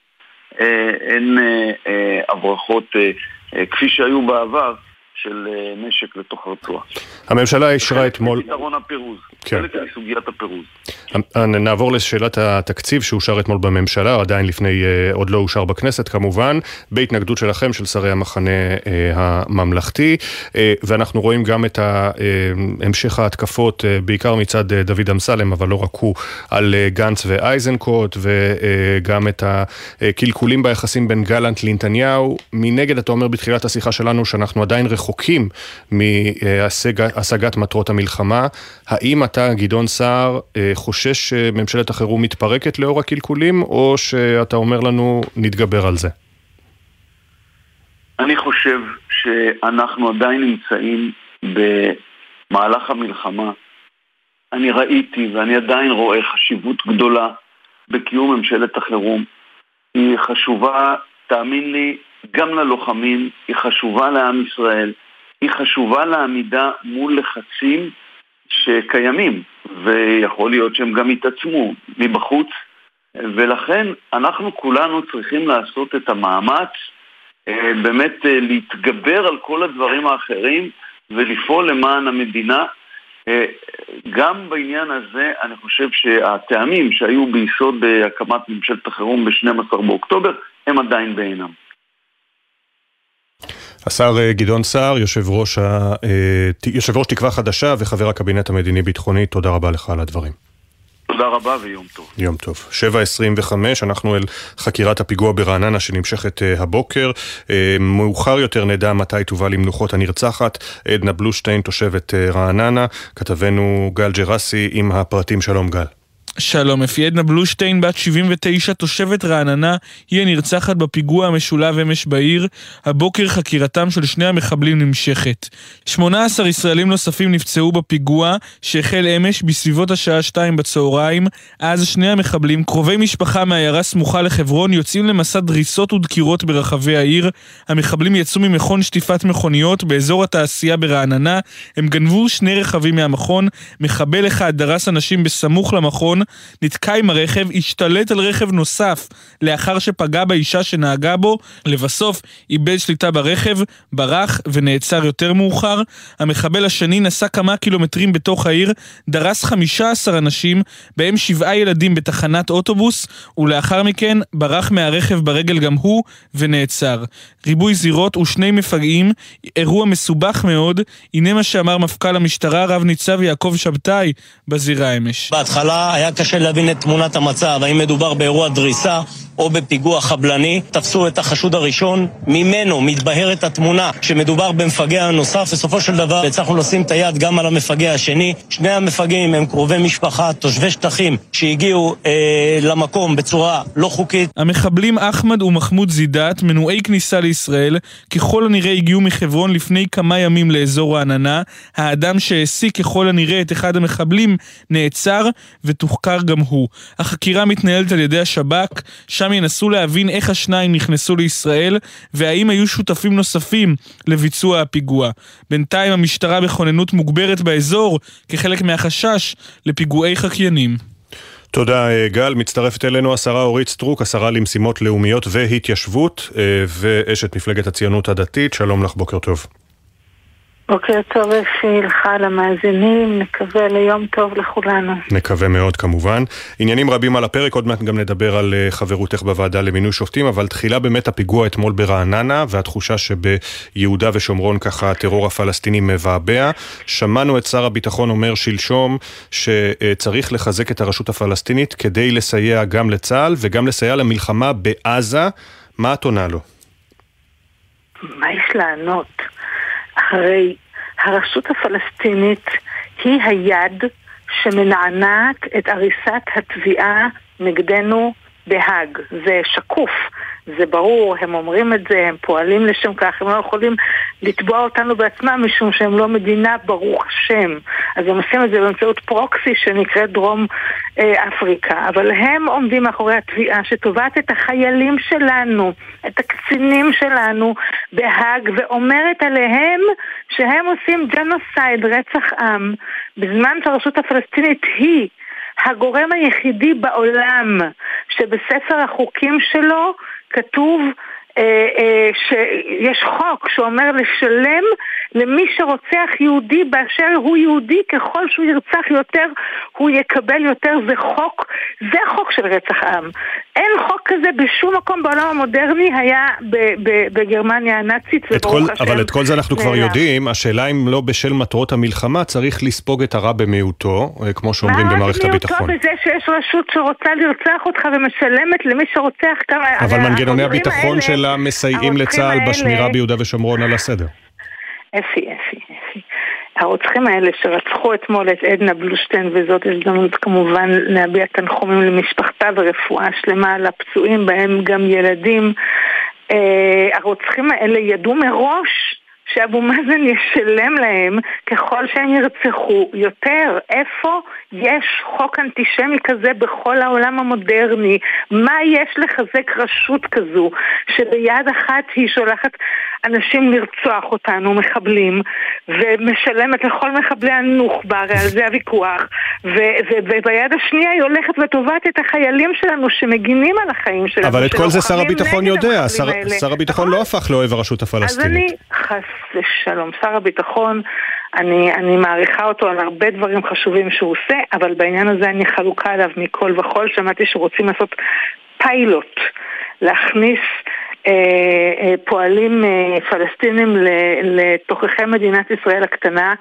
אה, אין אה, אה, הברחות אה, אה, כפי שהיו בעבר של אה, נשק לתוך הרצועה. הממשלה אישרה אתמול... פתרון הפירוז. כן. חלק מסוגיית הפירוז. נעבור לשאלת התקציב שאושר אתמול בממשלה, עדיין לפני, אה, עוד לא אושר בכנסת כמובן, בהתנגדות שלכם, של שרי המחנה אה, הממלכתי, ואנחנו רואים גם את המשך ההתקפות, בעיקר מצד דוד אמסלם, אבל לא רק הוא, על גנץ ואייזנקוט, וגם את הקלקולים ביחסים בין גלנט לנתניהו. מנגד, אתה אומר בתחילת השיחה שלנו שאנחנו עדיין רחוקים מהשגת מטרות המלחמה. האם אתה, גדעון סער, חושש שממשלת החירום מתפרקת לאור הקלקולים, או שאתה אומר לנו, נתגבר על זה? אני חושב שאנחנו עדיין נמצאים במהלך המלחמה. אני ראיתי ואני עדיין רואה חשיבות גדולה בקיום ממשלת החירום. היא חשובה, תאמין לי, גם ללוחמים, היא חשובה לעם ישראל, היא חשובה לעמידה מול לחצים שקיימים, ויכול להיות שהם גם יתעצמו מבחוץ, ולכן אנחנו כולנו צריכים לעשות את המאמץ אה, באמת אה, להתגבר על כל הדברים האחרים ולפעול למען המדינה. אה, גם בעניין הזה אני חושב שהטעמים שהיו ביסוד הקמת ממשלת החירום ב-12 באוקטובר הם עדיין בעינם. השר אה, גדעון סער, יושב ראש, ה... אה, יושב ראש תקווה חדשה וחבר הקבינט המדיני-ביטחוני, תודה רבה לך על הדברים. תודה רבה ויום טוב. יום טוב. 7.25, אנחנו אל חקירת הפיגוע ברעננה שנמשכת uh, הבוקר. מאוחר יותר נדע מתי תובא למנוחות הנרצחת. עדנה בלושטיין, תושבת רעננה. כתבנו גל ג'רסי עם הפרטים. שלום גל. שלום, אפי עדנה בלושטיין, בת 79, תושבת רעננה, היא הנרצחת בפיגוע המשולב אמש בעיר. הבוקר חקירתם של שני המחבלים נמשכת. 18 ישראלים נוספים נפצעו בפיגוע, שהחל אמש בסביבות השעה 2 בצהריים. אז שני המחבלים, קרובי משפחה מעיירה סמוכה לחברון, יוצאים למסע דריסות ודקירות ברחבי העיר. המחבלים יצאו ממכון שטיפת מכוניות באזור התעשייה ברעננה. הם גנבו שני רכבים מהמכון. מחבל אחד דרס אנשים בסמוך למכון. נתקע עם הרכב, השתלט על רכב נוסף לאחר שפגע באישה שנהגה בו, לבסוף איבד שליטה ברכב, ברח ונעצר יותר מאוחר. המחבל השני נסע כמה קילומטרים בתוך העיר, דרס 15 אנשים, בהם שבעה ילדים בתחנת אוטובוס, ולאחר מכן ברח מהרכב ברגל גם הוא ונעצר. ריבוי זירות ושני מפגעים, אירוע מסובך מאוד, הנה מה שאמר מפכ"ל המשטרה רב ניצב יעקב שבתאי בזירה אמש. בהתחלה היה קשה להבין את תמונת המצב, האם מדובר באירוע דריסה או בפיגוע חבלני. תפסו את החשוד הראשון, ממנו מתבהרת התמונה שמדובר במפגע נוסף. בסופו של דבר הצלחנו לשים את היד גם על המפגע השני. שני המפגעים הם קרובי משפחה, תושבי שטחים, שהגיעו אה, למקום בצורה לא חוקית. המחבלים אחמד ומחמוד זידת, מנועי כניסה לישראל, ככל הנראה הגיעו מחברון לפני כמה ימים לאזור העננה. האדם שהעסיק ככל הנראה את אחד המחבלים נעצר ותוחקר גם הוא. החקירה מתנהלת על ידי השב"כ, שם ינסו להבין איך השניים נכנסו לישראל והאם היו שותפים נוספים לביצוע הפיגוע. בינתיים המשטרה בכוננות מוגברת באזור כחלק מהחשש לפיגועי חקיינים. תודה אה, גל. מצטרפת אלינו השרה אורית סטרוק, השרה למשימות לאומיות והתיישבות אה, ואשת מפלגת הציונות הדתית. שלום לך, בוקר טוב. בוקר טוב אפי, לך למאזינים, נקווה ליום טוב לכולנו. נקווה מאוד כמובן. עניינים רבים על הפרק, עוד מעט גם נדבר על אה, חברותך בוועדה למינוי שופטים, אבל תחילה באמת הפיגוע אתמול ברעננה, והתחושה שביהודה ושומרון ככה הטרור הפלסטיני מבעבע. שמענו את שר הביטחון אומר שלשום שצריך לחזק את הרשות הפלסטינית כדי לסייע גם לצה"ל וגם לסייע למלחמה בעזה. מה את עונה לו? מה יש לענות? הרי הרשות הפלסטינית היא היד שמנענעת את הריסת התביעה נגדנו בהאג. זה שקוף, זה ברור, הם אומרים את זה, הם פועלים לשם כך, הם לא יכולים לתבוע אותנו בעצמם משום שהם לא מדינה, ברוך השם. אז הם עושים את זה באמצעות פרוקסי שנקראת דרום אה, אפריקה. אבל הם עומדים מאחורי התביעה שתובעת את החיילים שלנו, את הקצינים שלנו בהאג, ואומרת עליהם שהם עושים ג'נוסייד, רצח עם, בזמן שהרשות הפלסטינית היא הגורם היחידי בעולם שבספר החוקים שלו כתוב שיש חוק שאומר לשלם למי שרוצח יהודי באשר הוא יהודי, ככל שהוא ירצח יותר, הוא יקבל יותר. זה חוק, זה חוק של רצח עם. אין חוק כזה בשום מקום בעולם המודרני, היה בגרמניה הנאצית, וברוך השם. אבל את כל זה אנחנו כבר יודעים, השאלה אם לא בשל מטרות המלחמה צריך לספוג את הרע במיעוטו, אה, כמו שאומרים במערכת הביטחון. מה מיעוטו בזה שיש רשות שרוצה לרצח אותך ומשלמת למי שרוצח כמה... אבל מנגנוני הביטחון שלה מסייעים לצה"ל בשמירה ביהודה ושומרון על הסדר. אפי, אפי, אפי. הרוצחים האלה שרצחו אתמול את עדנה בלושטיין, וזאת הזדמנות כמובן להביע תנחומים למשפחתה ורפואה שלמה לפצועים, בהם גם ילדים. אה, הרוצחים האלה ידעו מראש שאבו מאזן ישלם להם ככל שהם ירצחו יותר. איפה יש חוק אנטישמי כזה בכל העולם המודרני? מה יש לחזק רשות כזו שביד אחת היא שולחת אנשים לרצוח אותנו, מחבלים, ומשלמת לכל מחבלי הנוח'בה, הרי על זה הוויכוח, וביד השנייה היא הולכת ותובעת את החיילים שלנו שמגינים על החיים שלנו. אבל את כל זה שר הביטחון יודע, שר, שר הביטחון לא הפך לאוהב הרשות הפלסטינית. אז אני, חס ושלום, שר הביטחון, אני, אני מעריכה אותו על הרבה דברים חשובים שהוא עושה, אבל בעניין הזה אני חלוקה עליו מכל וכול, שמעתי שרוצים לעשות פיילוט, להכניס אה, אה, פועלים אה, פלסטינים לתוככי מדינת ישראל הקטנה.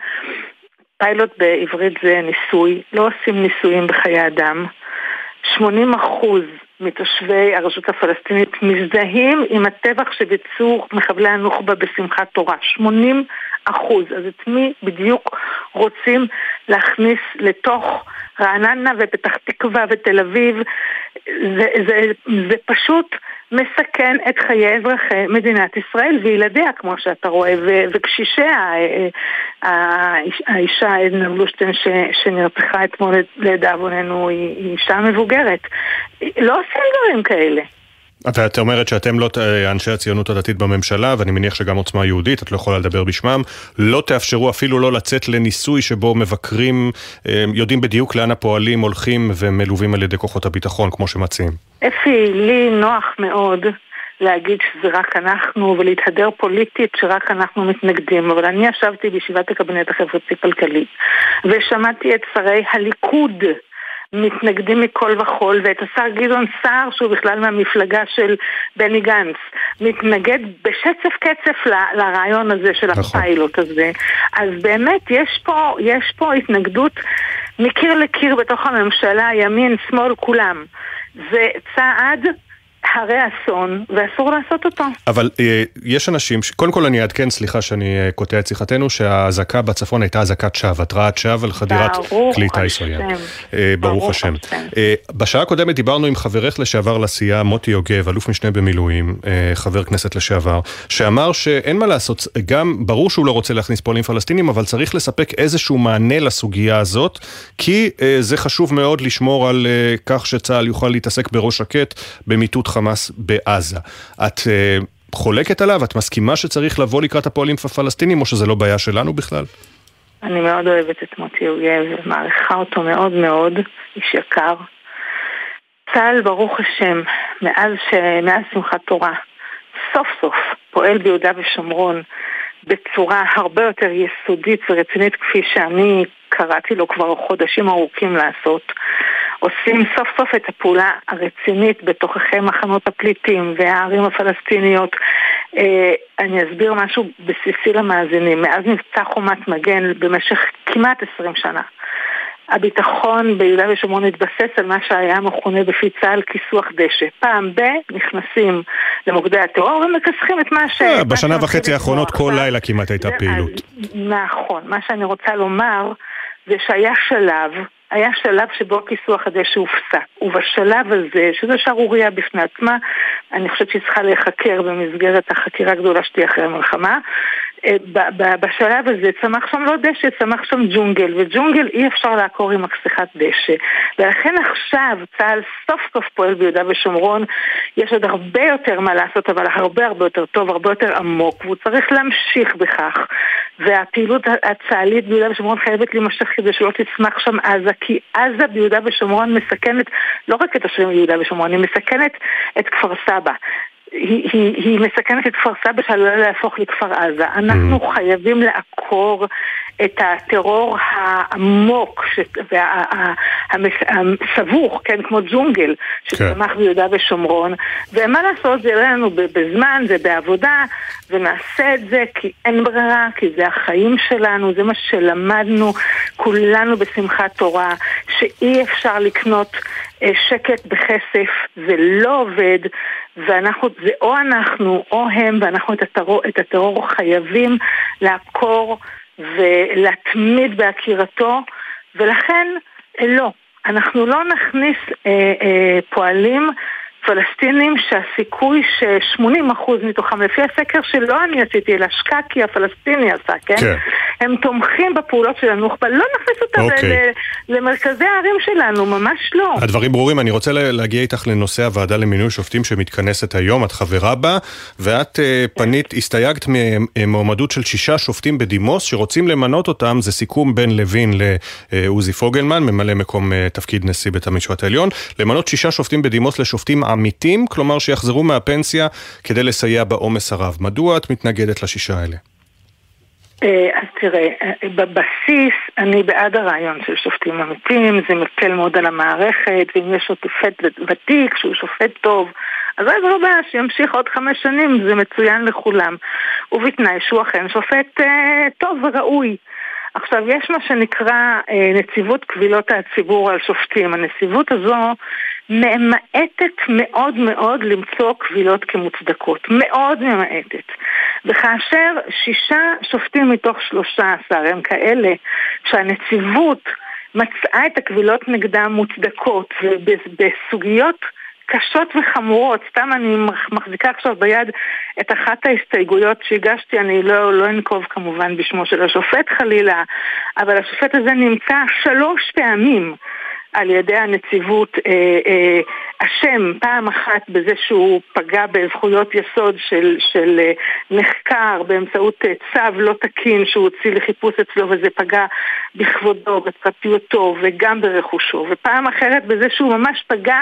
פיילוט בעברית זה ניסוי, לא עושים ניסויים בחיי אדם. 80 אחוז מתושבי הרשות הפלסטינית מזדהים עם הטבח שביצעו מחבלי הנוח'בה בשמחת תורה. 80 אחוז. אז את מי בדיוק רוצים להכניס לתוך רעננה ופתח תקווה ותל אביב? זה, זה, זה פשוט מסכן את חיי אזרחי מדינת ישראל וילדיה, כמו שאתה רואה, ו- וקשישיה, אה, אה, האישה עדנה בלושטיין שנרצחה אתמול לדאבוננו היא אישה מבוגרת. לא עושים דברים כאלה. את אומרת שאתם לא, אנשי הציונות הדתית בממשלה, ואני מניח שגם עוצמה יהודית, את לא יכולה לדבר בשמם, לא תאפשרו אפילו לא לצאת לניסוי שבו מבקרים אה, יודעים בדיוק לאן הפועלים הולכים ומלווים על ידי כוחות הביטחון, כמו שמציעים. אפי, לי נוח מאוד להגיד שזה רק אנחנו, ולהתהדר פוליטית שרק אנחנו מתנגדים, אבל אני ישבתי בישיבת הקבינט החברתי-כלכלי, ושמעתי את שרי הליכוד. מתנגדים מכל וכול, ואת השר גדעון סער, שהוא בכלל מהמפלגה של בני גנץ, מתנגד בשצף קצף ל, לרעיון הזה של נכון. הפיילוט הזה. אז באמת יש פה, יש פה התנגדות מקיר לקיר בתוך הממשלה, ימין, שמאל, כולם. זה צעד הרי אסון, ואסור לעשות אותו. אבל אה, יש אנשים, ש... קודם כל אני אעדכן, סליחה שאני אה, קוטע את שיחתנו, שהאזעקה בצפון הייתה אזעקת שווא, התרעת שווא על חדירת כלי טיס עוין. אה, ברוך השם. אה, בשעה הקודמת דיברנו עם חברך לשעבר לסיעה, מוטי יוגב, אלוף משנה במילואים, אה, חבר כנסת לשעבר, שאמר שאין מה לעשות, גם ברור שהוא לא רוצה להכניס פועלים פלסטינים, אבל צריך לספק איזשהו מענה לסוגיה הזאת, כי אה, זה חשוב מאוד לשמור על אה, כך שצה"ל יוכל להתעסק בראש שקט במיטוט חמאס בעזה. את uh, חולקת עליו? את מסכימה שצריך לבוא לקראת הפועלים הפלסטינים, או שזה לא בעיה שלנו בכלל? אני מאוד אוהבת את מוטי יוגב, מעריכה אותו מאוד מאוד, איש יקר. צה"ל, ברוך השם, מאז, ש... מאז שמחת תורה, סוף סוף פועל ביהודה ושומרון בצורה הרבה יותר יסודית ורצינית כפי שאני קראתי לו כבר חודשים ארוכים לעשות. עושים סוף סוף את הפעולה הרצינית בתוככי מחנות הפליטים והערים הפלסטיניות. אה, אני אסביר משהו בסיסי למאזינים. מאז מבצע חומת מגן במשך כמעט 20 שנה. הביטחון ביהודה ושומרון התבסס על מה שהיה מכונה בפי צה"ל כיסוח דשא. פעם ב- נכנסים למוקדי הטרור ומכסחים את מה ש... אה, בשנה וחצי האחרונות כל לילה כמעט הייתה פעילות. נכון. מה שאני רוצה לומר זה שהיה שלב היה שלב שבו כיסוח הדשא הופסק. ובשלב הזה, שזו שערורייה בפני עצמה, אני חושבת שהיא צריכה להיחקר במסגרת החקירה הגדולה שתהיה אחרי המלחמה, בשלב הזה צמח שם לא דשא, צמח שם ג'ונגל, וג'ונגל אי אפשר לעקור עם מכסחת דשא. ולכן עכשיו צה"ל סוף סוף פועל ביהודה ושומרון, יש עוד הרבה יותר מה לעשות, אבל הרבה הרבה יותר טוב, הרבה יותר עמוק, והוא צריך להמשיך בכך. והפעילות הצה"לית ביהודה ושומרון חייבת להימשך כדי שלא תצמח שם עזה, כי עזה ביהודה ושומרון מסכנת לא רק את השרים ביהודה ושומרון, היא מסכנת את כפר סבא. היא, היא, היא מסכנת את כפר סבא שעלולה להפוך לכפר עזה. אנחנו mm. חייבים לעקור את הטרור העמוק והסבוך, כן, כמו ג'ונגל, שצמח כן. ביהודה ושומרון. ומה לעשות, זה יראה לנו בזמן ובעבודה, ונעשה את זה כי אין ברירה, כי זה החיים שלנו, זה מה שלמדנו כולנו בשמחת תורה, שאי אפשר לקנות שקט בכסף, זה לא עובד, ואנחנו, זה או אנחנו או הם, ואנחנו את הטרור, את הטרור חייבים לעקור ולהתמיד בעקירתו, ולכן לא, אנחנו לא נכניס אה, אה, פועלים פלסטינים שהסיכוי ש-80% מתוכם, לפי הסקר שלא אני עשיתי, אלא שקקי הפלסטיני עשה, כן? כן. הם תומכים בפעולות של הנוח'בה, לא נכניס אותם אוקיי. למרכזי הערים שלנו, ממש לא. הדברים ברורים, אני רוצה להגיע איתך לנושא הוועדה למינוי שופטים שמתכנסת היום, את חברה בה, ואת uh, פנית, הסתייגת ממועמדות של שישה שופטים בדימוס שרוצים למנות אותם, זה סיכום בין לוין לעוזי פוגלמן, ממלא מקום uh, תפקיד נשיא בית המשפט העליון, למנות שישה שופטים בדימוס לשופטים עמיתים, כלומר שיחזרו מהפנסיה כדי לסייע בעומס הרב. מדוע את מתנגדת לשישה האלה? אה, אז תראה, אה, בבסיס אני בעד הרעיון של שופטים עמיתים, זה מקל מאוד על המערכת, ואם יש שופט ותיק שהוא שופט טוב, אז זה לא בעיה, שימשיך עוד חמש שנים, זה מצוין לכולם. ובתנאי שהוא אכן שופט אה, טוב וראוי. עכשיו, יש מה שנקרא אה, נציבות קבילות הציבור על שופטים. הנציבות הזו ממעטת מאוד מאוד למצוא קבילות כמוצדקות. מאוד ממעטת. וכאשר שישה שופטים מתוך שלושה עשר הם כאלה שהנציבות מצאה את הקבילות נגדם מוצדקות ובסוגיות קשות וחמורות. סתם אני מחזיקה עכשיו ביד את אחת ההסתייגויות שהגשתי, אני לא, לא אנקוב כמובן בשמו של השופט חלילה, אבל השופט הזה נמצא שלוש פעמים על ידי הנציבות אה, אה, אשם פעם אחת בזה שהוא פגע בזכויות יסוד של, של אה, נחקר באמצעות אה, צו לא תקין שהוא הוציא לחיפוש אצלו וזה פגע בכבודו, בפרטיותו וגם ברכושו ופעם אחרת בזה שהוא ממש פגע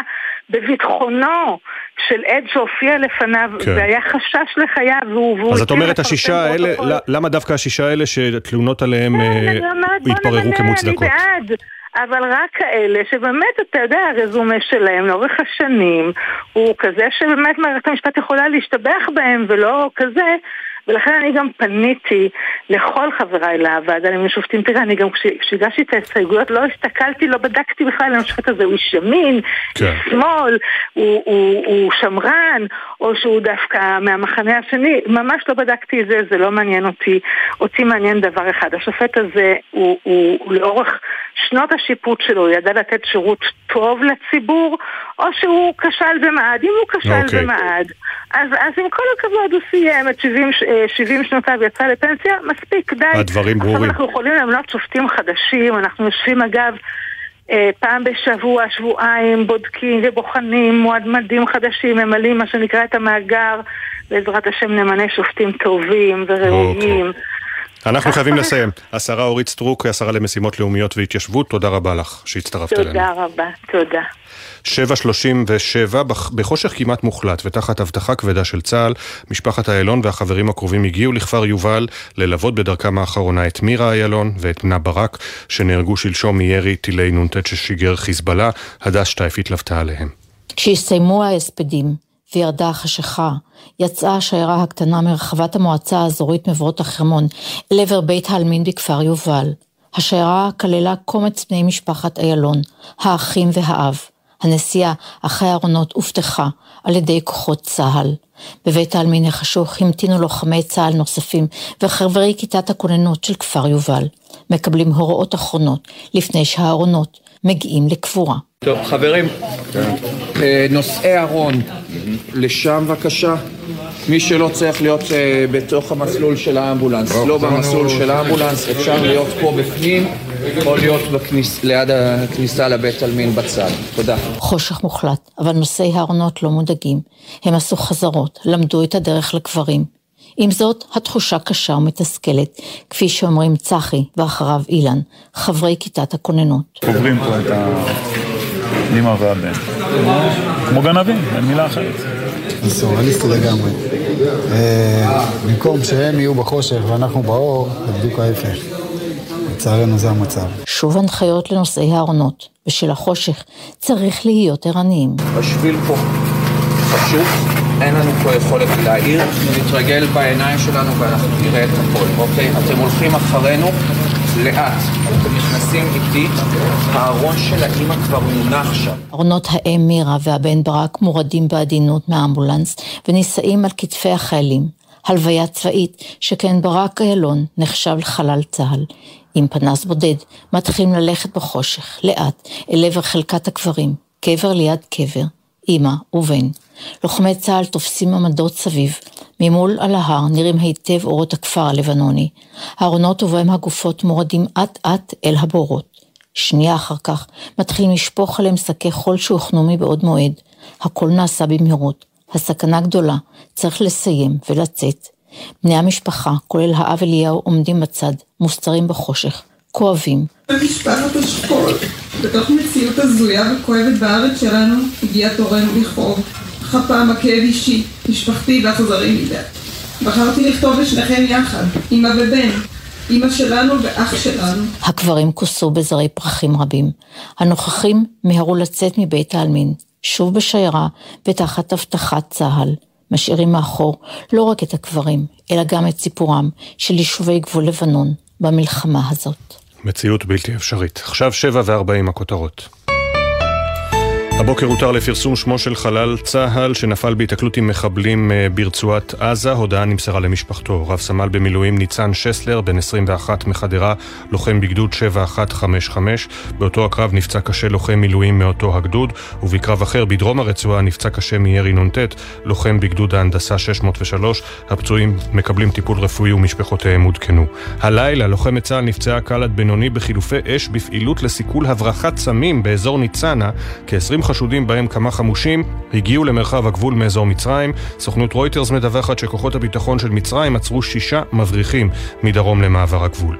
בביטחונו של עד שהופיע לפניו כן. והיה חשש לחייו והוא... אז את אומרת השישה האלה, למה דווקא השישה האלה שתלונות עליהם כן, אה, התבררו כמוצדקות? אני בעד אבל רק כאלה שבאמת, אתה יודע, הרזומה שלהם לאורך השנים הוא כזה שבאמת מערכת המשפט יכולה להשתבח בהם ולא כזה ולכן אני גם פניתי לכל חבריי לוועדה למינוי שופטים. תראה, אני גם כשהגשתי את ההסתייגויות לא הסתכלתי, לא בדקתי בכלל אם השופט הזה הוא איש ימין, כן. שמאל, הוא, הוא, הוא שמרן, או שהוא דווקא מהמחנה השני. ממש לא בדקתי את זה, זה לא מעניין אותי. אותי מעניין דבר אחד, השופט הזה הוא, הוא, הוא לאורך שנות השיפוט שלו, הוא ידע לתת שירות טוב לציבור, או שהוא כשל במעד. אם הוא כשל okay. אוקיי. במעד, אז, אז עם כל הכבוד הוא סיים את 70, 70 שנותיו יצא לפנסיה, מספיק, די. הדברים ברורים. עכשיו אנחנו יכולים למנות שופטים חדשים, אנחנו יושבים אגב אה, פעם בשבוע, שבועיים, בודקים ובוחנים מועמדים חדשים, ממלאים מה שנקרא את המאגר, בעזרת השם נמנה שופטים טובים וראויים. Okay. אנחנו חייבים לסיים. השרה אורית סטרוק, השרה למשימות לאומיות והתיישבות, תודה רבה לך שהצטרפת אלינו. תודה רבה, תודה. 7.37, בחושך כמעט מוחלט ותחת אבטחה כבדה של צה"ל, משפחת איילון והחברים הקרובים הגיעו לכפר יובל ללוות בדרכם האחרונה את מירה איילון ואת בנה ברק, שנהרגו שלשום מירי טילי נ"ט ששיגר חיזבאללה, הדס שטייף התלוותה עליהם. כשהסתיימו ההספדים וירדה החשיכה, יצאה השיירה הקטנה מרחבת המועצה האזורית מבואות החרמון אל עבר בית העלמין בכפר יובל. השיירה כללה קומץ בני משפחת איילון, האחים והאב. הנסיעה אחרי הארונות הובטחה על ידי כוחות צה"ל. בבית העלמין החשוך המתינו לוחמי צה"ל נוספים וחברי כיתת הכוננות של כפר יובל. מקבלים הוראות אחרונות לפני שהארונות מגיעים לקבורה. טוב, חברים, אה, נושאי ארון, לשם בבקשה. מי שלא צריך להיות אה, בתוך המסלול של האמבולנס, לא במסלול של האמבולנס, אפשר להיות פה בפנים, או להיות ליד הכניסה לבית עלמין בצד. תודה. חושך מוחלט, אבל נושאי הארונות לא מודאגים. הם עשו חזרות, למדו את הדרך לקברים. עם זאת, התחושה קשה ומתסכלת, כפי שאומרים צחי ואחריו אילן, חברי כיתת הכוננות. עוברים פה את האמא והבן. כמו גנבים, אין מילה אחרת. זה סוריאליסטי לגמרי. אה, במקום שהם יהיו בחושך ואנחנו באור, זה בדיוק ההפך. לצערנו זה המצב. שוב הנחיות לנושאי הארונות. בשל החושך צריך להיות ערניים. השביל פה חשוך, אין לנו פה יכולת להעיר, אנחנו נתרגל בעיניים שלנו ואנחנו נראה את הכל, אוקיי? אתם הולכים אחרינו לאט, אתם נכנסים איתי, הארון של האימא כבר מונח שם. ארונות האם מירה והבן ברק מורדים בעדינות מהאמבולנס ונישאים על כתפי החיילים. הלוויה צבאית, שכן ברק איילון נחשב לחלל צה"ל. עם פנס בודד, מתחילים ללכת בחושך, לאט, אל עבר חלקת הקברים, קבר ליד קבר, אמא ובן. לוחמי צה"ל תופסים עמדות סביב, ממול על ההר נראים היטב אורות הכפר הלבנוני. הארונות ובהם הגופות מורדים אט אט אל הבורות. שנייה אחר כך מתחילים לשפוך עליהם שקי חול שהוכנו מבעוד מועד. הכל נעשה במהירות. הסכנה גדולה, צריך לסיים ולצאת. בני המשפחה, כולל האב אליהו, עומדים בצד, מוסתרים בחושך, כואבים. במשפחת השכול, בתוך מציאות הזויה וכואבת בארץ שלנו, הגיע תורנו לכאוב. הפעם הכאב אישי, משפחתי ואכזרי מדי. בחרתי לכתוב לשניכם יחד, אמא ובן, אמא שלנו ואח שלנו. הקברים כוסו בזרי פרחים רבים. הנוכחים מיהרו לצאת מבית העלמין, שוב בשיירה ותחת אבטחת צה"ל. משאירים מאחור לא רק את הקברים, אלא גם את סיפורם של יישובי גבול לבנון במלחמה הזאת. מציאות בלתי אפשרית. עכשיו שבע וארבעים הכותרות. הבוקר הותר לפרסום שמו של חלל צה"ל שנפל בהיתקלות עם מחבלים אה, ברצועת עזה. הודעה נמסרה למשפחתו. רב סמל במילואים ניצן שסלר, בן 21 מחדרה, לוחם בגדוד 7155. באותו הקרב נפצע קשה לוחם מילואים מאותו הגדוד, ובקרב אחר בדרום הרצועה נפצע קשה מירי נ"ט, לוחם בגדוד ההנדסה 603. הפצועים מקבלים טיפול רפואי ומשפחותיהם עודכנו. הלילה לוחמת צה"ל נפצעה קל עד בינוני בחילופי אש בפעילות לסיכול הברחת סמים באזור ניצנה. כ-20 חשודים בהם כמה חמושים הגיעו למרחב הגבול מאזור מצרים. סוכנות רויטרס מדווחת שכוחות הביטחון של מצרים עצרו שישה מבריחים מדרום למעבר הגבול.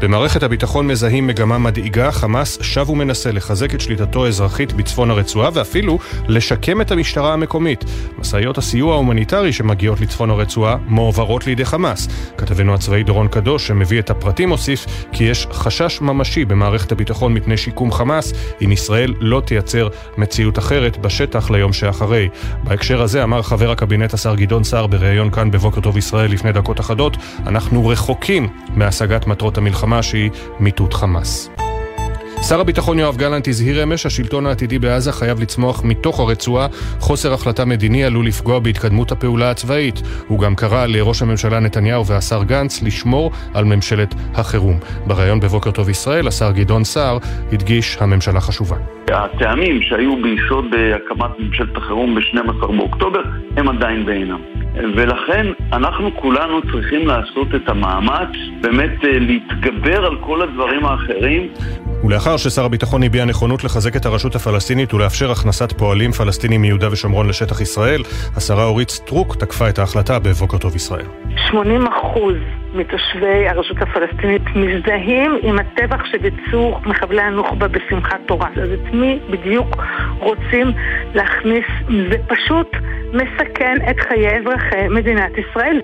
במערכת הביטחון מזהים מגמה מדאיגה, חמאס שב ומנסה לחזק את שליטתו האזרחית בצפון הרצועה ואפילו לשקם את המשטרה המקומית. משאיות הסיוע ההומניטרי שמגיעות לצפון הרצועה מועברות לידי חמאס. כתבנו הצבאי דורון קדוש, שמביא את הפרטים, הוסיף כי יש חשש ממשי במערכת הביטחון מפני שיקום חמאס, אם ישראל לא תייצר מציאות אחרת בשטח ליום שאחרי. בהקשר הזה אמר חבר הקבינט השר גדעון סער בריאיון כאן בבוקר טוב ישראל לפני דקות אחדות, אנחנו רחוקים מהשגת מטרות המלחמה שהיא מיטוט חמאס. שר הביטחון יואב גלנט הזהיר אמש, השלטון העתידי בעזה חייב לצמוח מתוך הרצועה. חוסר החלטה מדיני עלול לפגוע בהתקדמות הפעולה הצבאית. הוא גם קרא לראש הממשלה נתניהו והשר גנץ לשמור על ממשלת החירום. בריאיון בבוקר טוב ישראל, השר גדעון סער הדגיש הממשלה חשובה. הטעמים שהיו ביסוד הקמת ממשלת החירום ב-12 באוקטובר הם עדיין בעינם. ולכן אנחנו כולנו צריכים לעשות את המאמץ באמת להתגבר על כל הדברים האחרים ולאחר ששר הביטחון הביע נכונות לחזק את הרשות הפלסטינית ולאפשר הכנסת פועלים פלסטינים מיהודה ושומרון לשטח ישראל, השרה אורית סטרוק תקפה את ההחלטה בבוקר טוב ישראל. 80 אחוז מתושבי הרשות הפלסטינית מזדהים עם הטבח שביצעו מחבלי הנוח'בה בשמחת תורה. אז את מי בדיוק רוצים להכניס? זה פשוט מסכן את חיי אזרחי מדינת ישראל.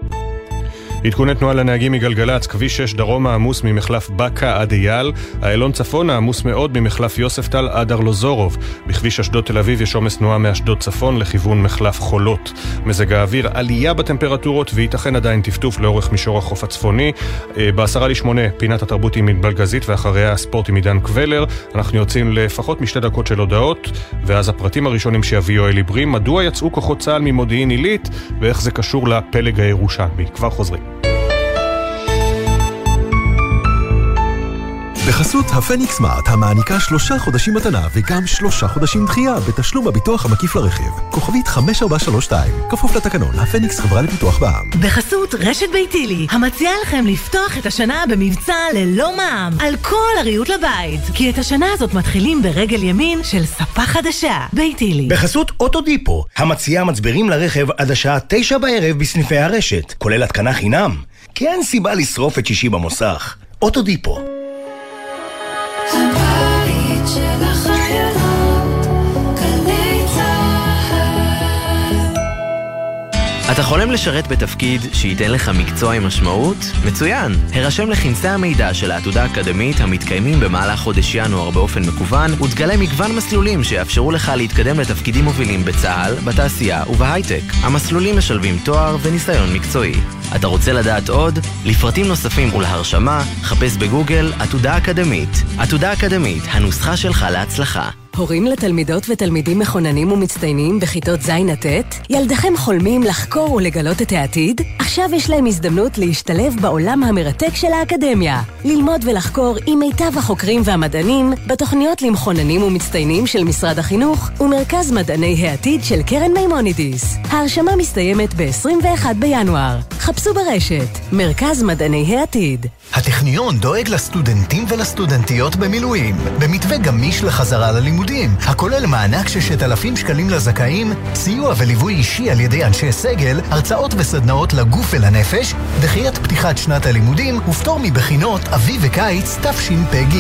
עדכוני תנועה לנהגים מגלגלצ, כביש 6 דרומה עמוס ממחלף בקה עד אייל, איילון צפונה עמוס מאוד ממחלף יוספטל עד ארלוזורוב. בכביש אשדוד תל אביב יש עומס תנועה מאשדוד צפון לכיוון מחלף חולות. מזג האוויר, עלייה בטמפרטורות וייתכן עדיין טפטוף לאורך מישור החוף הצפוני. אה, בעשרה לשמונה, פינת התרבות עם בלגזית ואחריה הספורט עם עידן קבלר. אנחנו יוצאים לפחות משתי דקות של הודעות, ואז הפרטים הראשונים שיביא יואל עברי, מדוע יצאו כוחות צה"ל ממודיעין עילית ואיך זה קשור לפלג הירושלמי. כבר חוזרים. בחסות הפניקס סמארט, המעניקה שלושה חודשים מתנה וגם שלושה חודשים דחייה בתשלום הביטוח המקיף לרכיב. כוכבית 5432, כפוף לתקנון, הפניקס חברה לפיתוח בע"מ. בחסות רשת ביתילי, המציעה לכם לפתוח את השנה במבצע ללא מע"מ, על כל הריהוט לבית. כי את השנה הזאת מתחילים ברגל ימין של ספה חדשה, ביתילי. בחסות אוטודיפו, המציעה מצברים לרכב עד השעה תשע בערב בסניפי הרשת, כולל התקנה חינם. כי אין סיבה לשרוף את שישי במוסך. אוטודיפו. אתה חולם לשרת בתפקיד שייתן לך מקצוע עם משמעות? מצוין! הרשם לכנסי המידע של העתודה האקדמית המתקיימים במהלך חודש ינואר באופן מקוון ותגלה מגוון מסלולים שיאפשרו לך להתקדם לתפקידים מובילים בצה"ל, בתעשייה ובהייטק. המסלולים משלבים תואר וניסיון מקצועי. אתה רוצה לדעת עוד? לפרטים נוספים ולהרשמה, חפש בגוגל עתודה אקדמית. עתודה אקדמית, הנוסחה שלך להצלחה. הורים לתלמידות ותלמידים מחוננים ומצטיינים בכיתות ז' עד ט'? ילדיכם חולמים לחקור ולגלות את העתיד? עכשיו יש להם הזדמנות להשתלב בעולם המרתק של האקדמיה. ללמוד ולחקור עם מיטב החוקרים והמדענים בתוכניות למחוננים ומצטיינים של משרד החינוך ומרכז מדעני העתיד של קרן מימונידיס. ההרשמה מסתיימת ב-21 בינואר. חפשו ברשת, מרכז מדעני העתיד. הטכניון דואג לסטודנטים ולסטודנטיות במילואים, במתווה גמיש לחזרה ללימודים, הכולל מענק ששת אלפים שקלים לזכאים, סיוע וליווי אישי על ידי אנשי סגל, הרצאות וסדנאות לגוף ולנפש, דחיית פתיחת שנת הלימודים ופטור מבחינות אביב וקיץ תשפ"ג.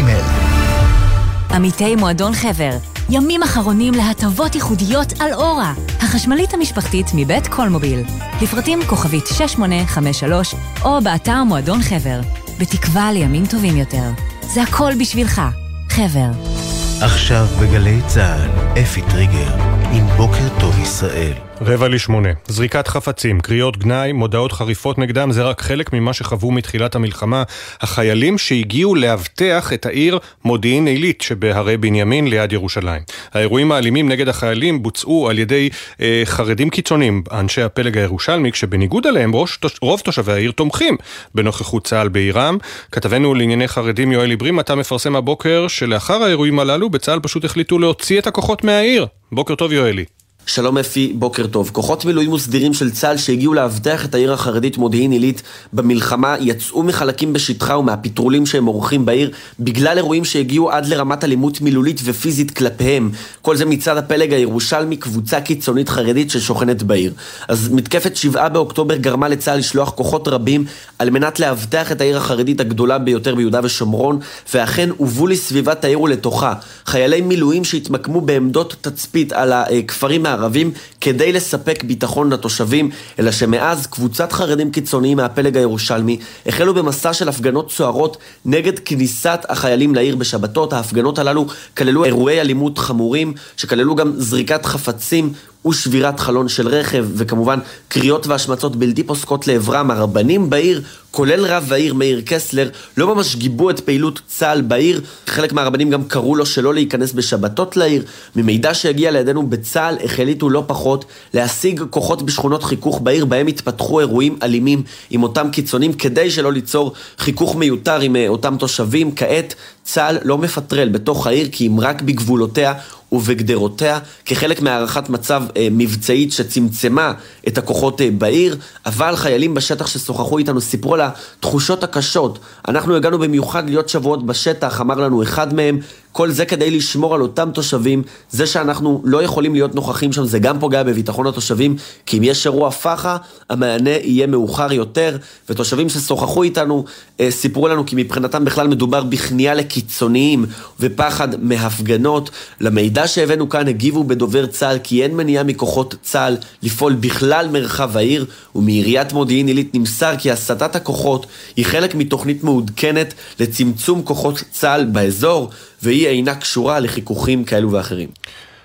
עמיתי מועדון חבר, ימים אחרונים להטבות ייחודיות על אורה, החשמלית המשפחתית מבית קולמוביל. לפרטים כוכבית 6853 או באתר מועדון חבר. בתקווה לימים טובים יותר. זה הכל בשבילך. חבר. עכשיו בגלי צה"ל, אפי טריגר, עם בוקר טוב ישראל. רבע לשמונה. זריקת חפצים, קריאות גנאי, מודעות חריפות נגדם, זה רק חלק ממה שחוו מתחילת המלחמה החיילים שהגיעו לאבטח את העיר מודיעין עילית שבהרי בנימין ליד ירושלים. האירועים האלימים נגד החיילים בוצעו על ידי אה, חרדים קיצוניים, אנשי הפלג הירושלמי, כשבניגוד אליהם ראש, רוב תושבי העיר תומכים בנוכחות צה"ל בעירם. כתבנו לענייני חרדים יואל עברים, אתה מפרסם הבוקר שלאחר האירועים הללו בצה"ל פשוט החליטו להוציא את הכוחות מהעיר. בוקר טוב יואלי. שלום אפי, בוקר טוב. כוחות מילואים וסדירים של צה"ל שהגיעו לאבטח את העיר החרדית מודיעין עילית במלחמה יצאו מחלקים בשטחה ומהפטרולים שהם עורכים בעיר בגלל אירועים שהגיעו עד לרמת אלימות מילולית ופיזית כלפיהם. כל זה מצד הפלג הירושלמי, קבוצה קיצונית חרדית ששוכנת בעיר. אז מתקפת שבעה באוקטובר גרמה לצה"ל לשלוח כוחות רבים על מנת לאבטח את העיר החרדית הגדולה ביותר ביהודה ושומרון, ואכן הובאו לסביבת העיר ולתוכה חיילי מילואים שהתמקמו בעמדות תצפית על הכפרים הערבים כדי לספק ביטחון לתושבים, אלא שמאז קבוצת חרדים קיצוניים מהפלג הירושלמי החלו במסע של הפגנות סוערות נגד כניסת החיילים לעיר בשבתות. ההפגנות הללו כללו אירועי אלימות חמורים, שכללו גם זריקת חפצים ושבירת חלון של רכב, וכמובן קריאות והשמצות בלתי פוסקות לעברם. הרבנים בעיר, כולל רב העיר מאיר קסלר, לא ממש גיבו את פעילות צה"ל בעיר. חלק מהרבנים גם קראו לו שלא להיכנס בשבתות לעיר. ממידע שהגיע לידינו בצה"ל, החליטו לא פחות להשיג כוחות בשכונות חיכוך בעיר, בהם התפתחו אירועים אלימים עם אותם קיצונים, כדי שלא ליצור חיכוך מיותר עם אותם תושבים. כעת צה"ל לא מפטרל בתוך העיר, כי אם רק בגבולותיה ובגדרותיה, כחלק מהערכת מצב אה, מבצעית שצמצמה את הכוחות אה, בעיר, אבל חיילים בשטח ששוחחו איתנו סיפרו על התחושות הקשות. אנחנו הגענו במיוחד להיות שבועות בשטח, אמר לנו אחד מהם, כל זה כדי לשמור על אותם תושבים. זה שאנחנו לא יכולים להיות נוכחים שם, זה גם פוגע בביטחון התושבים, כי אם יש אירוע פח"ע, המענה יהיה מאוחר יותר, ותושבים ששוחחו איתנו אה, סיפרו לנו כי מבחינתם בכלל מדובר בכניעה לקיצוניים ופחד מהפגנות. למידע שהבאנו כאן הגיבו בדובר צה"ל כי אין מניעה מכוחות צה"ל לפעול בכלל מרחב העיר, ומעיריית מודיעין עילית נמסר כי הסטת הכוחות היא חלק מתוכנית מעודכנת לצמצום כוחות צה"ל באזור. והיא אינה קשורה לחיכוכים כאלו ואחרים.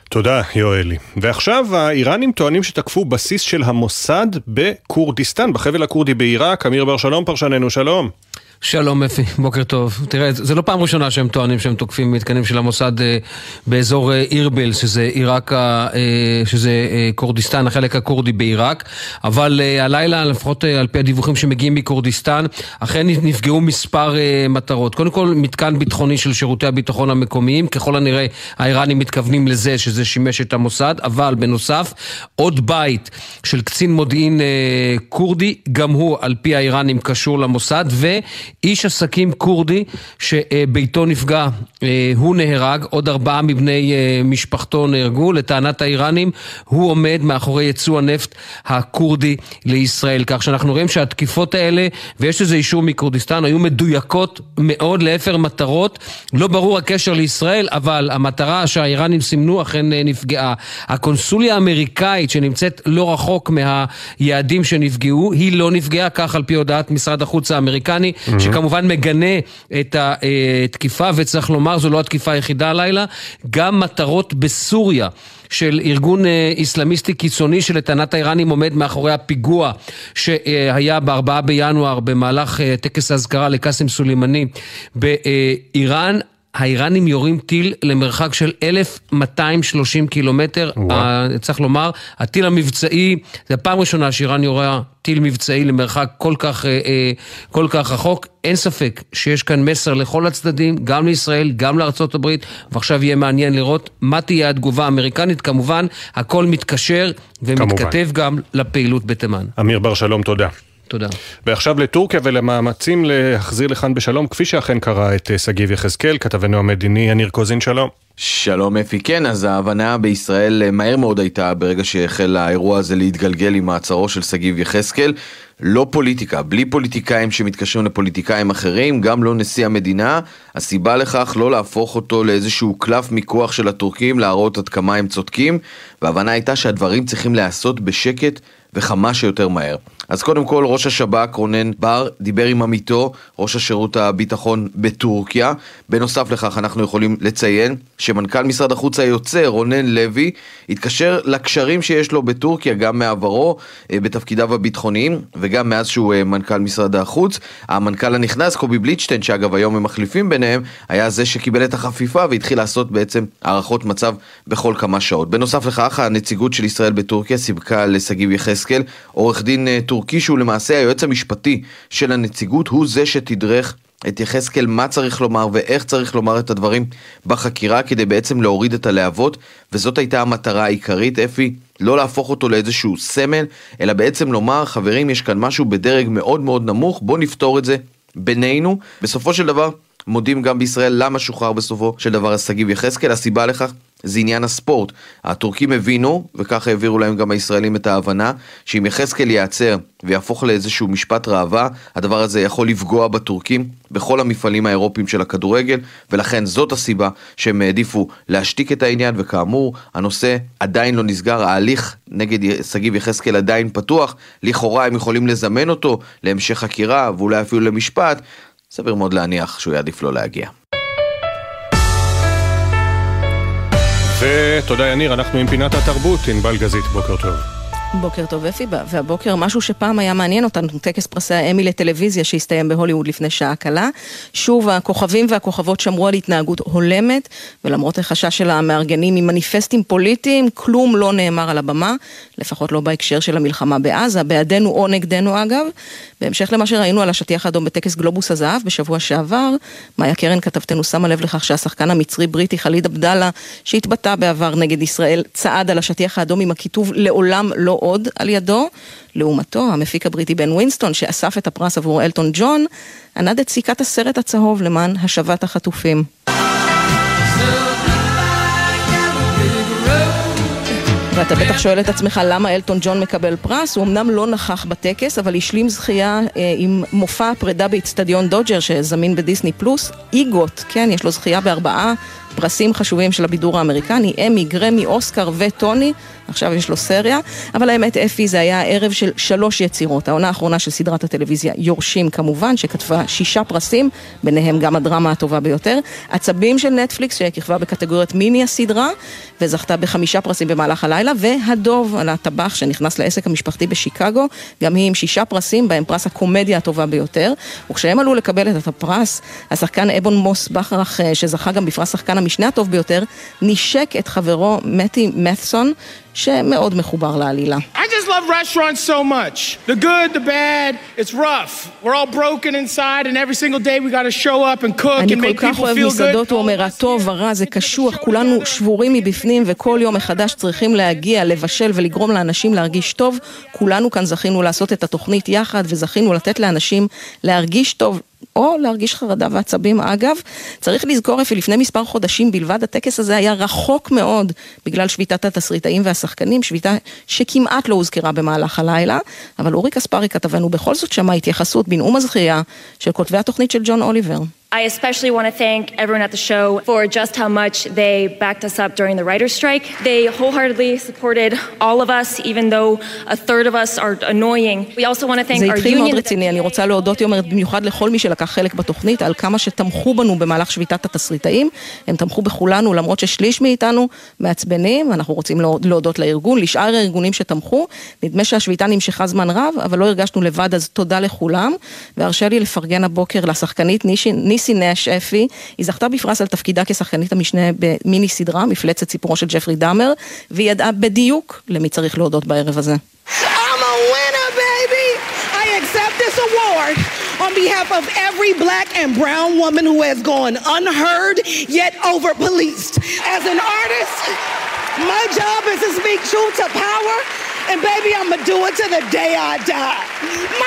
תודה, יואלי. ועכשיו האיראנים טוענים שתקפו בסיס של המוסד בכורדיסטן, בחבל הכורדי בעיראק. אמיר בר שלום, פרשננו, שלום. שלום אפי, בוקר טוב. תראה, זה לא פעם ראשונה שהם טוענים שהם תוקפים מתקנים של המוסד אה, באזור אה, אירביל, שזה עיראק, אה, שזה כורדיסטן, החלק הכורדי בעיראק, אבל הלילה, לפחות על פי הדיווחים שמגיעים מכורדיסטן, אכן נפגעו מספר מטרות. קודם כל, מתקן ביטחוני של שירותי הביטחון המקומיים, ככל הנראה האיראנים מתכוונים לזה שזה שימש את המוסד, אבל בנוסף, עוד בית של קצין מודיעין כורדי, גם הוא על פי האיראנים קשור למוסד, ו... איש עסקים כורדי שביתו נפגע, אה, הוא נהרג, עוד ארבעה מבני אה, משפחתו נהרגו, לטענת האיראנים הוא עומד מאחורי ייצוא הנפט הכורדי לישראל. כך שאנחנו רואים שהתקיפות האלה, ויש לזה אישור מכורדיסטן, היו מדויקות מאוד לעבר מטרות, לא ברור הקשר לישראל, אבל המטרה שהאיראנים סימנו אכן אה, נפגעה. הקונסוליה האמריקאית שנמצאת לא רחוק מהיעדים שנפגעו, היא לא נפגעה, כך על פי הודעת משרד החוץ האמריקני. mm-hmm. שכמובן מגנה את התקיפה, וצריך לומר, זו לא התקיפה היחידה הלילה, גם מטרות בסוריה. של ארגון איסלאמיסטי קיצוני שלטענת האיראנים עומד מאחורי הפיגוע שהיה בארבעה בינואר במהלך טקס האזכרה לקאסם סולימני באיראן. האיראנים יורים טיל למרחק של 1,230 קילומטר, צריך לומר, הטיל המבצעי, זו הפעם ראשונה שאיראן יורה טיל מבצעי למרחק כל כך, כל כך רחוק. אין ספק שיש כאן מסר לכל הצדדים, גם לישראל, גם לארצות הברית, ועכשיו יהיה מעניין לראות מה תהיה התגובה האמריקנית. כמובן, הכל מתקשר ומתכתב כמובן. גם לפעילות בתימן. אמיר בר שלום, תודה. תודה. ועכשיו לטורקיה ולמאמצים להחזיר לכאן בשלום, כפי שאכן קרה את שגיב יחזקאל, כתבנו המדיני יניר קוזין, שלום. שלום אפי, כן, אז ההבנה בישראל מהר מאוד הייתה ברגע שהחל האירוע הזה להתגלגל עם מעצרו של שגיב יחזקאל. לא פוליטיקה, בלי פוליטיקאים שמתקשרים לפוליטיקאים אחרים, גם לא נשיא המדינה. הסיבה לכך לא להפוך אותו לאיזשהו קלף מיקוח של הטורקים, להראות עד כמה הם צודקים, וההבנה הייתה שהדברים צריכים להיעשות בשקט וכמה שיותר מהר. אז קודם כל, ראש השב"כ רונן בר דיבר עם עמיתו, ראש השירות הביטחון בטורקיה. בנוסף לכך, אנחנו יכולים לציין שמנכ"ל משרד החוץ היוצא, רונן לוי, התקשר לקשרים שיש לו בטורקיה, גם מעברו, בתפקידיו הביטחוניים, וגם מאז שהוא מנכ"ל משרד החוץ. המנכ"ל הנכנס, קובי בליטשטיין, שאגב היום הם מחליפים ביניהם, היה זה שקיבל את החפיפה והתחיל לעשות בעצם הערכות מצב בכל כמה שעות. בנוסף לכך, הנציגות של ישראל בטורקיה סיפקה לשגיב יחזקאל, עורך דין טורקי שהוא למעשה היועץ המשפטי של הנציגות, הוא זה שתדרך את יחזקאל מה צריך לומר ואיך צריך לומר את הדברים בחקירה כדי בעצם להוריד את הלהבות. וזאת הייתה המטרה העיקרית, אפי, לא להפוך אותו לאיזשהו סמל, אלא בעצם לומר, חברים, יש כאן משהו בדרג מאוד מאוד נמוך, בואו נפתור את זה בינינו. בסופו של דבר, מודים גם בישראל למה שוחרר בסופו של דבר שגיב יחזקאל, הסיבה לכך זה עניין הספורט. הטורקים הבינו, וככה העבירו להם גם הישראלים את ההבנה, שאם יחזקאל ייעצר ויהפוך לאיזשהו משפט ראווה, הדבר הזה יכול לפגוע בטורקים בכל המפעלים האירופיים של הכדורגל, ולכן זאת הסיבה שהם העדיפו להשתיק את העניין, וכאמור, הנושא עדיין לא נסגר, ההליך נגד שגיב יחזקאל עדיין פתוח, לכאורה הם יכולים לזמן אותו להמשך חקירה, ואולי אפילו למשפט, סביר מאוד להניח שהוא יעדיף לא להגיע. ותודה יניר, אנחנו עם פינת התרבות, ענבל גזית, בוקר טוב. בוקר טוב אפי, והבוקר משהו שפעם היה מעניין אותנו, טקס פרסי האמי לטלוויזיה שהסתיים בהוליווד לפני שעה קלה. שוב, הכוכבים והכוכבות שמרו על התנהגות הולמת, ולמרות החשש של המארגנים ממניפסטים פוליטיים, כלום לא נאמר על הבמה, לפחות לא בהקשר של המלחמה בעזה, בעדנו או נגדנו אגב. בהמשך למה שראינו על השטיח האדום בטקס גלובוס הזהב בשבוע שעבר, מאיה קרן כתבתנו שמה לב לכך שהשחקן המצרי-בריטי חליד עבדאללה, שהתבטא בעבר נגד ישראל, צעד על השטיח האדום עם הכיתוב לעולם עוד על ידו. לעומתו, המפיק הבריטי בן ווינסטון, שאסף את הפרס עבור אלטון ג'ון, ענד את סיכת הסרט הצהוב למען השבת החטופים. ואתה בטח שואל את עצמך למה אלטון ג'ון מקבל פרס, הוא אמנם לא נכח בטקס, אבל השלים זכייה אה, עם מופע הפרידה באיצטדיון דודג'ר שזמין בדיסני פלוס, EGOT, כן, יש לו זכייה בארבעה פרסים חשובים של הבידור האמריקני, אמי, גרמי, אוסקר וטוני, עכשיו יש לו סריה, אבל האמת אפי זה היה ערב של שלוש יצירות, העונה האחרונה של סדרת הטלוויזיה יורשים כמובן, שכתבה שישה פרסים, ביניהם גם הדרמה הטובה ביותר, עצבים של נטפליקס שכיכבה בקטגוריית מיני הסדרה, וזכתה בחמישה פרסים במהלך הלילה, והדוב על הטבח שנכנס לעסק המשפחתי בשיקגו, גם היא עם שישה פרסים, בהם פרס הקומדיה הטובה ביותר, וכשהם עלו לקבל את הפרס, השחקן אבון מוס בכרך, אה, שזכה גם בפרס שחקן המשנה הטוב ביותר, נשק את חברו מתי מת'סון, שמאוד מחובר לעלילה. I just love restaurants so much. The good, the bad, it's rough. We're all broken inside and every single day we gotta show up and cook אני and כל make כך people אוהב feel good. מסעדות, הוא אומר, הטוב, הרע, זה קשוח, כולנו שבורים מבפנים וכל יום מחדש צריכים להגיע, לבשל ולגרום לאנשים להרגיש טוב. כולנו כאן זכינו לעשות את התוכנית יחד וזכינו לתת לאנשים להרגיש טוב. או להרגיש חרדה ועצבים. אגב, צריך לזכור אפי, לפני מספר חודשים בלבד, הטקס הזה היה רחוק מאוד בגלל שביתת התסריטאים והשחקנים, שביתה שכמעט לא הוזכרה במהלך הלילה, אבל אורי קספרי כתבנו בכל זאת שמע התייחסות בנאום הזכייה של כותבי התוכנית של ג'ון אוליבר. I especially want to thank everyone at the show for just how much they backed us up during the writer's strike. They wholeheartedly supported all of us, even though a third of us are annoying. We also want to thank זה our התחיל מאוד union. רציני, אני רוצה להודות, היא אומרת, במיוחד לכל מי שלקח חלק בתוכנית, על כמה שתמכו בנו במהלך שביתת התסריטאים. הם תמכו בכולנו, למרות ששליש מאיתנו מעצבנים, אנחנו רוצים להוד- להודות לארגון, לשאר הארגונים שתמכו. נדמה שהשביתה נמשכה זמן רב, אבל לא הרגשנו לבד, אז תודה לכולם. והרשה לי לפרגן הבוקר לשחקנית נישי, ניסי נש אפי, היא זכתה בפרס על תפקידה כשחקנית המשנה במיני סדרה, מפלצת סיפורו של ג'פרי דאמר, והיא ידעה בדיוק למי צריך להודות בערב הזה. On behalf of every black and brown woman who has gone unheard yet over policed. As an artist, my job is to speak truth to power, and baby, I'm gonna do it to the day I die.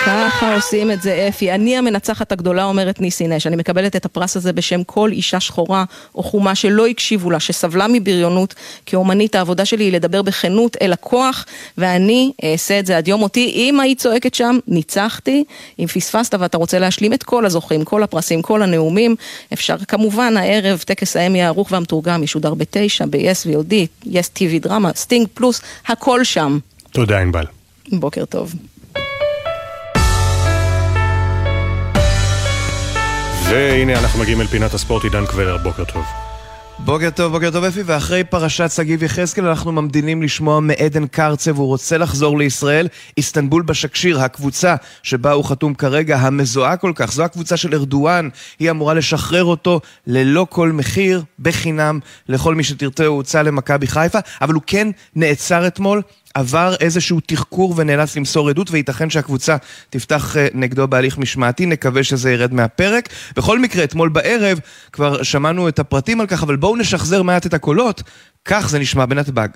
ככה עושים את זה אפי. אני המנצחת הגדולה, אומרת ניסי נש. אני מקבלת את הפרס הזה בשם כל אישה שחורה או חומה שלא הקשיבו לה, שסבלה מבריונות. כאומנית העבודה שלי היא לדבר בכנות אל הכוח, ואני אעשה את זה עד יום מותי. אם היית צועקת שם, ניצחתי. אם פספסת ואתה רוצה להשלים את כל הזוכים, כל הפרסים, כל הנאומים, אפשר כמובן הערב, טקס האמי הערוך והמתורגם, ישודר בתשע, ב-yes VOD, yes TV דרמה, סטינג פלוס, הכל שם. תודה ענבל. בוקר טוב. והנה אנחנו מגיעים אל פינת הספורט, עידן קבלר, בוקר טוב. בוקר טוב, בוקר טוב אפי, ואחרי פרשת שגיב יחזקאל אנחנו ממתינים לשמוע מעדן קרצב, הוא רוצה לחזור לישראל. איסטנבול בשקשיר, הקבוצה שבה הוא חתום כרגע, המזוהה כל כך, זו הקבוצה של ארדואן, היא אמורה לשחרר אותו ללא כל מחיר, בחינם, לכל מי שתרצה הוא הוצא למכבי חיפה, אבל הוא כן נעצר אתמול. עבר איזשהו תחקור ונאלץ למסור עדות, וייתכן שהקבוצה תפתח אה, נגדו בהליך משמעתי, נקווה שזה ירד מהפרק. בכל מקרה, אתמול בערב כבר שמענו את הפרטים על כך, אבל בואו נשחזר מעט את הקולות. כך זה נשמע בנתב"ג.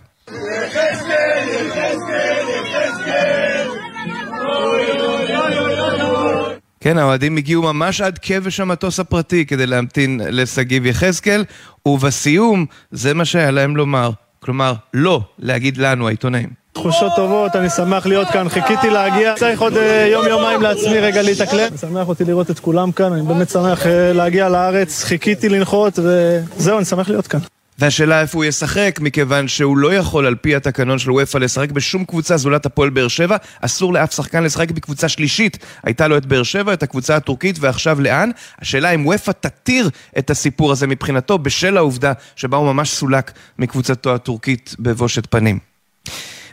כן, האוהדים הגיעו ממש עד כבש המטוס הפרטי כדי להמתין לשגיב יחזקאל, ובסיום, זה מה שהיה להם לומר. כלומר, לא להגיד לנו, העיתונאים. תחושות טובות, אני שמח להיות כאן, חיכיתי להגיע. צריך עוד אה, יום-יומיים לעצמי רגע להתאקלם. שמח אותי לראות את כולם כאן, אני באמת שמח אה, להגיע לארץ, חיכיתי לנחות, וזהו, אני שמח להיות כאן. והשאלה איפה הוא ישחק, מכיוון שהוא לא יכול על פי התקנון של וופא לשחק בשום קבוצה זולת הפועל באר שבע, אסור לאף שחקן לשחק בקבוצה שלישית. הייתה לו את באר שבע, את הקבוצה הטורקית, ועכשיו לאן? השאלה אם וופא תתיר את הסיפור הזה מבחינתו, בשל העובדה שבה הוא ממש סולק מקבוצתו הטורקית בבושת פנים.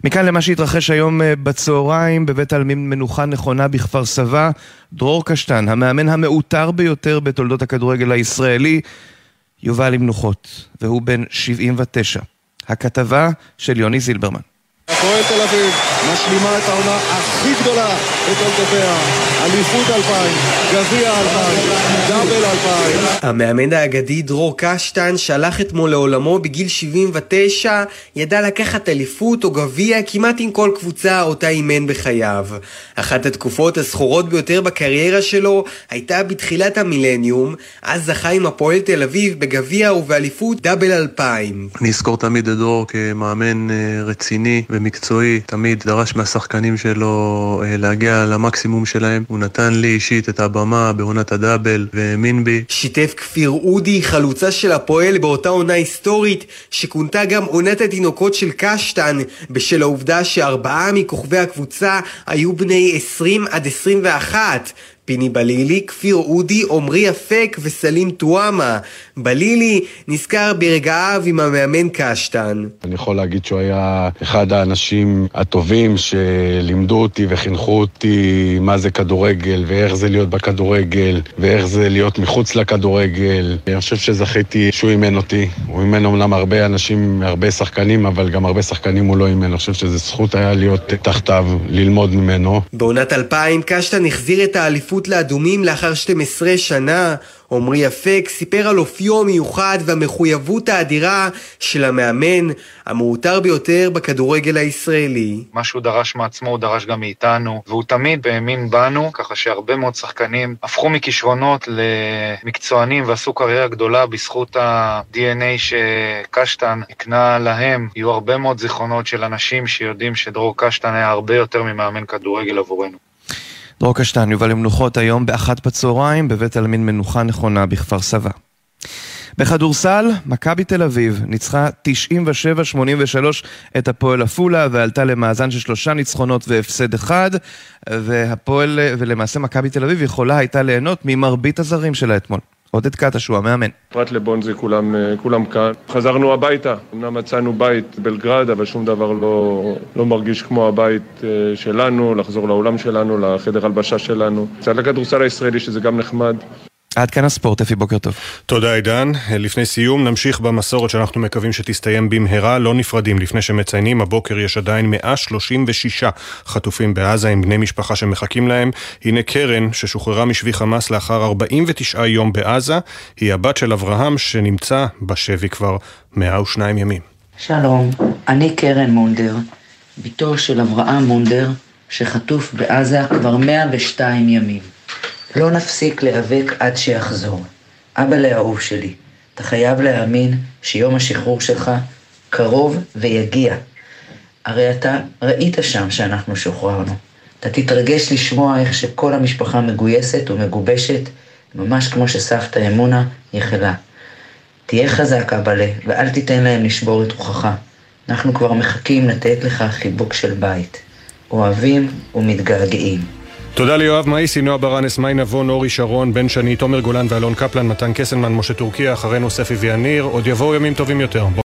מכאן למה שהתרחש היום אה, בצהריים בבית העלמין מנוחה נכונה בכפר סבא, דרור קשטן, המאמן המעוטר ביותר בתולדות הכדורגל הישראלי, יובא למנוחות, והוא בן 79. הכתבה של יוני זילברמן. הפועל תל אביב משלימה את העונה הכי גדולה בתולדותיה. אליפות 2000, גביע 2000, דאבל 2000. המאמן האגדי דרור קשטן שהלך אתמול לעולמו בגיל 79 ידע לקחת אליפות או גביע כמעט עם כל קבוצה אותה אימן בחייו. אחת התקופות הזכורות ביותר בקריירה שלו הייתה בתחילת המילניום, אז זכה עם הפועל תל אביב בגביע ובאליפות דאבל 2000. אני אזכור תמיד את דרור כמאמן אה, רציני ומקצועי, תמיד דרש מהשחקנים שלו אה, להגיע למקסימום שלהם. הוא נתן לי אישית את הבמה בעונת הדאבל והאמין בי. שיתף כפיר אודי, חלוצה של הפועל באותה עונה היסטורית, שכונתה גם עונת התינוקות של קשטן, בשל העובדה שארבעה מכוכבי הקבוצה היו בני 20 עד 21. פיני בלילי, כפיר אודי, עמרי אפק וסלים טואמה. בלילי נזכר ברגעיו עם המאמן קשטן. אני יכול להגיד שהוא היה אחד האנשים הטובים שלימדו אותי וחינכו אותי מה זה כדורגל ואיך זה להיות בכדורגל ואיך זה להיות מחוץ לכדורגל. אני חושב שזכיתי שהוא אימן אותי. הוא אימן אמנם הרבה אנשים, הרבה שחקנים, אבל גם הרבה שחקנים הוא לא אימן. אני חושב שזו זכות היה להיות תחתיו, ללמוד ממנו. בעונת 2000 קשטן החזיר את האליפות לאדומים לאחר 12 שנה. עמרי אפק סיפר על אופיו המיוחד והמחויבות האדירה של המאמן, המעוטר ביותר בכדורגל הישראלי. מה שהוא דרש מעצמו הוא דרש גם מאיתנו, והוא תמיד האמין בנו, ככה שהרבה מאוד שחקנים הפכו מכישרונות למקצוענים ועשו קריירה גדולה בזכות ה-DNA שקשטן הקנה להם. יהיו הרבה מאוד זיכרונות של אנשים שיודעים שדרור קשטן היה הרבה יותר ממאמן כדורגל עבורנו. דרור קשטן יובא למנוחות היום באחת בצהריים בבית עלמין מנוחה נכונה בכפר סבא. בכדורסל, מכבי תל אביב ניצחה 97-83 את הפועל עפולה ועלתה למאזן של שלושה ניצחונות והפסד אחד והפועל, ולמעשה מכבי תל אביב יכולה הייתה ליהנות ממרבית הזרים שלה אתמול. עודד קטש הוא המאמן. פרט לבונזי כולם, כולם כאן. חזרנו הביתה, אמנם מצאנו בית בלגרד, אבל שום דבר לא, לא מרגיש כמו הבית שלנו, לחזור לאולם שלנו, לחדר הלבשה שלנו. קצת לכדורסל הישראלי שזה גם נחמד. עד כאן הספורט, אפי בוקר טוב. תודה עידן. לפני סיום נמשיך במסורת שאנחנו מקווים שתסתיים במהרה, לא נפרדים. לפני שמציינים, הבוקר יש עדיין 136 חטופים בעזה עם בני משפחה שמחכים להם. הנה קרן ששוחררה משבי חמאס לאחר 49 יום בעזה, היא הבת של אברהם שנמצא בשבי כבר 102 ימים. שלום, אני קרן מונדר, בתו של אברהם מונדר, שחטוף בעזה כבר 102 ימים. לא נפסיק להיאבק עד שיחזור. אבא לאהוב שלי, אתה חייב להאמין שיום השחרור שלך קרוב ויגיע. הרי אתה ראית שם שאנחנו שוחררנו. אתה תתרגש לשמוע איך שכל המשפחה מגויסת ומגובשת, ממש כמו שסבתא אמונה ייחלה. תהיה חזק, אבאלה, ואל תיתן להם לשבור את רוחך. אנחנו כבר מחכים לתת לך חיבוק של בית. אוהבים ומתגעגעים. תודה ליואב מאיסי, נועה ברנס, מי נבון, אורי שרון, בן שני, תומר גולן ואלון קפלן, מתן קסלמן, משה טורקיה, אחרינו ספי ויאניר, עוד יבואו ימים טובים יותר.